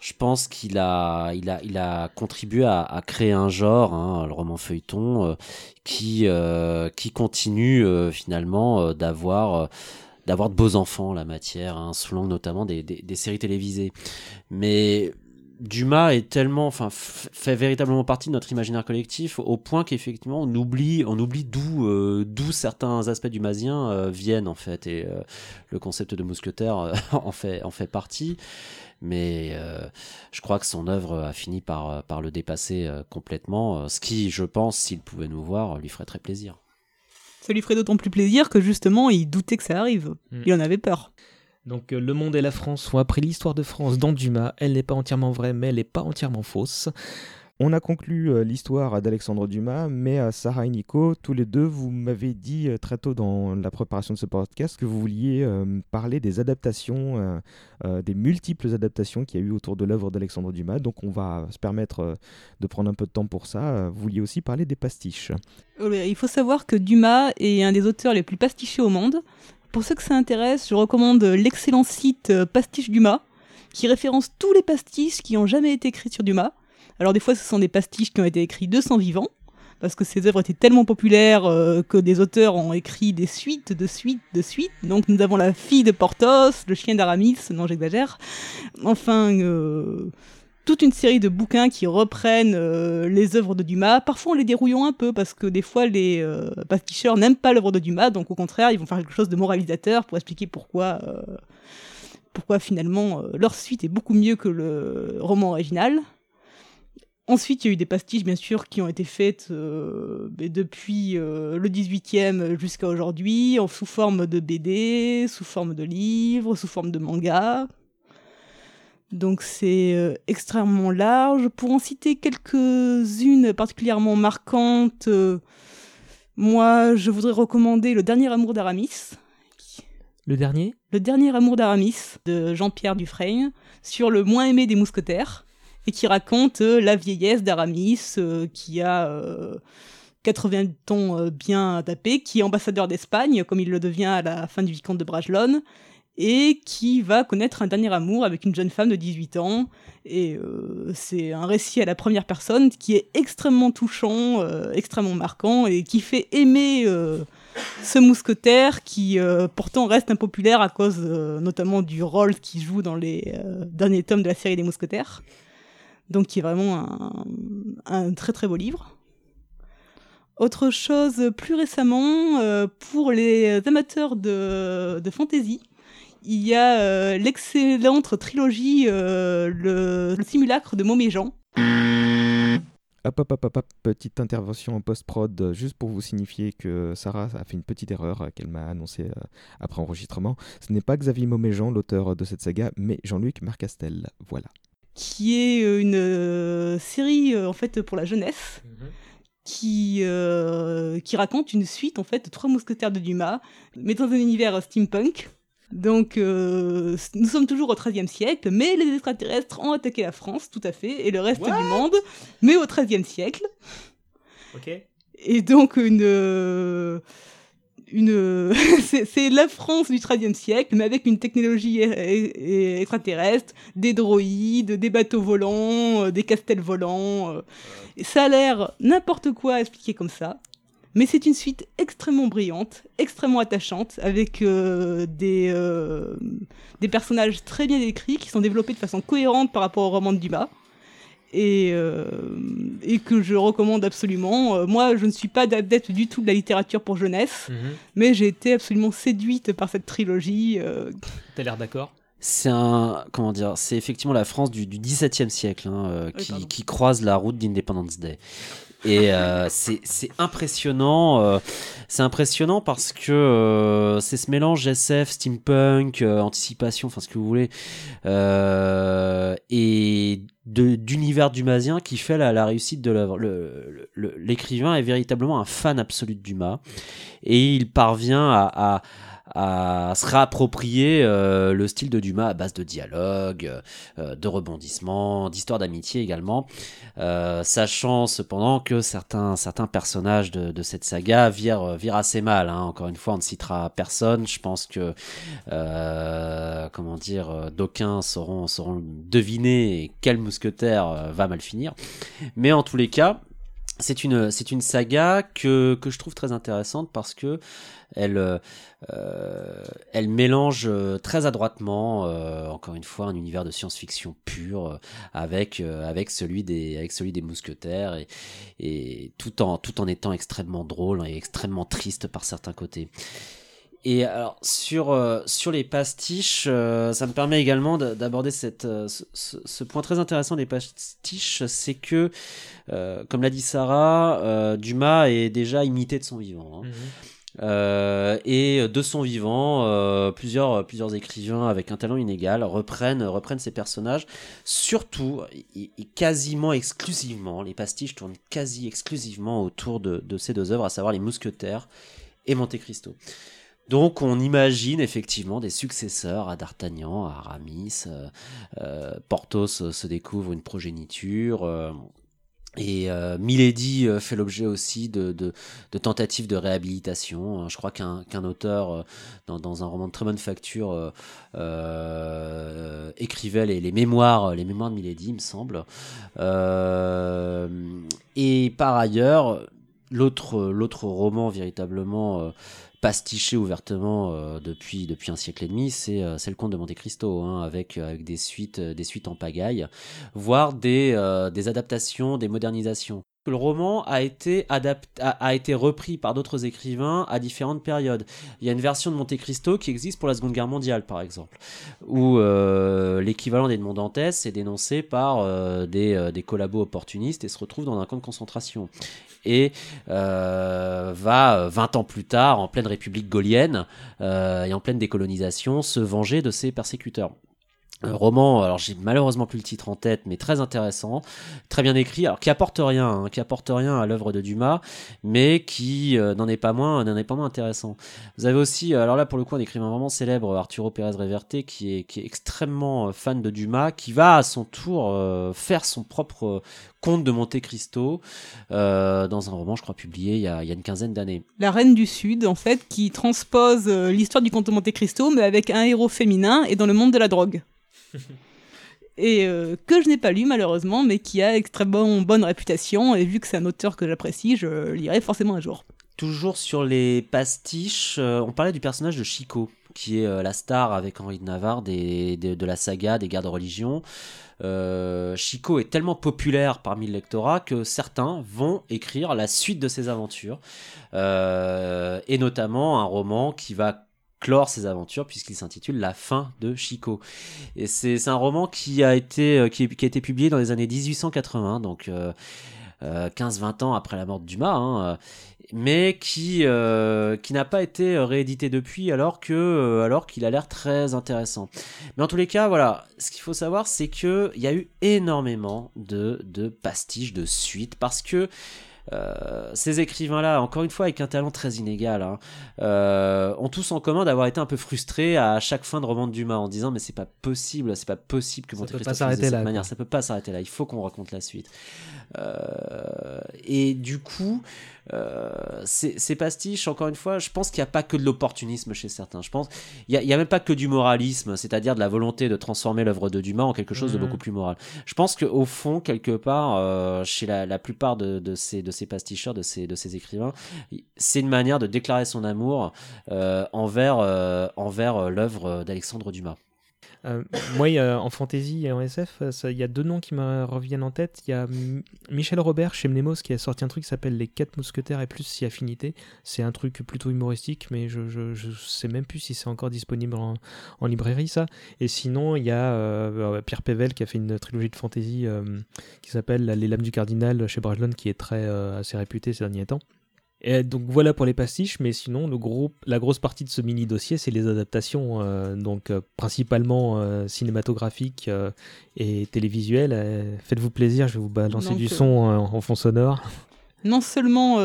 je pense qu'il a, il a, il a contribué à, à créer un genre, hein, le roman feuilleton, euh, qui, euh, qui continue finalement d'avoir. d'avoir de beaux enfants la matière, hein, sous l'angle notamment des, des, des séries télévisées. Mais Dumas est tellement, enfin, fait véritablement partie de notre imaginaire collectif au point qu'effectivement on oublie, on oublie d'où, euh, d'où certains aspects du masien euh, viennent en fait, et euh, le concept de mousquetaire euh, en fait, en fait partie. Mais euh, je crois que son œuvre a fini par, par le dépasser euh, complètement, ce qui, je pense, s'il pouvait nous voir, lui ferait très plaisir. Ça lui ferait d'autant plus plaisir que justement, il doutait que ça arrive. Hmm. Il en avait peur. Donc euh, Le Monde et la France ont appris l'histoire de France dans Dumas. Elle n'est pas entièrement vraie, mais elle n'est pas entièrement fausse. On a conclu euh, l'histoire d'Alexandre Dumas, mais à Sarah et Nico, tous les deux, vous m'avez dit euh, très tôt dans la préparation de ce podcast que vous vouliez euh, parler des adaptations, euh, euh, des multiples adaptations qu'il y a eu autour de l'œuvre d'Alexandre Dumas. Donc on va se permettre de prendre un peu de temps pour ça. Vous vouliez aussi parler des pastiches. Il faut savoir que Dumas est un des auteurs les plus pastichés au monde. Pour ceux que ça intéresse, je recommande l'excellent site euh, Pastiche Dumas, qui référence tous les pastiches qui ont jamais été écrits sur Dumas. Alors des fois, ce sont des pastiches qui ont été écrits de son vivant, parce que ses œuvres étaient tellement populaires euh, que des auteurs ont écrit des suites, de suites, de suites. Donc nous avons la fille de Porthos, le chien d'Aramis, non j'exagère. Enfin, euh, toute une série de bouquins qui reprennent euh, les œuvres de Dumas. Parfois, on les dérouillons un peu parce que des fois, les euh, pasticheurs n'aiment pas l'œuvre de Dumas, donc au contraire, ils vont faire quelque chose de moralisateur pour expliquer pourquoi, euh, pourquoi finalement euh, leur suite est beaucoup mieux que le roman original. Ensuite, il y a eu des pastiches, bien sûr, qui ont été faites euh, mais depuis euh, le 18e jusqu'à aujourd'hui, en sous forme de BD, sous forme de livres, sous forme de manga. Donc c'est euh, extrêmement large. Pour en citer quelques-unes particulièrement marquantes, euh, moi je voudrais recommander Le dernier amour d'Aramis. Le dernier? Le dernier amour d'Aramis de Jean-Pierre Dufresne sur le moins aimé des mousquetaires et qui raconte euh, la vieillesse d'Aramis euh, qui a euh, 80 ans bien tapés, qui est ambassadeur d'Espagne comme il le devient à la fin du vicomte de Bragelonne et qui va connaître un dernier amour avec une jeune femme de 18 ans. Et euh, c'est un récit à la première personne qui est extrêmement touchant, euh, extrêmement marquant, et qui fait aimer euh, ce mousquetaire qui pourtant reste impopulaire à cause notamment du rôle qu'il joue dans les derniers tomes de la série des mousquetaires. Donc qui est vraiment un, très très beau livre. Autre chose, plus récemment, pour les amateurs de fantasy, il y a euh, l'excellente trilogie euh, le, le simulacre de Moméjean. Hop, hop, hop, hop, hop, petite intervention en post-prod, juste pour vous signifier que Sarah a fait une petite erreur qu'elle m'a annoncée euh, après enregistrement. Ce n'est pas Xavier Mauméjean, l'auteur de cette saga, mais Jean-Luc Marcastel. Voilà. qui est une série en fait pour la jeunesse qui, euh, qui raconte une suite en fait de trois mousquetaires de Dumas, mais dans un univers steampunk. Donc euh, nous sommes toujours au XIIIe siècle, mais les extraterrestres ont attaqué la France, tout à fait, et le reste What? du monde, mais au XIIIe siècle. Ok. Et donc une euh, une c'est la France du XIIIe siècle, mais avec une technologie e- e- extraterrestre, des droïdes, des bateaux volants, euh, des castels volants. euh. Ça a l'air n'importe quoi expliqué comme ça. Mais c'est une suite extrêmement brillante, extrêmement attachante, avec euh, des, euh, des personnages très bien écrits, qui sont développés de façon cohérente par rapport au roman de Dumas et, euh, et que je recommande absolument. Euh, moi, je ne suis pas adepte du tout de la littérature pour jeunesse, Mhm. mais j'ai été absolument séduite par cette trilogie. euh, T'as l'air d'accord C'est un comment dire, c'est effectivement la France du, du XVIIe siècle hein, euh, qui, croise la route d'Independence Day. Et euh, c'est impressionnant, euh, c'est impressionnant parce que c'est ce mélange SF, steampunk, anticipation, enfin ce que vous voulez, et de- d'univers dumasien qui fait la, la réussite de l'œuvre. L'écrivain est véritablement un fan absolu de Dumas et il parvient à, à- à se réapproprier euh, le style de Dumas à base de dialogue, euh, de rebondissements, d'histoires d'amitié également, euh, sachant cependant que certains, certains personnages de, de cette saga virent, assez mal. hein. Encore une fois, on ne citera personne. Je pense que, comment dire, d'aucuns sauront, deviner quel mousquetaire va mal finir. Mais en tous les cas, c'est une, c'est une saga que, que je trouve très intéressante parce que elle, elle mélange euh, très adroitement, euh, encore une fois, un univers de science-fiction pur euh, avec, euh, avec, celui des, avec celui des mousquetaires et, tout, en, tout en étant extrêmement drôle et extrêmement triste par certains côtés. Et alors sur euh, sur les pastiches, euh, ça me permet également de- d'aborder cette euh, ce, point très intéressant des pastiches, c'est que euh, comme l'a dit Sarah, euh, Dumas est déjà imité de son vivant. hein. Mhm. Euh, et de son vivant, euh, plusieurs, écrivains avec un talent inégal reprennent, reprennent ces personnages. Surtout, et, quasiment exclusivement, les pastiches tournent quasi exclusivement autour de, ces deux œuvres, à savoir Les Mousquetaires et Monte Cristo. Donc on imagine effectivement des successeurs à D'Artagnan, à Aramis, euh, Porthos se découvre une progéniture. Et euh, Milady euh, fait l'objet aussi de, de, de tentatives de réhabilitation. Euh, Je crois qu'un qu'un auteur, euh, dans, dans un roman de très bonne facture, euh, écrivait les, les mémoires, les mémoires de Milady, il me semble. Et par ailleurs, l'autre roman véritablement pastiché ouvertement euh, depuis depuis un siècle et demi, c'est euh, le Comte de Monte Cristo, hein, avec avec des suites euh, des suites en pagaille, voire des euh, des adaptations, des modernisations. Le roman a été adapt- a, a été repris par d'autres écrivains à différentes périodes. Il y a une version de Monte Cristo qui existe pour la Seconde Guerre mondiale, par exemple, où euh, l'équivalent d'Edmond Dantès est dénoncé par euh, des, euh, des collabos opportunistes et se retrouve dans un camp de concentration. Et va, euh, 20 ans plus tard, en pleine République gaulienne et en pleine décolonisation, se venger de ses persécuteurs. Un roman, alors j'ai malheureusement plus le titre en tête, mais très intéressant, très bien écrit, alors qui apporte rien, hein, qui apporte rien à l'œuvre de Dumas, mais qui euh, n'en est pas moins, n'en est pas moins intéressant. Vous avez aussi, euh, alors là pour le coup un écrivain vraiment célèbre, Arturo Pérez Reverte, qui est, qui est extrêmement euh, fan de Dumas, qui va à son tour faire son propre conte de Monte Cristo dans un roman, je crois, publié il y a, il y a une quinzaine d'années. La Reine du Sud, en fait, qui transpose l'histoire du comte de Monte Cristo, mais avec un héros féminin et dans le monde de la drogue. Et euh, que je n'ai pas lu malheureusement, mais qui a extrêmement bonne réputation, et vu que c'est un auteur que j'apprécie, je lirai forcément un jour. Toujours sur les pastiches, euh, on parlait du personnage de Chico, qui est euh, la star avec Henri de Navarre de la saga des guerres de religion. Chico est tellement populaire parmi le lectorat que certains vont écrire la suite de ses aventures, et notamment un roman qui va ses aventures puisqu'il s'intitule La fin de Chico. Et c'est un roman qui a été euh, qui, a été publié dans les années 1880, donc euh, euh, 15-20 ans après la mort de Dumas, hein, euh, mais qui, euh, qui n'a pas été réédité depuis alors que euh, alors qu'il a l'air très intéressant. Mais en tous les cas, voilà, ce qu'il faut savoir, c'est que il y a eu énormément de, de pastiches, de suites, parce que euh, ces écrivains-là, encore une fois avec un talent très inégal, hein, euh, ont tous en commun d'avoir été un peu frustrés à chaque fin de roman de Dumas en disant mais c'est pas possible, c'est pas possible que Ça Monte peut Cristo pas finisse s'arrêter de cette là, manière, quoi. ça peut pas s'arrêter là, il faut qu'on raconte la suite. Euh, et du coup, euh, ces, pastiches, encore une fois, je pense qu'il n'y a pas que de l'opportunisme chez certains. Je pense il n'y a, même pas que du moralisme, c'est-à-dire de la volonté de transformer l'œuvre de Dumas en quelque chose de Mhm. beaucoup plus moral. Je pense qu'au fond, quelque part, euh, chez la, la plupart de, de ces, de ces pasticheurs, de ces, de ces écrivains, c'est une manière de déclarer son amour euh, envers, envers l'œuvre d'Alexandre Dumas. Euh, moi, en fantasy et en SF, euh, il y a deux noms qui me reviennent en tête. Il y a Michel Robert chez Mnemos qui a sorti un truc qui s'appelle Les Quatre Mousquetaires et plus si affinité. C'est un truc plutôt humoristique, mais je, je sais même plus si c'est encore disponible en, librairie, ça. Et sinon, il y a euh, Pierre Pével qui a fait une trilogie de fantasy qui s'appelle Les Lames du Cardinal chez Brajlon, qui est très assez réputé ces derniers temps. Et donc voilà pour les pastiches, mais sinon le gros, la grosse partie de ce mini dossier c'est les adaptations, euh, donc euh, principalement euh, cinématographiques et télévisuelles. Faites-vous plaisir, je vais vous balancer Donc, du son en fond sonore. Non seulement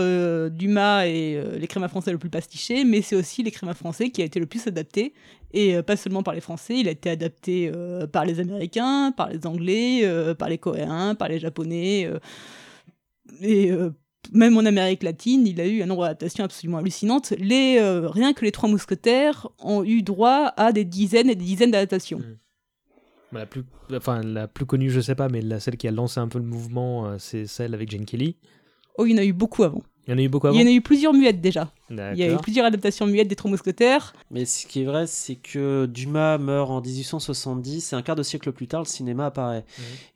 Dumas est l'écrivain français le plus pastiché, mais c'est aussi l'écrivain français qui a été le plus adapté. Et pas seulement par les Français, il a été adapté par les Américains, par les Anglais, par les Coréens, par les Japonais. et euh, même en Amérique latine, il a eu un nombre d'adaptations absolument hallucinantes. Les, euh, rien que les Trois Mousquetaires ont eu droit à des dizaines et des dizaines d'adaptations. Mm. La plus, enfin, la plus connue, je sais pas, mais la, celle qui a lancé un peu le mouvement, euh, c'est celle avec Jane Kelly. Oh, il y en a eu beaucoup avant. Il y en a eu beaucoup avant. Il y en a eu plusieurs muettes déjà. Il y a eu plusieurs adaptations muettes des Trois Mousquetaires. Mais ce qui est vrai, c'est que Dumas meurt en 1870 et un quart de siècle plus tard, le cinéma apparaît.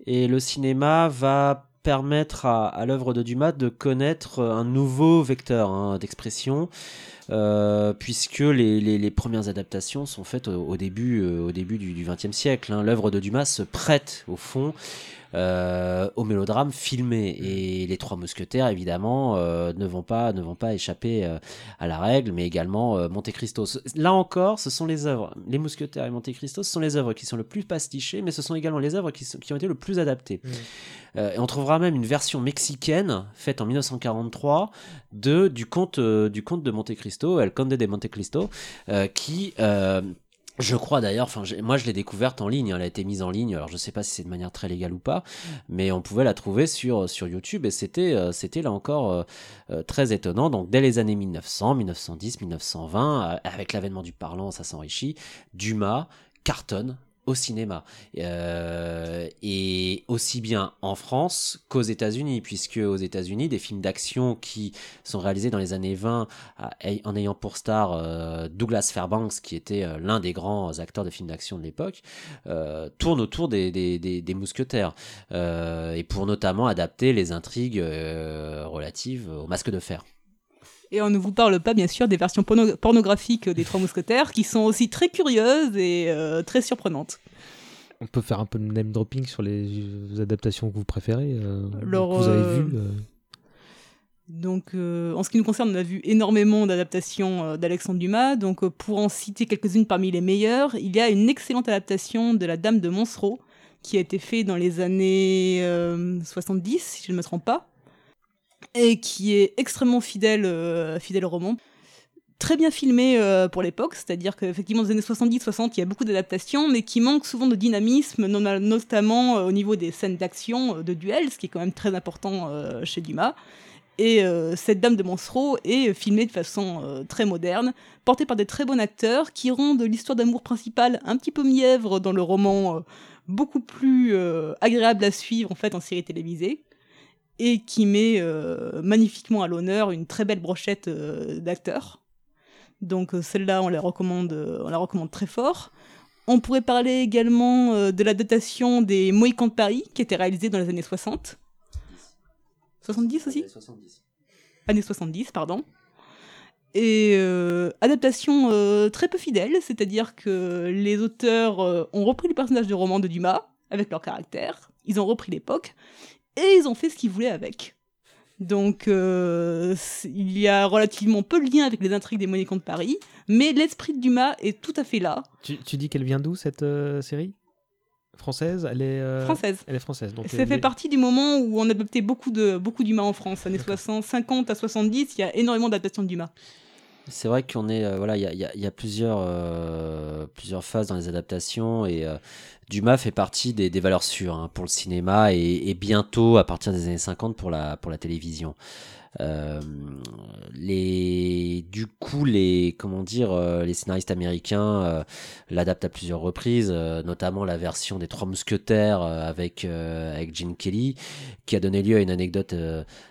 Et le cinéma va permettre à, à l'œuvre de Dumas de connaître un nouveau vecteur hein, d'expression, euh, puisque les, les- les premières adaptations sont faites au, au début, euh, au début du XXe siècle. hein. L'œuvre de Dumas se prête, au fond, euh, au mélodrame filmé. Et les Trois Mousquetaires, évidemment, euh, ne, vont pas, ne vont pas échapper euh, à la règle, mais également Monte Cristo. Là encore, ce sont les œuvres, les Mousquetaires et Monte Cristo, ce sont les œuvres qui sont le plus pastichées, mais ce sont également les œuvres qui, sont- qui ont été le plus adaptées. Mm. Et on trouvera même une version mexicaine faite en 1943 de du conte du conte de Monte Cristo, El Conde de Monte Cristo, euh, qui euh, je crois d'ailleurs, enfin moi je l'ai découverte en ligne, hein, elle a été mise en ligne, alors je sais pas si c'est de manière très légale ou pas, mais on pouvait la trouver sur, sur YouTube et c'était euh, c'était là encore très étonnant. Donc dès les années 1900, 1910, 1920, euh, avec l'avènement du parlant, ça s'enrichit, Dumas cartonne au cinéma. Euh, et aussi bien en France qu'aux États-Unis, puisque aux États-Unis, des films d'action qui sont réalisés dans les années 20 à- en ayant pour star euh, Douglas Fairbanks, qui était euh, l'un des grands acteurs de films d'action de l'époque, tournent autour des, des, mousquetaires, et pour notamment adapter les intrigues relatives au masque de fer. Et on ne vous parle pas, bien sûr, des versions porno- pornographiques des Trois Mousquetaires, qui sont aussi très curieuses et euh, très surprenantes. On peut faire un peu de name dropping sur les euh, adaptations que vous préférez, euh, Alors, que vous avez euh, vues. euh. Donc, en ce qui nous concerne, on a vu énormément d'adaptations d'Alexandre Dumas. Donc, pour en citer quelques-unes parmi les meilleures, il y a une excellente adaptation de La Dame de Moncereau, qui a été faite dans les années euh, 70, si je ne me trompe pas, et qui est extrêmement fidèle, euh, fidèle au roman. Très bien filmé euh, pour l'époque, c'est-à-dire qu'effectivement, dans les années 70-60, il y a beaucoup d'adaptations, mais qui manquent souvent de dynamisme, notamment euh, au niveau des scènes d'action, de duel, ce qui est quand même très important chez Dumas. Et cette dame de Moncereau est filmée de façon très moderne, portée par des très bons acteurs qui rendent l'histoire d'amour principale un petit peu mièvre dans le roman, beaucoup plus agréable à suivre en fait en série télévisée, et qui met euh, magnifiquement à l'honneur une très belle brochette euh, d'acteurs. Donc euh, celle-là, on la recommande, on la recommande très fort. On pourrait parler également de la datation des Mohicans de Paris, qui était réalisée dans les années 60. 70 aussi années 70, pardon. Et euh, adaptation euh, très peu fidèle, c'est-à-dire que les auteurs euh, ont repris les personnages de romans de Dumas avec leur caractère, ils ont repris l'époque et ils ont fait ce qu'ils voulaient avec. Donc euh, il y a relativement peu de lien avec les intrigues des Monicons de Paris, mais l'esprit de Dumas est tout à fait là. Tu, tu dis qu'elle vient d'où cette euh, série? Française, elle est. euh, Française. Elle est française. Donc, Ça fait partie du moment où on adoptait beaucoup de beaucoup d'Dumas en France, années 60, 50 à 70, il y a énormément d'adaptations de Dumas. C'est vrai qu'on est euh, voilà, il y a, euh, plusieurs phases dans les adaptations et euh, Dumas fait partie des, valeurs sûres hein, pour le cinéma et, bientôt à partir des années 50 pour la pour la télévision. Euh, les du coup les comment dire euh, les scénaristes américains euh, l'adaptent à plusieurs reprises notamment la version des trois mousquetaires avec avec Gene Kelly qui a donné lieu à une anecdote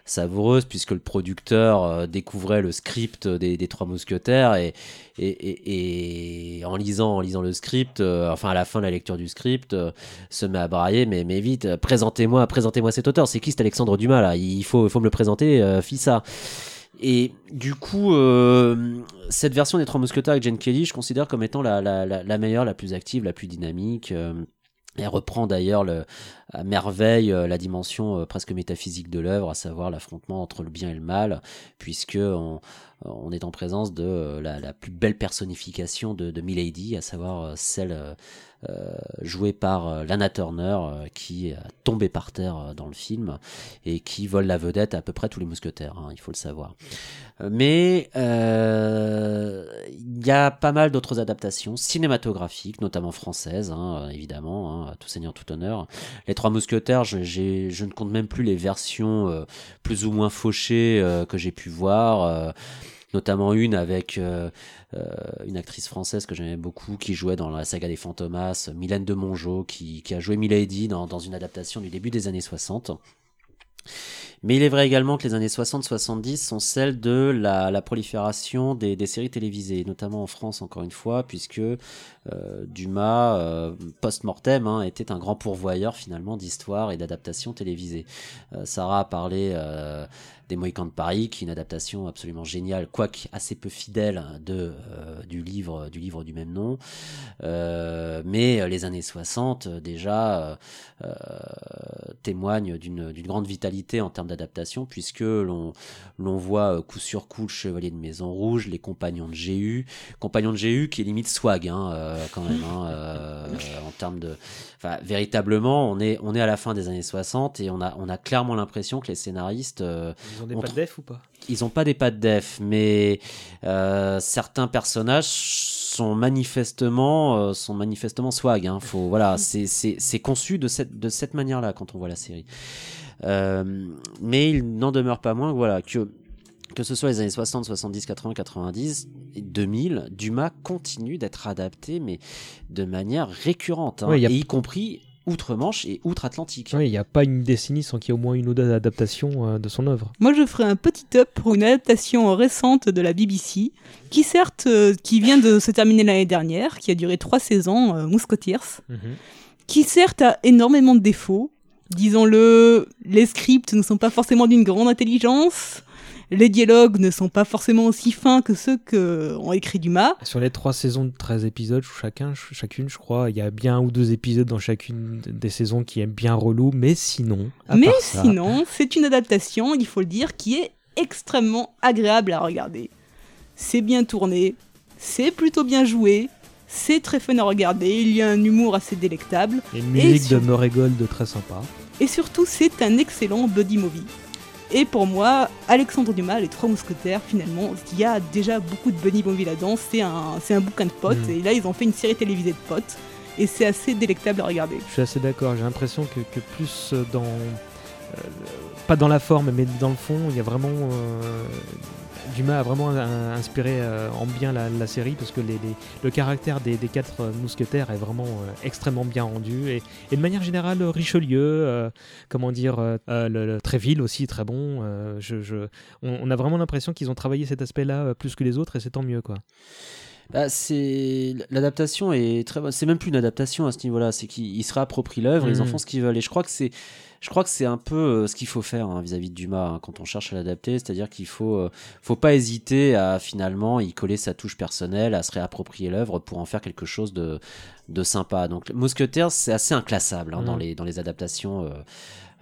savoureuse puisque le producteur découvrait le script des, des trois mousquetaires et, et, et, en lisant en lisant le script enfin à la fin de la lecture du script se met à brailler mais mais vite présentez-moi présentez-moi cet auteur. C'est qui cet Alexandre Dumas là? Il faut faut me le présenter ça et du coup, euh, cette version des Trois Mousquetaires avec Jane Kelly, je considère comme étant la, la, meilleure, la plus active, la plus dynamique. euh, elle reprend d'ailleurs le- à merveille euh, la dimension presque métaphysique de l'œuvre, à savoir l'affrontement entre le bien et le mal, puisque on, est en présence de la, la plus belle personnification de, de Milady, à savoir celle euh, jouée par euh, Lana Turner, euh, qui est tombée par terre dans le film et qui vole la vedette à, peu près tous les mousquetaires, hein, il faut le savoir. Mais il y a pas mal d'autres adaptations cinématographiques, notamment françaises, hein, évidemment, hein, tout seigneur, tout honneur. Les Trois Mousquetaires, je, ne compte même plus les versions plus ou moins fauchées que j'ai pu voir. Notamment une avec euh, euh, une actrice française que j'aimais beaucoup qui jouait dans la saga des Fantomas, Mylène de Mongeau, qui, a joué Milady dans, une adaptation du début des années 60. Mais il est vrai également que les années 60-70 sont celles de la, prolifération des, séries télévisées, notamment en France encore une fois, puisque euh, Dumas, post-mortem, hein, était un grand pourvoyeur finalement d'histoires et d'adaptations télévisées. Sarah a parlé des de Paris, qui est une adaptation absolument géniale, quoique assez peu fidèle de, euh, du, livre, du livre du même nom. Euh, mais euh, les années 60, euh, déjà, témoignent d'une grande vitalité en termes d'adaptation, puisque l'on voit coup sur coup le Chevalier de Maison Rouge, les Compagnons de Jéhu, Compagnons de Jéhu qui est limite swag hein, quand même, hein, en termes de... Enfin, véritablement, on est, on est à la fin des années 60 et on a, on a clairement l'impression que les scénaristes... ont des on pas de tr- def ou pas? Ils ont pas des pattes def, mais euh, certains personnages sont manifestement, euh, sont manifestement swag. Hein. Faut, voilà, c'est, conçu de cette, de cette manière-là quand on voit la série. Euh, mais il n'en demeure pas moins que, voilà, que, que ce soit les années 60, 70, 80, 90, et 2000, Dumas continue d'être adapté, mais de manière récurrente, hein, Ouais, y a- et y compris outre-Manche et outre-Atlantique. Oui, il n'y a pas une décennie sans qu'il y ait au moins une ou deux adaptations euh, de son œuvre. Moi, je ferai un petit up pour une adaptation récente de la BBC, qui certes, euh, qui vient de se terminer l'année dernière, qui a duré trois saisons, euh, Musketeers, qui certes a énormément de défauts. Disons-le, les scripts ne sont pas forcément d'une grande intelligence, les dialogues ne sont pas forcément aussi fins que ceux qu'ont écrit Dumas. Sur les trois saisons de 13 épisodes, chacun, chacune, je crois, il y a bien un ou deux épisodes dans chacune des saisons qui est bien relou, mais sinon. à Mais part ça- sinon, c'est une adaptation, il faut le dire, qui est extrêmement agréable à regarder. C'est bien tourné, c'est plutôt bien joué, c'est très fun à regarder, il y a un humour assez délectable, Et une musique sur- de Murray Gold très sympa. et surtout c'est un excellent buddy movie. Et pour moi, Alexandre Dumas, Les Trois Mousquetaires, finalement, il y a déjà beaucoup de buddy movie là-dedans, c'est un, c'est un bouquin de potes, Mm. et là ils ont fait une série télévisée de potes, et c'est assez délectable à regarder. Je suis assez d'accord. J'ai l'impression que, que plus dans. euh, pas dans la forme, mais dans le fond, il y a vraiment. euh, Dumas a vraiment inspiré euh, en bien la, la série parce que les, les- le caractère des, des quatre euh, mousquetaires est vraiment euh, extrêmement bien rendu et, et de manière générale Richelieu, comment dire, le, le Tréville aussi très bon. je, je- on, on a vraiment l'impression qu'ils ont travaillé cet aspect-là plus que les autres et c'est tant mieux quoi. Bah, c'est l'adaptation est très bonne. C'est même plus une adaptation à ce niveau-là, c'est qu'ils ils se réapproprient l'œuvre, ils en Mhm. font ce qu'ils veulent. Et je crois que c'est, je crois que c'est un peu euh, ce qu'il faut faire hein, vis-à-vis de Dumas hein, quand on cherche à l'adapter, c'est-à-dire qu'il faut, euh, faut pas hésiter à finalement y coller sa touche personnelle, à se réapproprier l'œuvre pour en faire quelque chose de, de sympa. Donc Mousquetaires, c'est assez inclassable hein, dans les dans les adaptations. euh,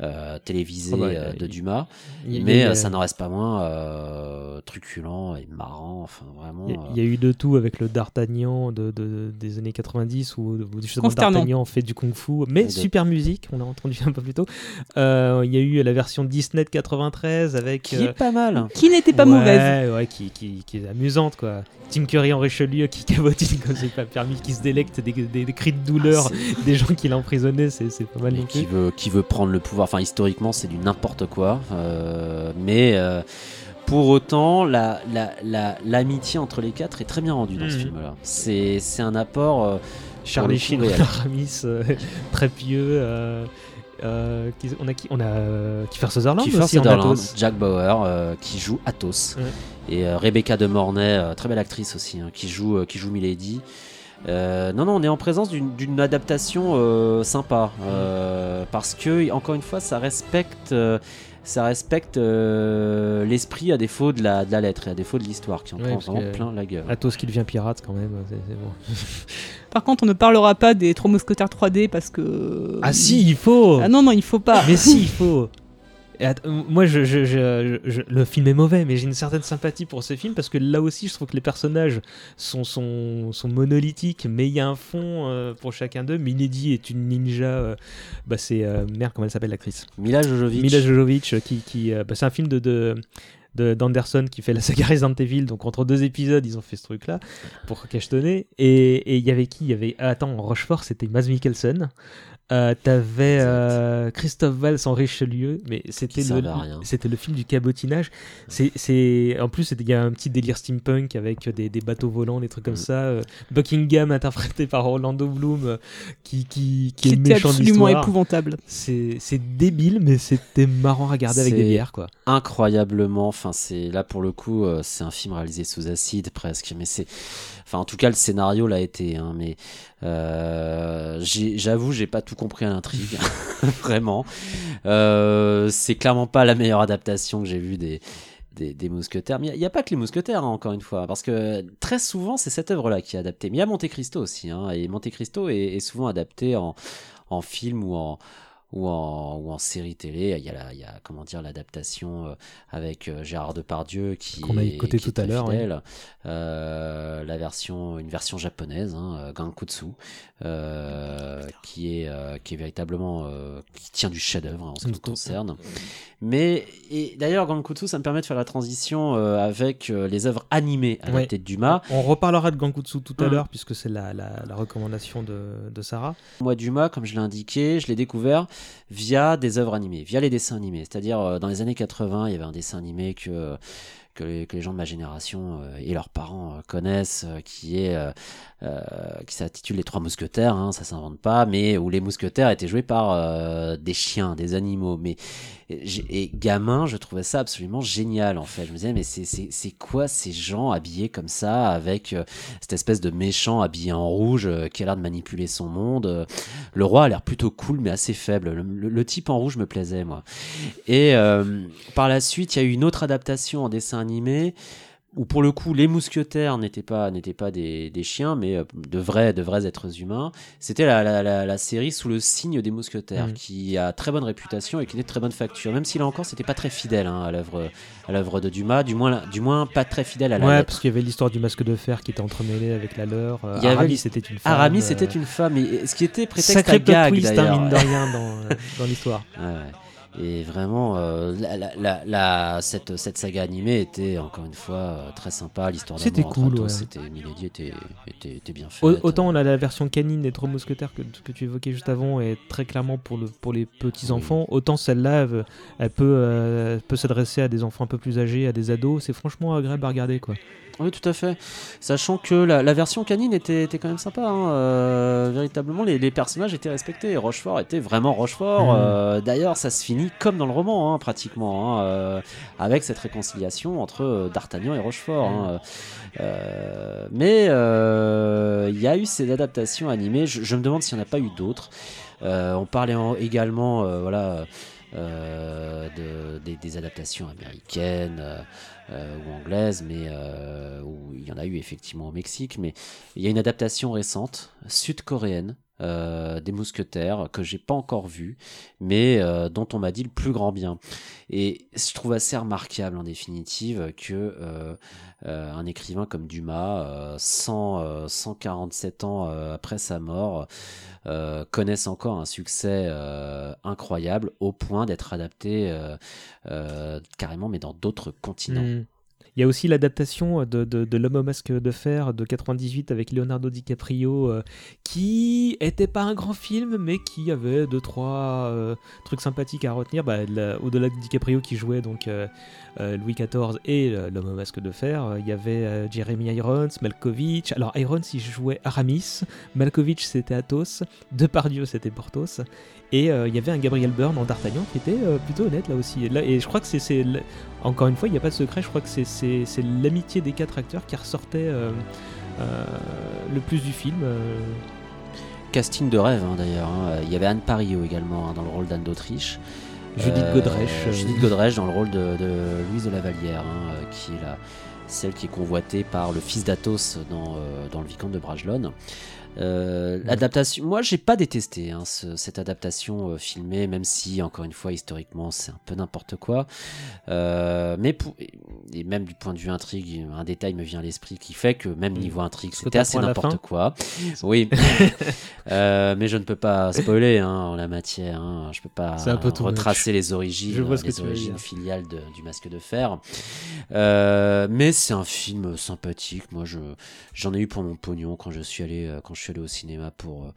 euh, télévisé Ah bah, euh, de Dumas, y mais y a- euh, ça n'en reste pas moins euh, truculent et marrant. Enfin, vraiment. Il y a- euh, il y a eu de tout avec le D'Artagnan de, de- des années 90 où, où justement. D'Artagnan fait du kung-fu, mais de- super musique, on l'a entendu un peu plus tôt. Euh, il y a eu la version Disney de 93 avec. qui euh, est pas mal. Qui n'était pas ouais, mauvaise. Ouais, qui, qui, qui est amusante quoi. Tim Curry en Richelieu qui cabotine comme c'est pas permis, qui se délecte des, des- des cris de douleur Ah, des gens qui emprisonné, c'est pas mal non qui plus. veut, qui veut prendre le pouvoir. Enfin, historiquement, c'est du n'importe quoi. euh, mais euh, pour autant, la- la- la- l'amitié entre les quatre est très bien rendue dans ce Mhm. film-là. C'est un apport. euh, Charlie Sheen. Aramis, très pieux. euh, on a qui On a euh, Kiefer Sutherland Kiefer aussi en Sutherland, Athos. Jack Bauer, euh, qui joue Athos. Ouais. Et Rebecca de Mornay, très belle actrice aussi, hein, qui, joue, qui joue Milady. Euh, non, non, on est en présence d'une adaptation euh, sympa. euh, parce que, encore une fois, ça respecte, euh, ça respecte euh, l'esprit à défaut de la, de la lettre et à défaut de l'histoire, qui en Ouais, prend vraiment plein la gueule. Athos qui devient pirate quand même. c'est- bon. Par contre, on ne parlera pas des Trois Mousquetaires 3D parce que. Ah si, il faut Ah non, non, il faut pas. Mais si, il faut moi, je, je- je- je- le film est mauvais, mais j'ai une certaine sympathie pour ce film parce que là aussi, je trouve que les personnages sont, sont, sont monolithiques, mais il y a un fond euh, pour chacun d'eux. Milady est une ninja. euh, bah, c'est euh, merde, comment elle s'appelle l'actrice Mila Jojovic. Mila Jojovic, qui, qui, bah, c'est un film de, de, de- d'Anderson qui fait la saga Resident Evil. Donc entre deux épisodes, ils ont fait ce truc-là pour cachetonner. Et il y avait qui? Il y avait attends en Rochefort, c'était Mads Mikkelsen. Euh, T'avais euh, Christophe Valls en Richelieu, mais c'était Qui le, c'était le film du cabotinage. C'est, c'est, en plus, c'était- il y a un petit délire steampunk avec des, des bateaux volants, des trucs comme Mm. ça. Euh, Buckingham interprété par Orlando Bloom, euh, qui, qui, qui est méchant absolument épouvantable. C'est, c'est débile, mais c'était marrant à regarder avec des bières, quoi. incroyablement. Enfin, c'est là pour le coup, c'est un film réalisé sous acide presque, mais c'est, enfin, en tout cas, le scénario l'a été. hein, mais euh, j'avoue, j'ai pas tout compris à l'intrigue, vraiment. Euh, c'est clairement pas la meilleure adaptation que j'ai vue des. Des, des mousquetaires, mais il n'y a, pas que les mousquetaires, hein, encore une fois, parce que très souvent c'est cette œuvre-là qui est adaptée. Mais il y a Monte Cristo aussi, hein, et Monte Cristo est, est souvent adapté en, en film ou en, ou en, ou en série télé. Il y a, la- il y a comment dire l'adaptation euh, avec euh, Gérard Depardieu qui Qu'on a écouté tout à l'heure, ouais. Euh, la version, une version japonaise, hein, Gankutsu, euh, qui est euh, qui est véritablement qui tient du chef-d'œuvre hein, en ce qui Tout- concerne. Mais et d'ailleurs Gankutsu, ça me permet de faire la transition avec les œuvres animées adaptées de Dumas. On reparlera de Gankutsu tout à Mm. l'heure, puisque c'est la, la, la recommandation de, de Sarah. Moi, Dumas, comme je l'ai indiqué, je l'ai découvert via des œuvres animées, via les dessins animés. C'est-à-dire, euh, dans les années 80, il y avait un dessin animé que, que, les, gens de ma génération euh, et leurs parents euh, connaissent, euh, qui est euh, euh, qui s'intitule Les Trois Mousquetaires, hein, ça s'invente pas, mais où les mousquetaires étaient joués par euh, des chiens, des animaux. Mais et gamin, je trouvais ça absolument génial en fait. Je me disais, mais c'est- quoi ces gens habillés comme ça, avec euh, cette espèce de méchant habillé en rouge euh, qui a l'air de manipuler son monde euh, Le roi a l'air plutôt cool, mais assez faible. Le, le- le type en rouge me plaisait, moi. Et euh, par la suite, il y a eu une autre adaptation en dessin animé où pour le coup les mousquetaires n'étaient pas n'étaient pas des, des chiens mais euh, de vrais de vrais êtres humains c'était la, la, la, la série sous le signe des mousquetaires Mhm. qui a très bonne réputation et qui est de très bonne facture même si là encore c'était pas très fidèle hein, à l'œuvre à l'œuvre de Dumas du moins du moins pas très fidèle à la Ouais, lettre. parce qu'il y avait l'histoire du masque de fer qui était entremêlée avec la leur. Euh, Il y avait Aramis, c'était une femme. Aramis euh, c'était une femme et ce qui était prétexte Sacré à gag twist, hein, mine de rien, dans, euh, dans l'histoire. Ouais, ouais. Et vraiment, euh, la, la- la- la- cette, cette saga animée était encore une fois euh, très sympa. L'histoire C'était d'amour entre cool, ouais. c'était Milady était, était, était bien faite. Au- Autant on a la version canine des Trois Mousquetaires que, que tu évoquais juste avant est très clairement pour, le, pour les petits enfants, autant celle-là, elle, elle peut, euh, peut s'adresser à des enfants un peu plus âgés, à des ados. C'est franchement agréable à regarder, quoi. Oui, tout à fait. Sachant que la, la version canine était, était quand même sympa. hein. Euh, véritablement, les, les personnages étaient respectés. Rochefort était vraiment Rochefort. Mhm. Euh, D'ailleurs, ça se finit comme dans le roman, hein, pratiquement, hein, euh, avec cette réconciliation entre D'Artagnan et Rochefort. Euh, mais il y a eu ces adaptations animées. Je, je me demande s'il n'y en a pas eu d'autres. On parlait en- également, voilà. euh, de, des, des adaptations américaines ou anglaises, mais euh, où il y en a eu effectivement au Mexique. Mais il y a une adaptation récente, sud-coréenne, euh, des mousquetaires que j'ai pas encore vu, mais euh, dont on m'a dit le plus grand bien. Et je trouve assez remarquable en définitive que euh, un écrivain comme Dumas, euh, 100, euh, 147 ans après sa mort, connaisse encore un succès incroyable au point d'être adapté carrément, mais dans d'autres continents. Mm. Il y a aussi l'adaptation de, de, L'homme au masque de fer de 98 avec Leonardo DiCaprio, euh, qui était pas un grand film, mais qui avait deux trois euh, trucs sympathiques à retenir. Bah, Au-delà de DiCaprio qui jouait donc euh, euh, Louis XIV et euh, L'homme au masque de fer, euh, il y avait euh, Jeremy Irons, Malkovich. Alors Irons il jouait Aramis, Malkovich c'était Athos, Depardieu c'était Porthos. Et euh, il y avait un Gabriel Byrne en D'Artagnan qui était euh, plutôt honnête là aussi. Et, je crois que c'est- encore une fois, il n'y a pas de secret, je crois que c'est- c'est l'amitié des quatre acteurs qui ressortait euh, euh, le plus du film. euh. Casting de rêve hein, d'ailleurs. hein. Il y avait Anne Parillo également hein, dans le rôle d'Anne d'Autriche. Judith Euh, Godrèche, euh. Judith Godrèche dans le rôle de, de Louise de la Vallière, euh, qui est la, celle qui est convoitée par le fils d'Athos dans, euh, dans le Vicomte de Bragelonne. Euh, L'adaptation, moi j'ai pas détesté hein, ce- cette adaptation euh, filmée, même si encore une fois historiquement c'est un peu n'importe quoi. Euh, mais pour, et même du point de vue intrigue, un détail me vient à l'esprit qui fait que même niveau intrigue c'était assez n'importe quoi. Oui, Euh, mais je ne peux pas spoiler hein, en la matière. hein. Je peux pas retracer les origines, les origines filiales de- du Masque de Fer. Euh, mais c'est un film sympathique. Moi, je j'en ai eu pour mon pognon quand je suis allé euh, quand je suis allé au cinéma pour euh,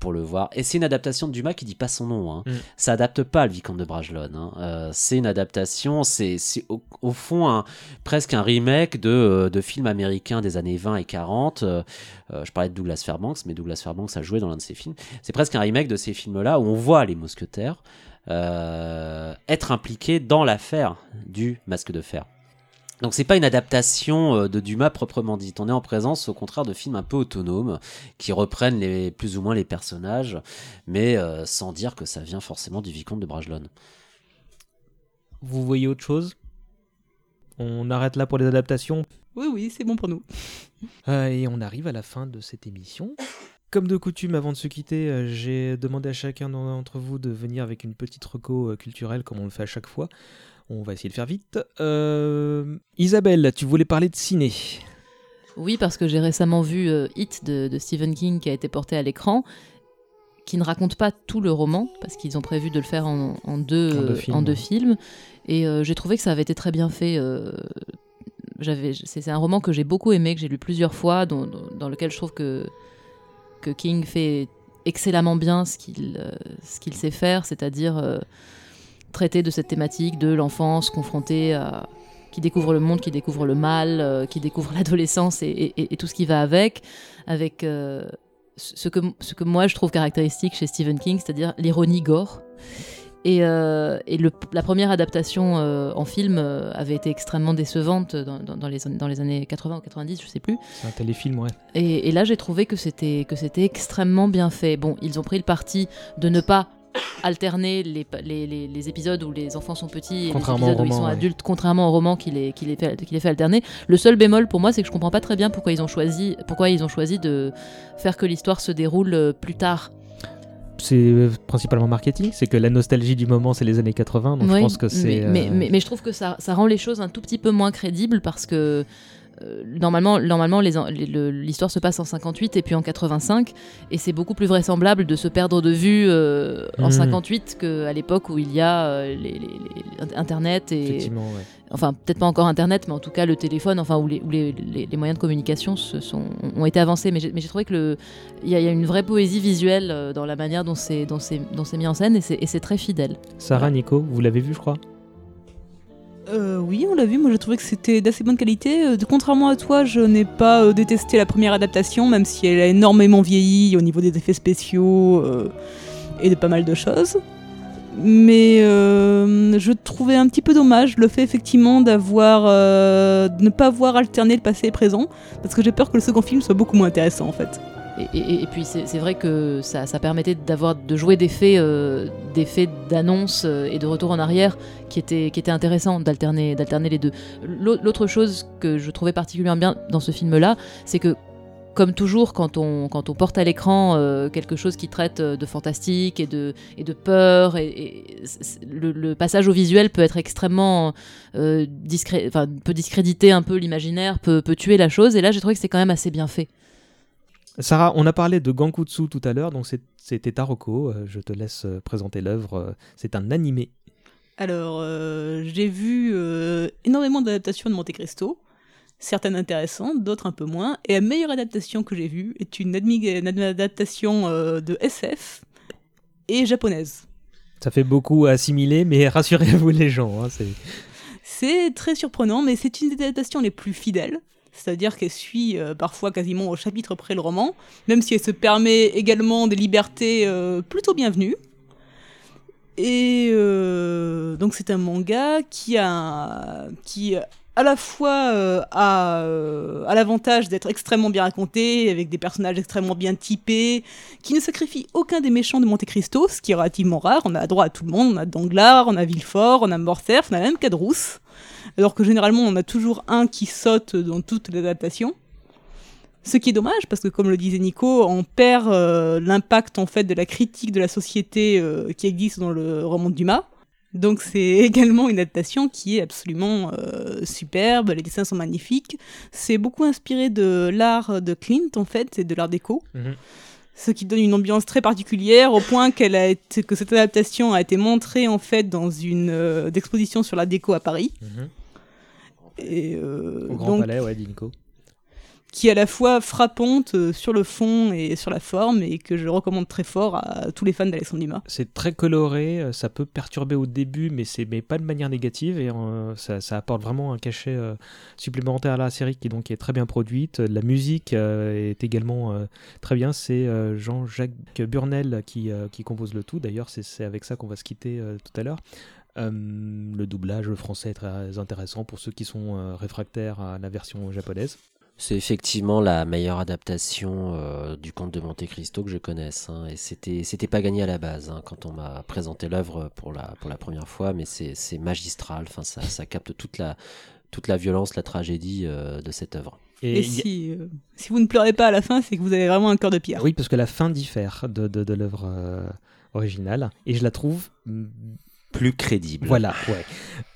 pour le voir. Et c'est une adaptation de Dumas qui dit pas son nom. Hein. Mm. Ça adapte pas le Vicomte de Bragelonne. hein. Euh, c'est une adaptation. C'est au, au fond un, presque un remake de euh, de films américains des années 20 et 40. Euh, euh, je parlais de Douglas Fairbanks, mais Douglas Fairbanks a joué dans l'un de ses films. C'est presque un remake de ces films-là où on voit les mousquetaires euh, être impliqués dans l'affaire du masque de fer. Donc c'est pas une adaptation euh, de Dumas proprement dite. On est en présence au contraire de films un peu autonomes qui reprennent les, plus ou moins les personnages, mais euh, sans dire que ça vient forcément du vicomte de Bragelonne. Vous voyez autre chose? On arrête là pour les adaptations? Oui, oui, c'est bon pour nous. Euh, et on arrive à la fin de cette émission. Comme de coutume, avant de se quitter, j'ai demandé à chacun d'entre vous de venir avec une petite reco culturelle comme on le fait à chaque fois. On va essayer de faire vite. Euh, Isabelle, tu voulais parler de ciné. Oui, parce que j'ai récemment vu euh, Hit de, de Stephen King qui a été porté à l'écran, qui ne raconte pas tout le roman, parce qu'ils ont prévu de le faire en, en deux, En deux euh, films, en deux films. Et j'ai trouvé que ça avait été très bien fait. c'est, un roman que j'ai beaucoup aimé, que j'ai lu plusieurs fois, dont- dont- dans lequel je trouve que, que King fait excellemment bien ce qu'il, euh, sait faire, c'est-à-dire euh, traiter de cette thématique de l'enfance confrontée à qui découvre le monde, qui découvre le mal, euh, qui découvre l'adolescence et, et- et tout ce qui va avec, avec euh, ce, que, ce que moi je trouve caractéristique chez Stephen King, c'est-à-dire l'ironie gore. Et, euh, et le- la première adaptation euh, en film euh, avait été extrêmement décevante dans, dans- dans les, dans les années 80 ou 90, je sais plus. C'est un téléfilm, ouais. Et, et là, j'ai trouvé que c'était extrêmement bien fait. Bon, ils ont pris le parti de ne pas alterner les, les, les- les épisodes où les enfants sont petits et les épisodes où ils sont ouais. adultes, contrairement au roman qui les, qui les, fait, qui les fait alterner. Le seul bémol pour moi, c'est que je comprends pas très bien pourquoi ils ont choisi, pourquoi ils ont choisi de faire que l'histoire se déroule euh, plus tard. C'est euh, principalement marketing, c'est que la nostalgie du moment, c'est les années 80, donc je pense que c'est... Mais, mais, euh, mais- mais je trouve que ça, ça rend les choses un tout petit peu moins crédibles parce que normalement, normalement le- l'histoire se passe en 58 et puis en 85 et c'est beaucoup plus vraisemblable de se perdre de vue euh, en Mhm. 58 qu'à l'époque où il y a euh, les, les- les- Internet et Effectivement, ouais. enfin peut-être pas encore Internet mais en tout cas le téléphone enfin où les, où moyens de communication se sont, ont été avancés mais j'ai trouvé que le il y, y a une vraie poésie visuelle euh, dans la manière dont c'est mis en scène et c'est et c'est très fidèle. Sarah, Nico, vous l'avez vu, je crois? Euh, oui, on l'a vu. Moi, j'ai trouvé que c'était d'assez bonne qualité. Euh, contrairement à toi, je n'ai pas euh, détesté la première adaptation, même si elle a énormément vieilli au niveau des effets spéciaux et de pas mal de choses. Mais je trouvais un petit peu dommage le fait effectivement d'avoir de ne pas voir alterner le passé et le présent, parce que j'ai peur que le second film soit beaucoup moins intéressant en fait. Et, puis c'est vrai que ça, permettait d'avoir de jouer des faits, euh, des faits d'annonce euh, et de retour en arrière qui étaient qui étaient intéressants d'alterner d'alterner les deux. L'au- L'autre chose que je trouvais particulièrement bien dans ce film-là, c'est que comme toujours, quand on, quand on porte à l'écran euh, quelque chose qui traite de fantastique et de, et de peur, et, le, passage au visuel peut être extrêmement euh, peut discréditer un peu l'imaginaire, peut, peut tuer la chose. Et là, j'ai trouvé que c'est quand même assez bien fait. Sarah, on a parlé de Gankutsu tout à l'heure, donc c'était Taroko. euh, Je te laisse euh, présenter l'œuvre. euh, C'est un animé. Alors, euh, j'ai vu euh, énormément d'adaptations de Monte Cristo, certaines intéressantes, d'autres un peu moins. Et la meilleure adaptation que j'ai vue est une, adaptation euh, de SF et japonaise. Ça fait beaucoup à assimiler, mais rassurez-vous les gens. hein, C'est très surprenant, mais c'est une des adaptations les plus fidèles. C'est-à-dire qu'elle suit euh, parfois quasiment au chapitre près le roman, même si elle se permet également des libertés euh, plutôt bienvenues. Et euh, donc c'est un manga qui a, qui à la fois a, a l'avantage d'être extrêmement bien raconté, avec des personnages extrêmement bien typés, qui ne sacrifie aucun des méchants de Monte Cristo, ce qui est relativement rare. On a droit à tout le monde, on a Danglars, on a Villefort, on a Morcerf, on a même Cadrousse alors que généralement on a toujours un qui saute dans toute l'adaptation. Ce qui est dommage parce que comme le disait Nico, on perd euh, l'impact en fait de la critique de la société euh, qui existe dans le roman de Dumas. Donc c'est également une adaptation qui est absolument euh, superbe, les dessins sont magnifiques. C'est beaucoup inspiré de l'art de Clint en fait, et de l'art déco Mhm. ce qui donne une ambiance très particulière au point qu'elle a été, que cette adaptation a été montrée en fait dans une euh, exposition sur la déco à Paris Mhm. Et euh, Au Grand donc Palais, ouais, dit Nico. qui est à la fois frappante euh, sur le fond et sur la forme et que je recommande très fort à tous les fans d'Alexandre Dumas. C'est très coloré, euh, ça peut perturber au début, mais c'est mais pas de manière négative et euh, ça, ça apporte vraiment un cachet euh, supplémentaire à la série qui donc est très bien produite. La musique est également très bien. C'est Jean-Jacques Burnel qui, qui compose le tout. D'ailleurs, c'est avec ça qu'on va se quitter tout à l'heure. Euh, le doublage français est très intéressant pour ceux qui sont euh, réfractaires à la version japonaise. C'est effectivement la meilleure adaptation euh, du conte de Monte Cristo que je connaisse. hein, et c'était c'était pas gagné à la base hein, quand on m'a présenté l'œuvre pour la, pour la première fois, mais c'est magistral. Enfin, ça, ça capte toute la, toute la violence, la tragédie euh, de cette œuvre. Et, si, euh, si vous ne pleurez pas à la fin, c'est que vous avez vraiment un cœur de pierre. Oui, parce que la fin diffère de, de, de l'œuvre euh, originale et je la trouve mm, Plus crédible. Voilà, ouais.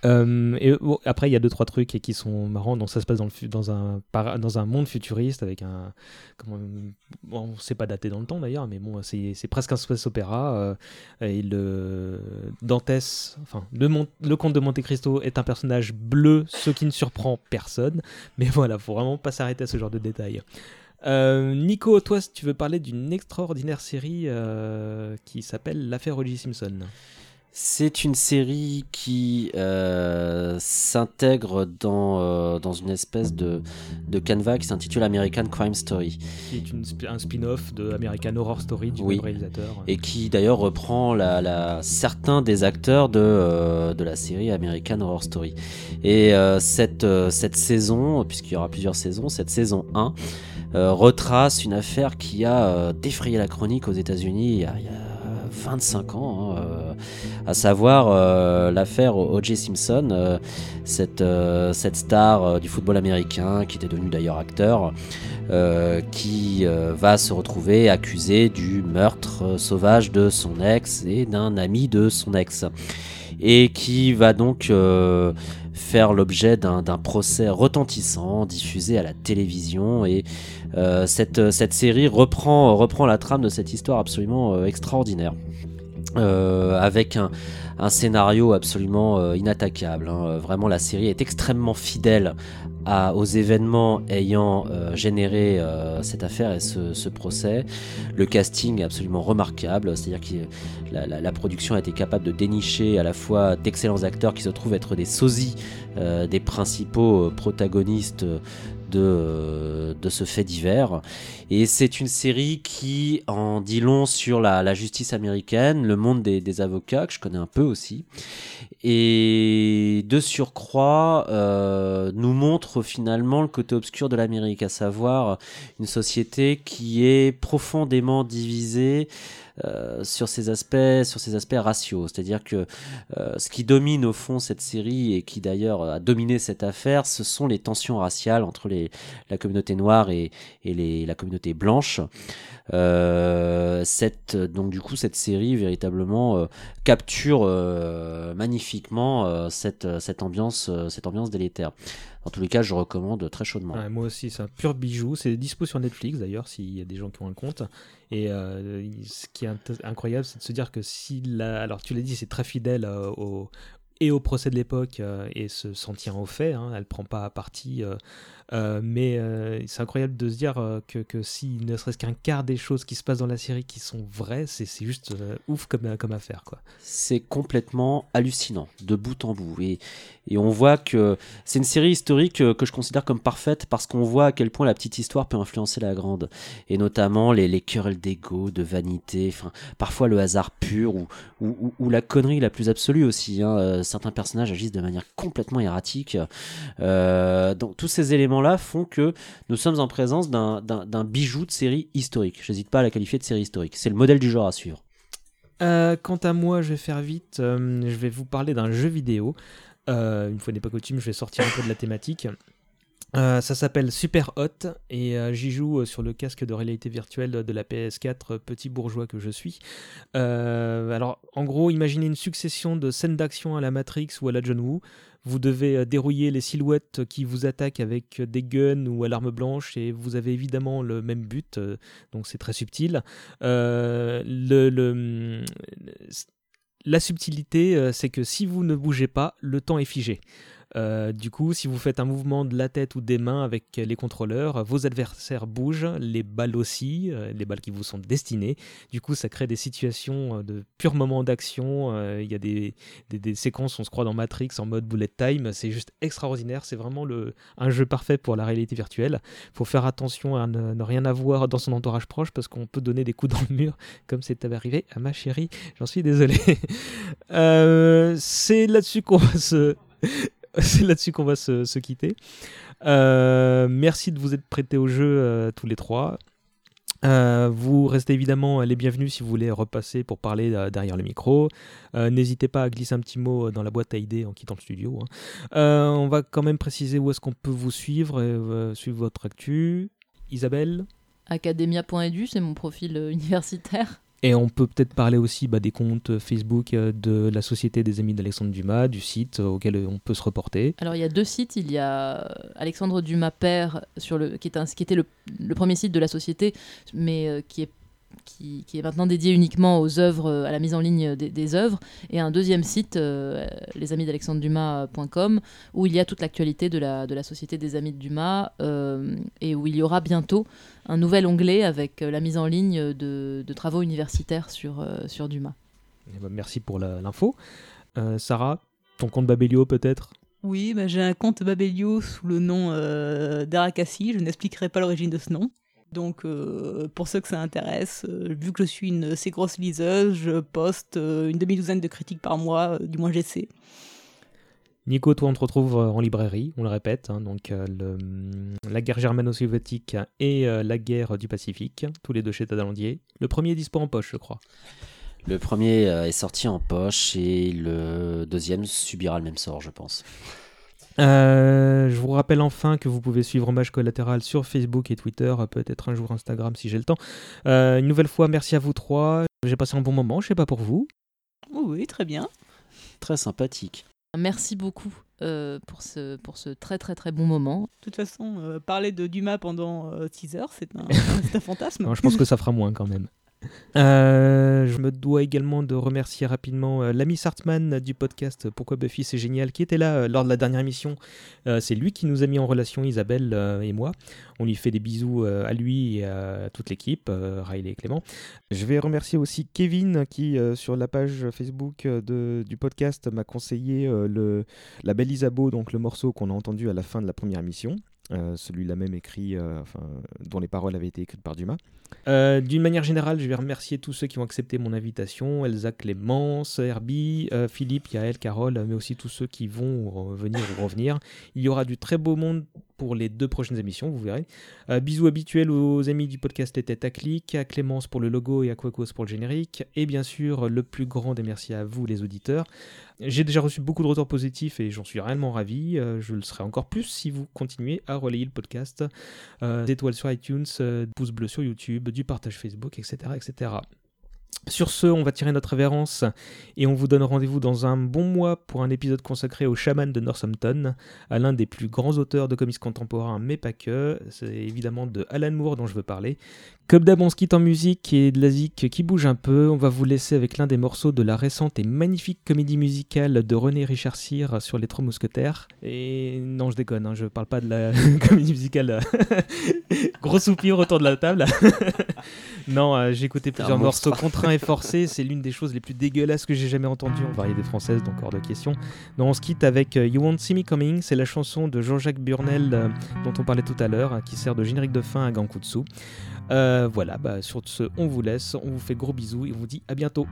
Euh, et après, il y a deux trois trucs qui sont marrants. Donc, ça se passe dans, dans, un, dans un monde futuriste avec un. Comment, bon, on sait pas daté dans le temps d'ailleurs, mais bon, c'est presque un space opéra. euh, et le Dantès, enfin, le, comte de Monte Cristo est un personnage bleu, ce qui ne surprend personne. Mais voilà, faut vraiment pas s'arrêter à ce genre de détails. Euh, Nico, toi, tu veux parler d'une extraordinaire série qui s'appelle L'affaire O.J. Simpson. C'est une série qui euh, s'intègre dans, euh, dans une espèce de, de canevas qui s'intitule American Crime Story. qui est une sp- un spin-off de American Horror Story du Oui. réalisateur. et qui d'ailleurs reprend la, la- certains des acteurs de, euh, de la série American Horror Story. Et euh, cette, euh, cette saison, puisqu'il y aura plusieurs saisons, cette saison 1 euh, retrace une affaire qui a euh, défrayé la chronique aux États-Unis il y a, il y a 25 ans, hein, euh, à savoir euh, l'affaire O.J. Simpson, euh, cette, euh, cette star du football américain qui était devenu d'ailleurs acteur, qui va se retrouver accusé du meurtre sauvage de son ex et d'un ami de son ex. Et qui va donc faire l'objet d'un procès retentissant diffusé à la télévision. Et cette, série reprend, la trame de cette histoire absolument extraordinaire. Euh, avec un, scénario absolument euh, inattaquable. hein. Euh, Vraiment, la série est extrêmement fidèle aux événements ayant généré cette affaire et ce, procès. Le casting est absolument remarquable, c'est-à-dire que la, la- production a été capable de dénicher à la fois d'excellents acteurs qui se trouvent être des sosies des principaux protagonistes de, ce fait divers. Et c'est une série qui en dit long sur la, justice américaine, le monde des, des avocats, que je connais un peu aussi. Et de surcroît, euh, nous montre finalement le côté obscur de l'Amérique, à savoir une société qui est profondément divisée euh, sur ces aspects, sur ces aspects raciaux. C'est-à-dire que euh, ce qui domine au fond cette série et qui d'ailleurs a dominé cette affaire, ce sont les tensions raciales entre la communauté noire et, et les, la communauté blanche. Euh, cette, donc du coup, cette série véritablement euh, capture euh, magnifiquement cette, ambiance, cette ambiance délétère. En tous les cas, je recommande très chaudement. Moi aussi, c'est un pur bijou. C'est dispo sur Netflix d'ailleurs, s'il y a des gens qui ont un compte. Et ce qui est incroyable, c'est de se dire que si la... Alors, tu l'as dit, c'est très fidèle au et au procès de l'époque et se s'en tient aux faits. Hein, elle prend pas à partie. Euh, mais euh, c'est incroyable de se dire euh, que, que si ne serait-ce qu'un quart des choses qui se passent dans la série qui sont vraies, c'est juste ouf comme, comme affaire. Quoi. c'est complètement hallucinant de bout en bout et, et on voit que c'est une série historique euh, que je considère comme parfaite parce qu'on voit à quel point la petite histoire peut influencer la grande et notamment les, les querelles d'ego, de vanité, enfin parfois le hasard pur ou, la connerie la plus absolue aussi. hein. Euh, Certains personnages agissent de manière complètement erratique. Euh, donc tous ces éléments-là font que nous sommes en présence d'un- bijou de série historique. J'hésite pas à la qualifier de série historique. C'est le modèle du genre à suivre. Quant à moi, je vais faire vite. je vais vous parler d'un jeu vidéo. Euh, une fois n'est pas coutume, je vais sortir un peu de la thématique. Euh, ça s'appelle Super Hot et euh, j'y joue sur le casque de réalité virtuelle de la PS4, euh, petit bourgeois que je suis. Alors, en gros, imaginez une succession de scènes d'action à la Matrix ou à la John Woo. Vous devez dérouiller les silhouettes qui vous attaquent avec des guns ou à l'arme blanche et vous avez évidemment le même but, donc c'est très subtil. Le, le- la subtilité, euh, c'est que si vous ne bougez pas, le temps est figé. Euh, du coup, si vous faites un mouvement de la tête ou des mains avec les contrôleurs, vos adversaires bougent, les balles aussi, euh, les balles qui vous sont destinées. Du coup, ça crée des situations euh, de purs moments d'action. Il y a des, des, des séquences, on se croit dans Matrix en mode bullet time. C'est juste extraordinaire. C'est vraiment un jeu parfait pour la réalité virtuelle. faut faire attention à ne, ne rien avoir dans son entourage proche parce qu'on peut donner des coups dans le mur, comme c'est arrivé à ma chérie. J'en suis désolé. C'est là-dessus qu'on va se. C'est là-dessus qu'on va se, quitter. Euh, merci de vous être prêtés au jeu euh, tous les trois. Euh, vous restez évidemment les bienvenus si vous voulez repasser pour parler derrière le micro. N'hésitez pas à glisser un petit mot dans la boîte à idées en quittant le studio. hein. On va quand même préciser où est-ce qu'on peut vous suivre, et, suivre votre actu. Isabelle? Academia.edu, c'est mon profil universitaire. Et on peut peut-être parler aussi bah, des comptes Facebook euh, de la Société des Amis d'Alexandre Dumas, du site euh, auquel on peut se reporter. Alors il y a deux sites, il y a euh, Alexandre Dumas père qui était le, premier site de la société, mais euh, qui est maintenant dédié uniquement aux œuvres, euh, à la mise en ligne des, œuvres, et un deuxième site, euh, lesamidalexandredumas.com, où il y a toute l'actualité de la, Société des Amis de Dumas, euh, et où il y aura bientôt un nouvel onglet avec euh, la mise en ligne de, de travaux universitaires sur, euh, sur Dumas. Eh ben, merci pour l'info. Euh, Sarah, ton compte Babelio peut-être? Oui, bah, j'ai un compte Babelio sous le nom euh, d'Arakassi. Je n'expliquerai pas l'origine de ce nom. Donc, euh, pour ceux que ça intéresse, euh, vu que je suis une assez grosse liseuse, je poste euh, une demi-douzaine de critiques par mois, euh, du moins j'essaie. Nico, toi, on te retrouve euh, en librairie, on le répète, hein, donc euh, le, hum, la guerre germano-soviétique et euh, la guerre du Pacifique, tous les deux chez Tadalandier. Le premier est dispo en poche, je crois. Le premier euh, est sorti en poche et le deuxième subira le même sort, je pense. Euh, je vous rappelle enfin que vous pouvez suivre Hommage Collatéral sur Facebook et Twitter, peut-être un jour Instagram si j'ai le temps. Euh, une nouvelle fois, merci à vous trois. J'ai passé un bon moment, je sais pas pour vous. Oui, très bien. Très sympathique. Merci beaucoup euh, pour, ce, pour ce très très très bon moment. De toute façon, euh, parler de Dumas pendant 6 heures, c'est un, fantasme. Non, je pense que ça fera moins quand même. Euh, je me dois également de remercier rapidement euh, l'ami Sartman du podcast Pourquoi Buffy c'est génial qui était là euh, lors de la dernière émission. C'est lui qui nous a mis en relation Isabelle et moi. On lui fait des bisous à lui et à toute l'équipe, Riley et Clément. Je vais remercier aussi Kevin qui sur la page Facebook de- du podcast m'a conseillé le, la belle Isabeau, donc le morceau qu'on a entendu à la fin de la première émission. Celui-là même écrit, dont les paroles avaient été écrites par Dumas. Euh, D'une manière générale, je vais remercier tous ceux qui ont accepté mon invitation Elsa Clémence, Herbie, euh, Philippe, Yael, Carole, mais aussi tous ceux qui vont revenir ou revenir. Il y aura du très beau monde pour les deux prochaines émissions, vous verrez. Euh, bisous habituels aux amis du podcast Les Têtes à à Clémence pour le logo et à Quacos pour le générique. Et bien sûr, le plus grand des merci à vous, les auditeurs. J'ai déjà reçu beaucoup de retours positifs et j'en suis réellement ravi. Je le serai encore plus si vous continuez à relayer le podcast. Étoiles sur iTunes, pouces bleus sur YouTube, du partage Facebook, etc. etc. Sur ce, on va tirer notre révérence et on vous donne rendez-vous dans un bon mois pour un épisode consacré au chaman de Northampton, à l'un des plus grands auteurs de comics contemporains, mais pas que. C'est évidemment de Alan Moore dont je veux parler. Comme d'hab, on se quitte en musique et de la zik qui bouge un peu. On va vous laisser avec l'un des morceaux de la récente et magnifique comédie musicale de René Richard Cyr sur les Trois Mousquetaires. Et non, je déconne, hein, je parle pas de la comédie musicale. Gros soupir autour de la table. non, euh, j'ai écouté plusieurs morceaux contraints et forcés. C'est l'une des choses les plus dégueulasses que j'ai jamais entendues en variété française, donc hors de question. Non, on se quitte avec euh, You Won't See Me Coming. C'est la chanson de Jean-Jacques Burnel euh, dont on parlait tout à l'heure, hein, qui sert de générique de fin à Gankutsu. Euh, voilà, bah, sur ce, on vous laisse, on vous fait gros bisous et on vous dit à bientôt.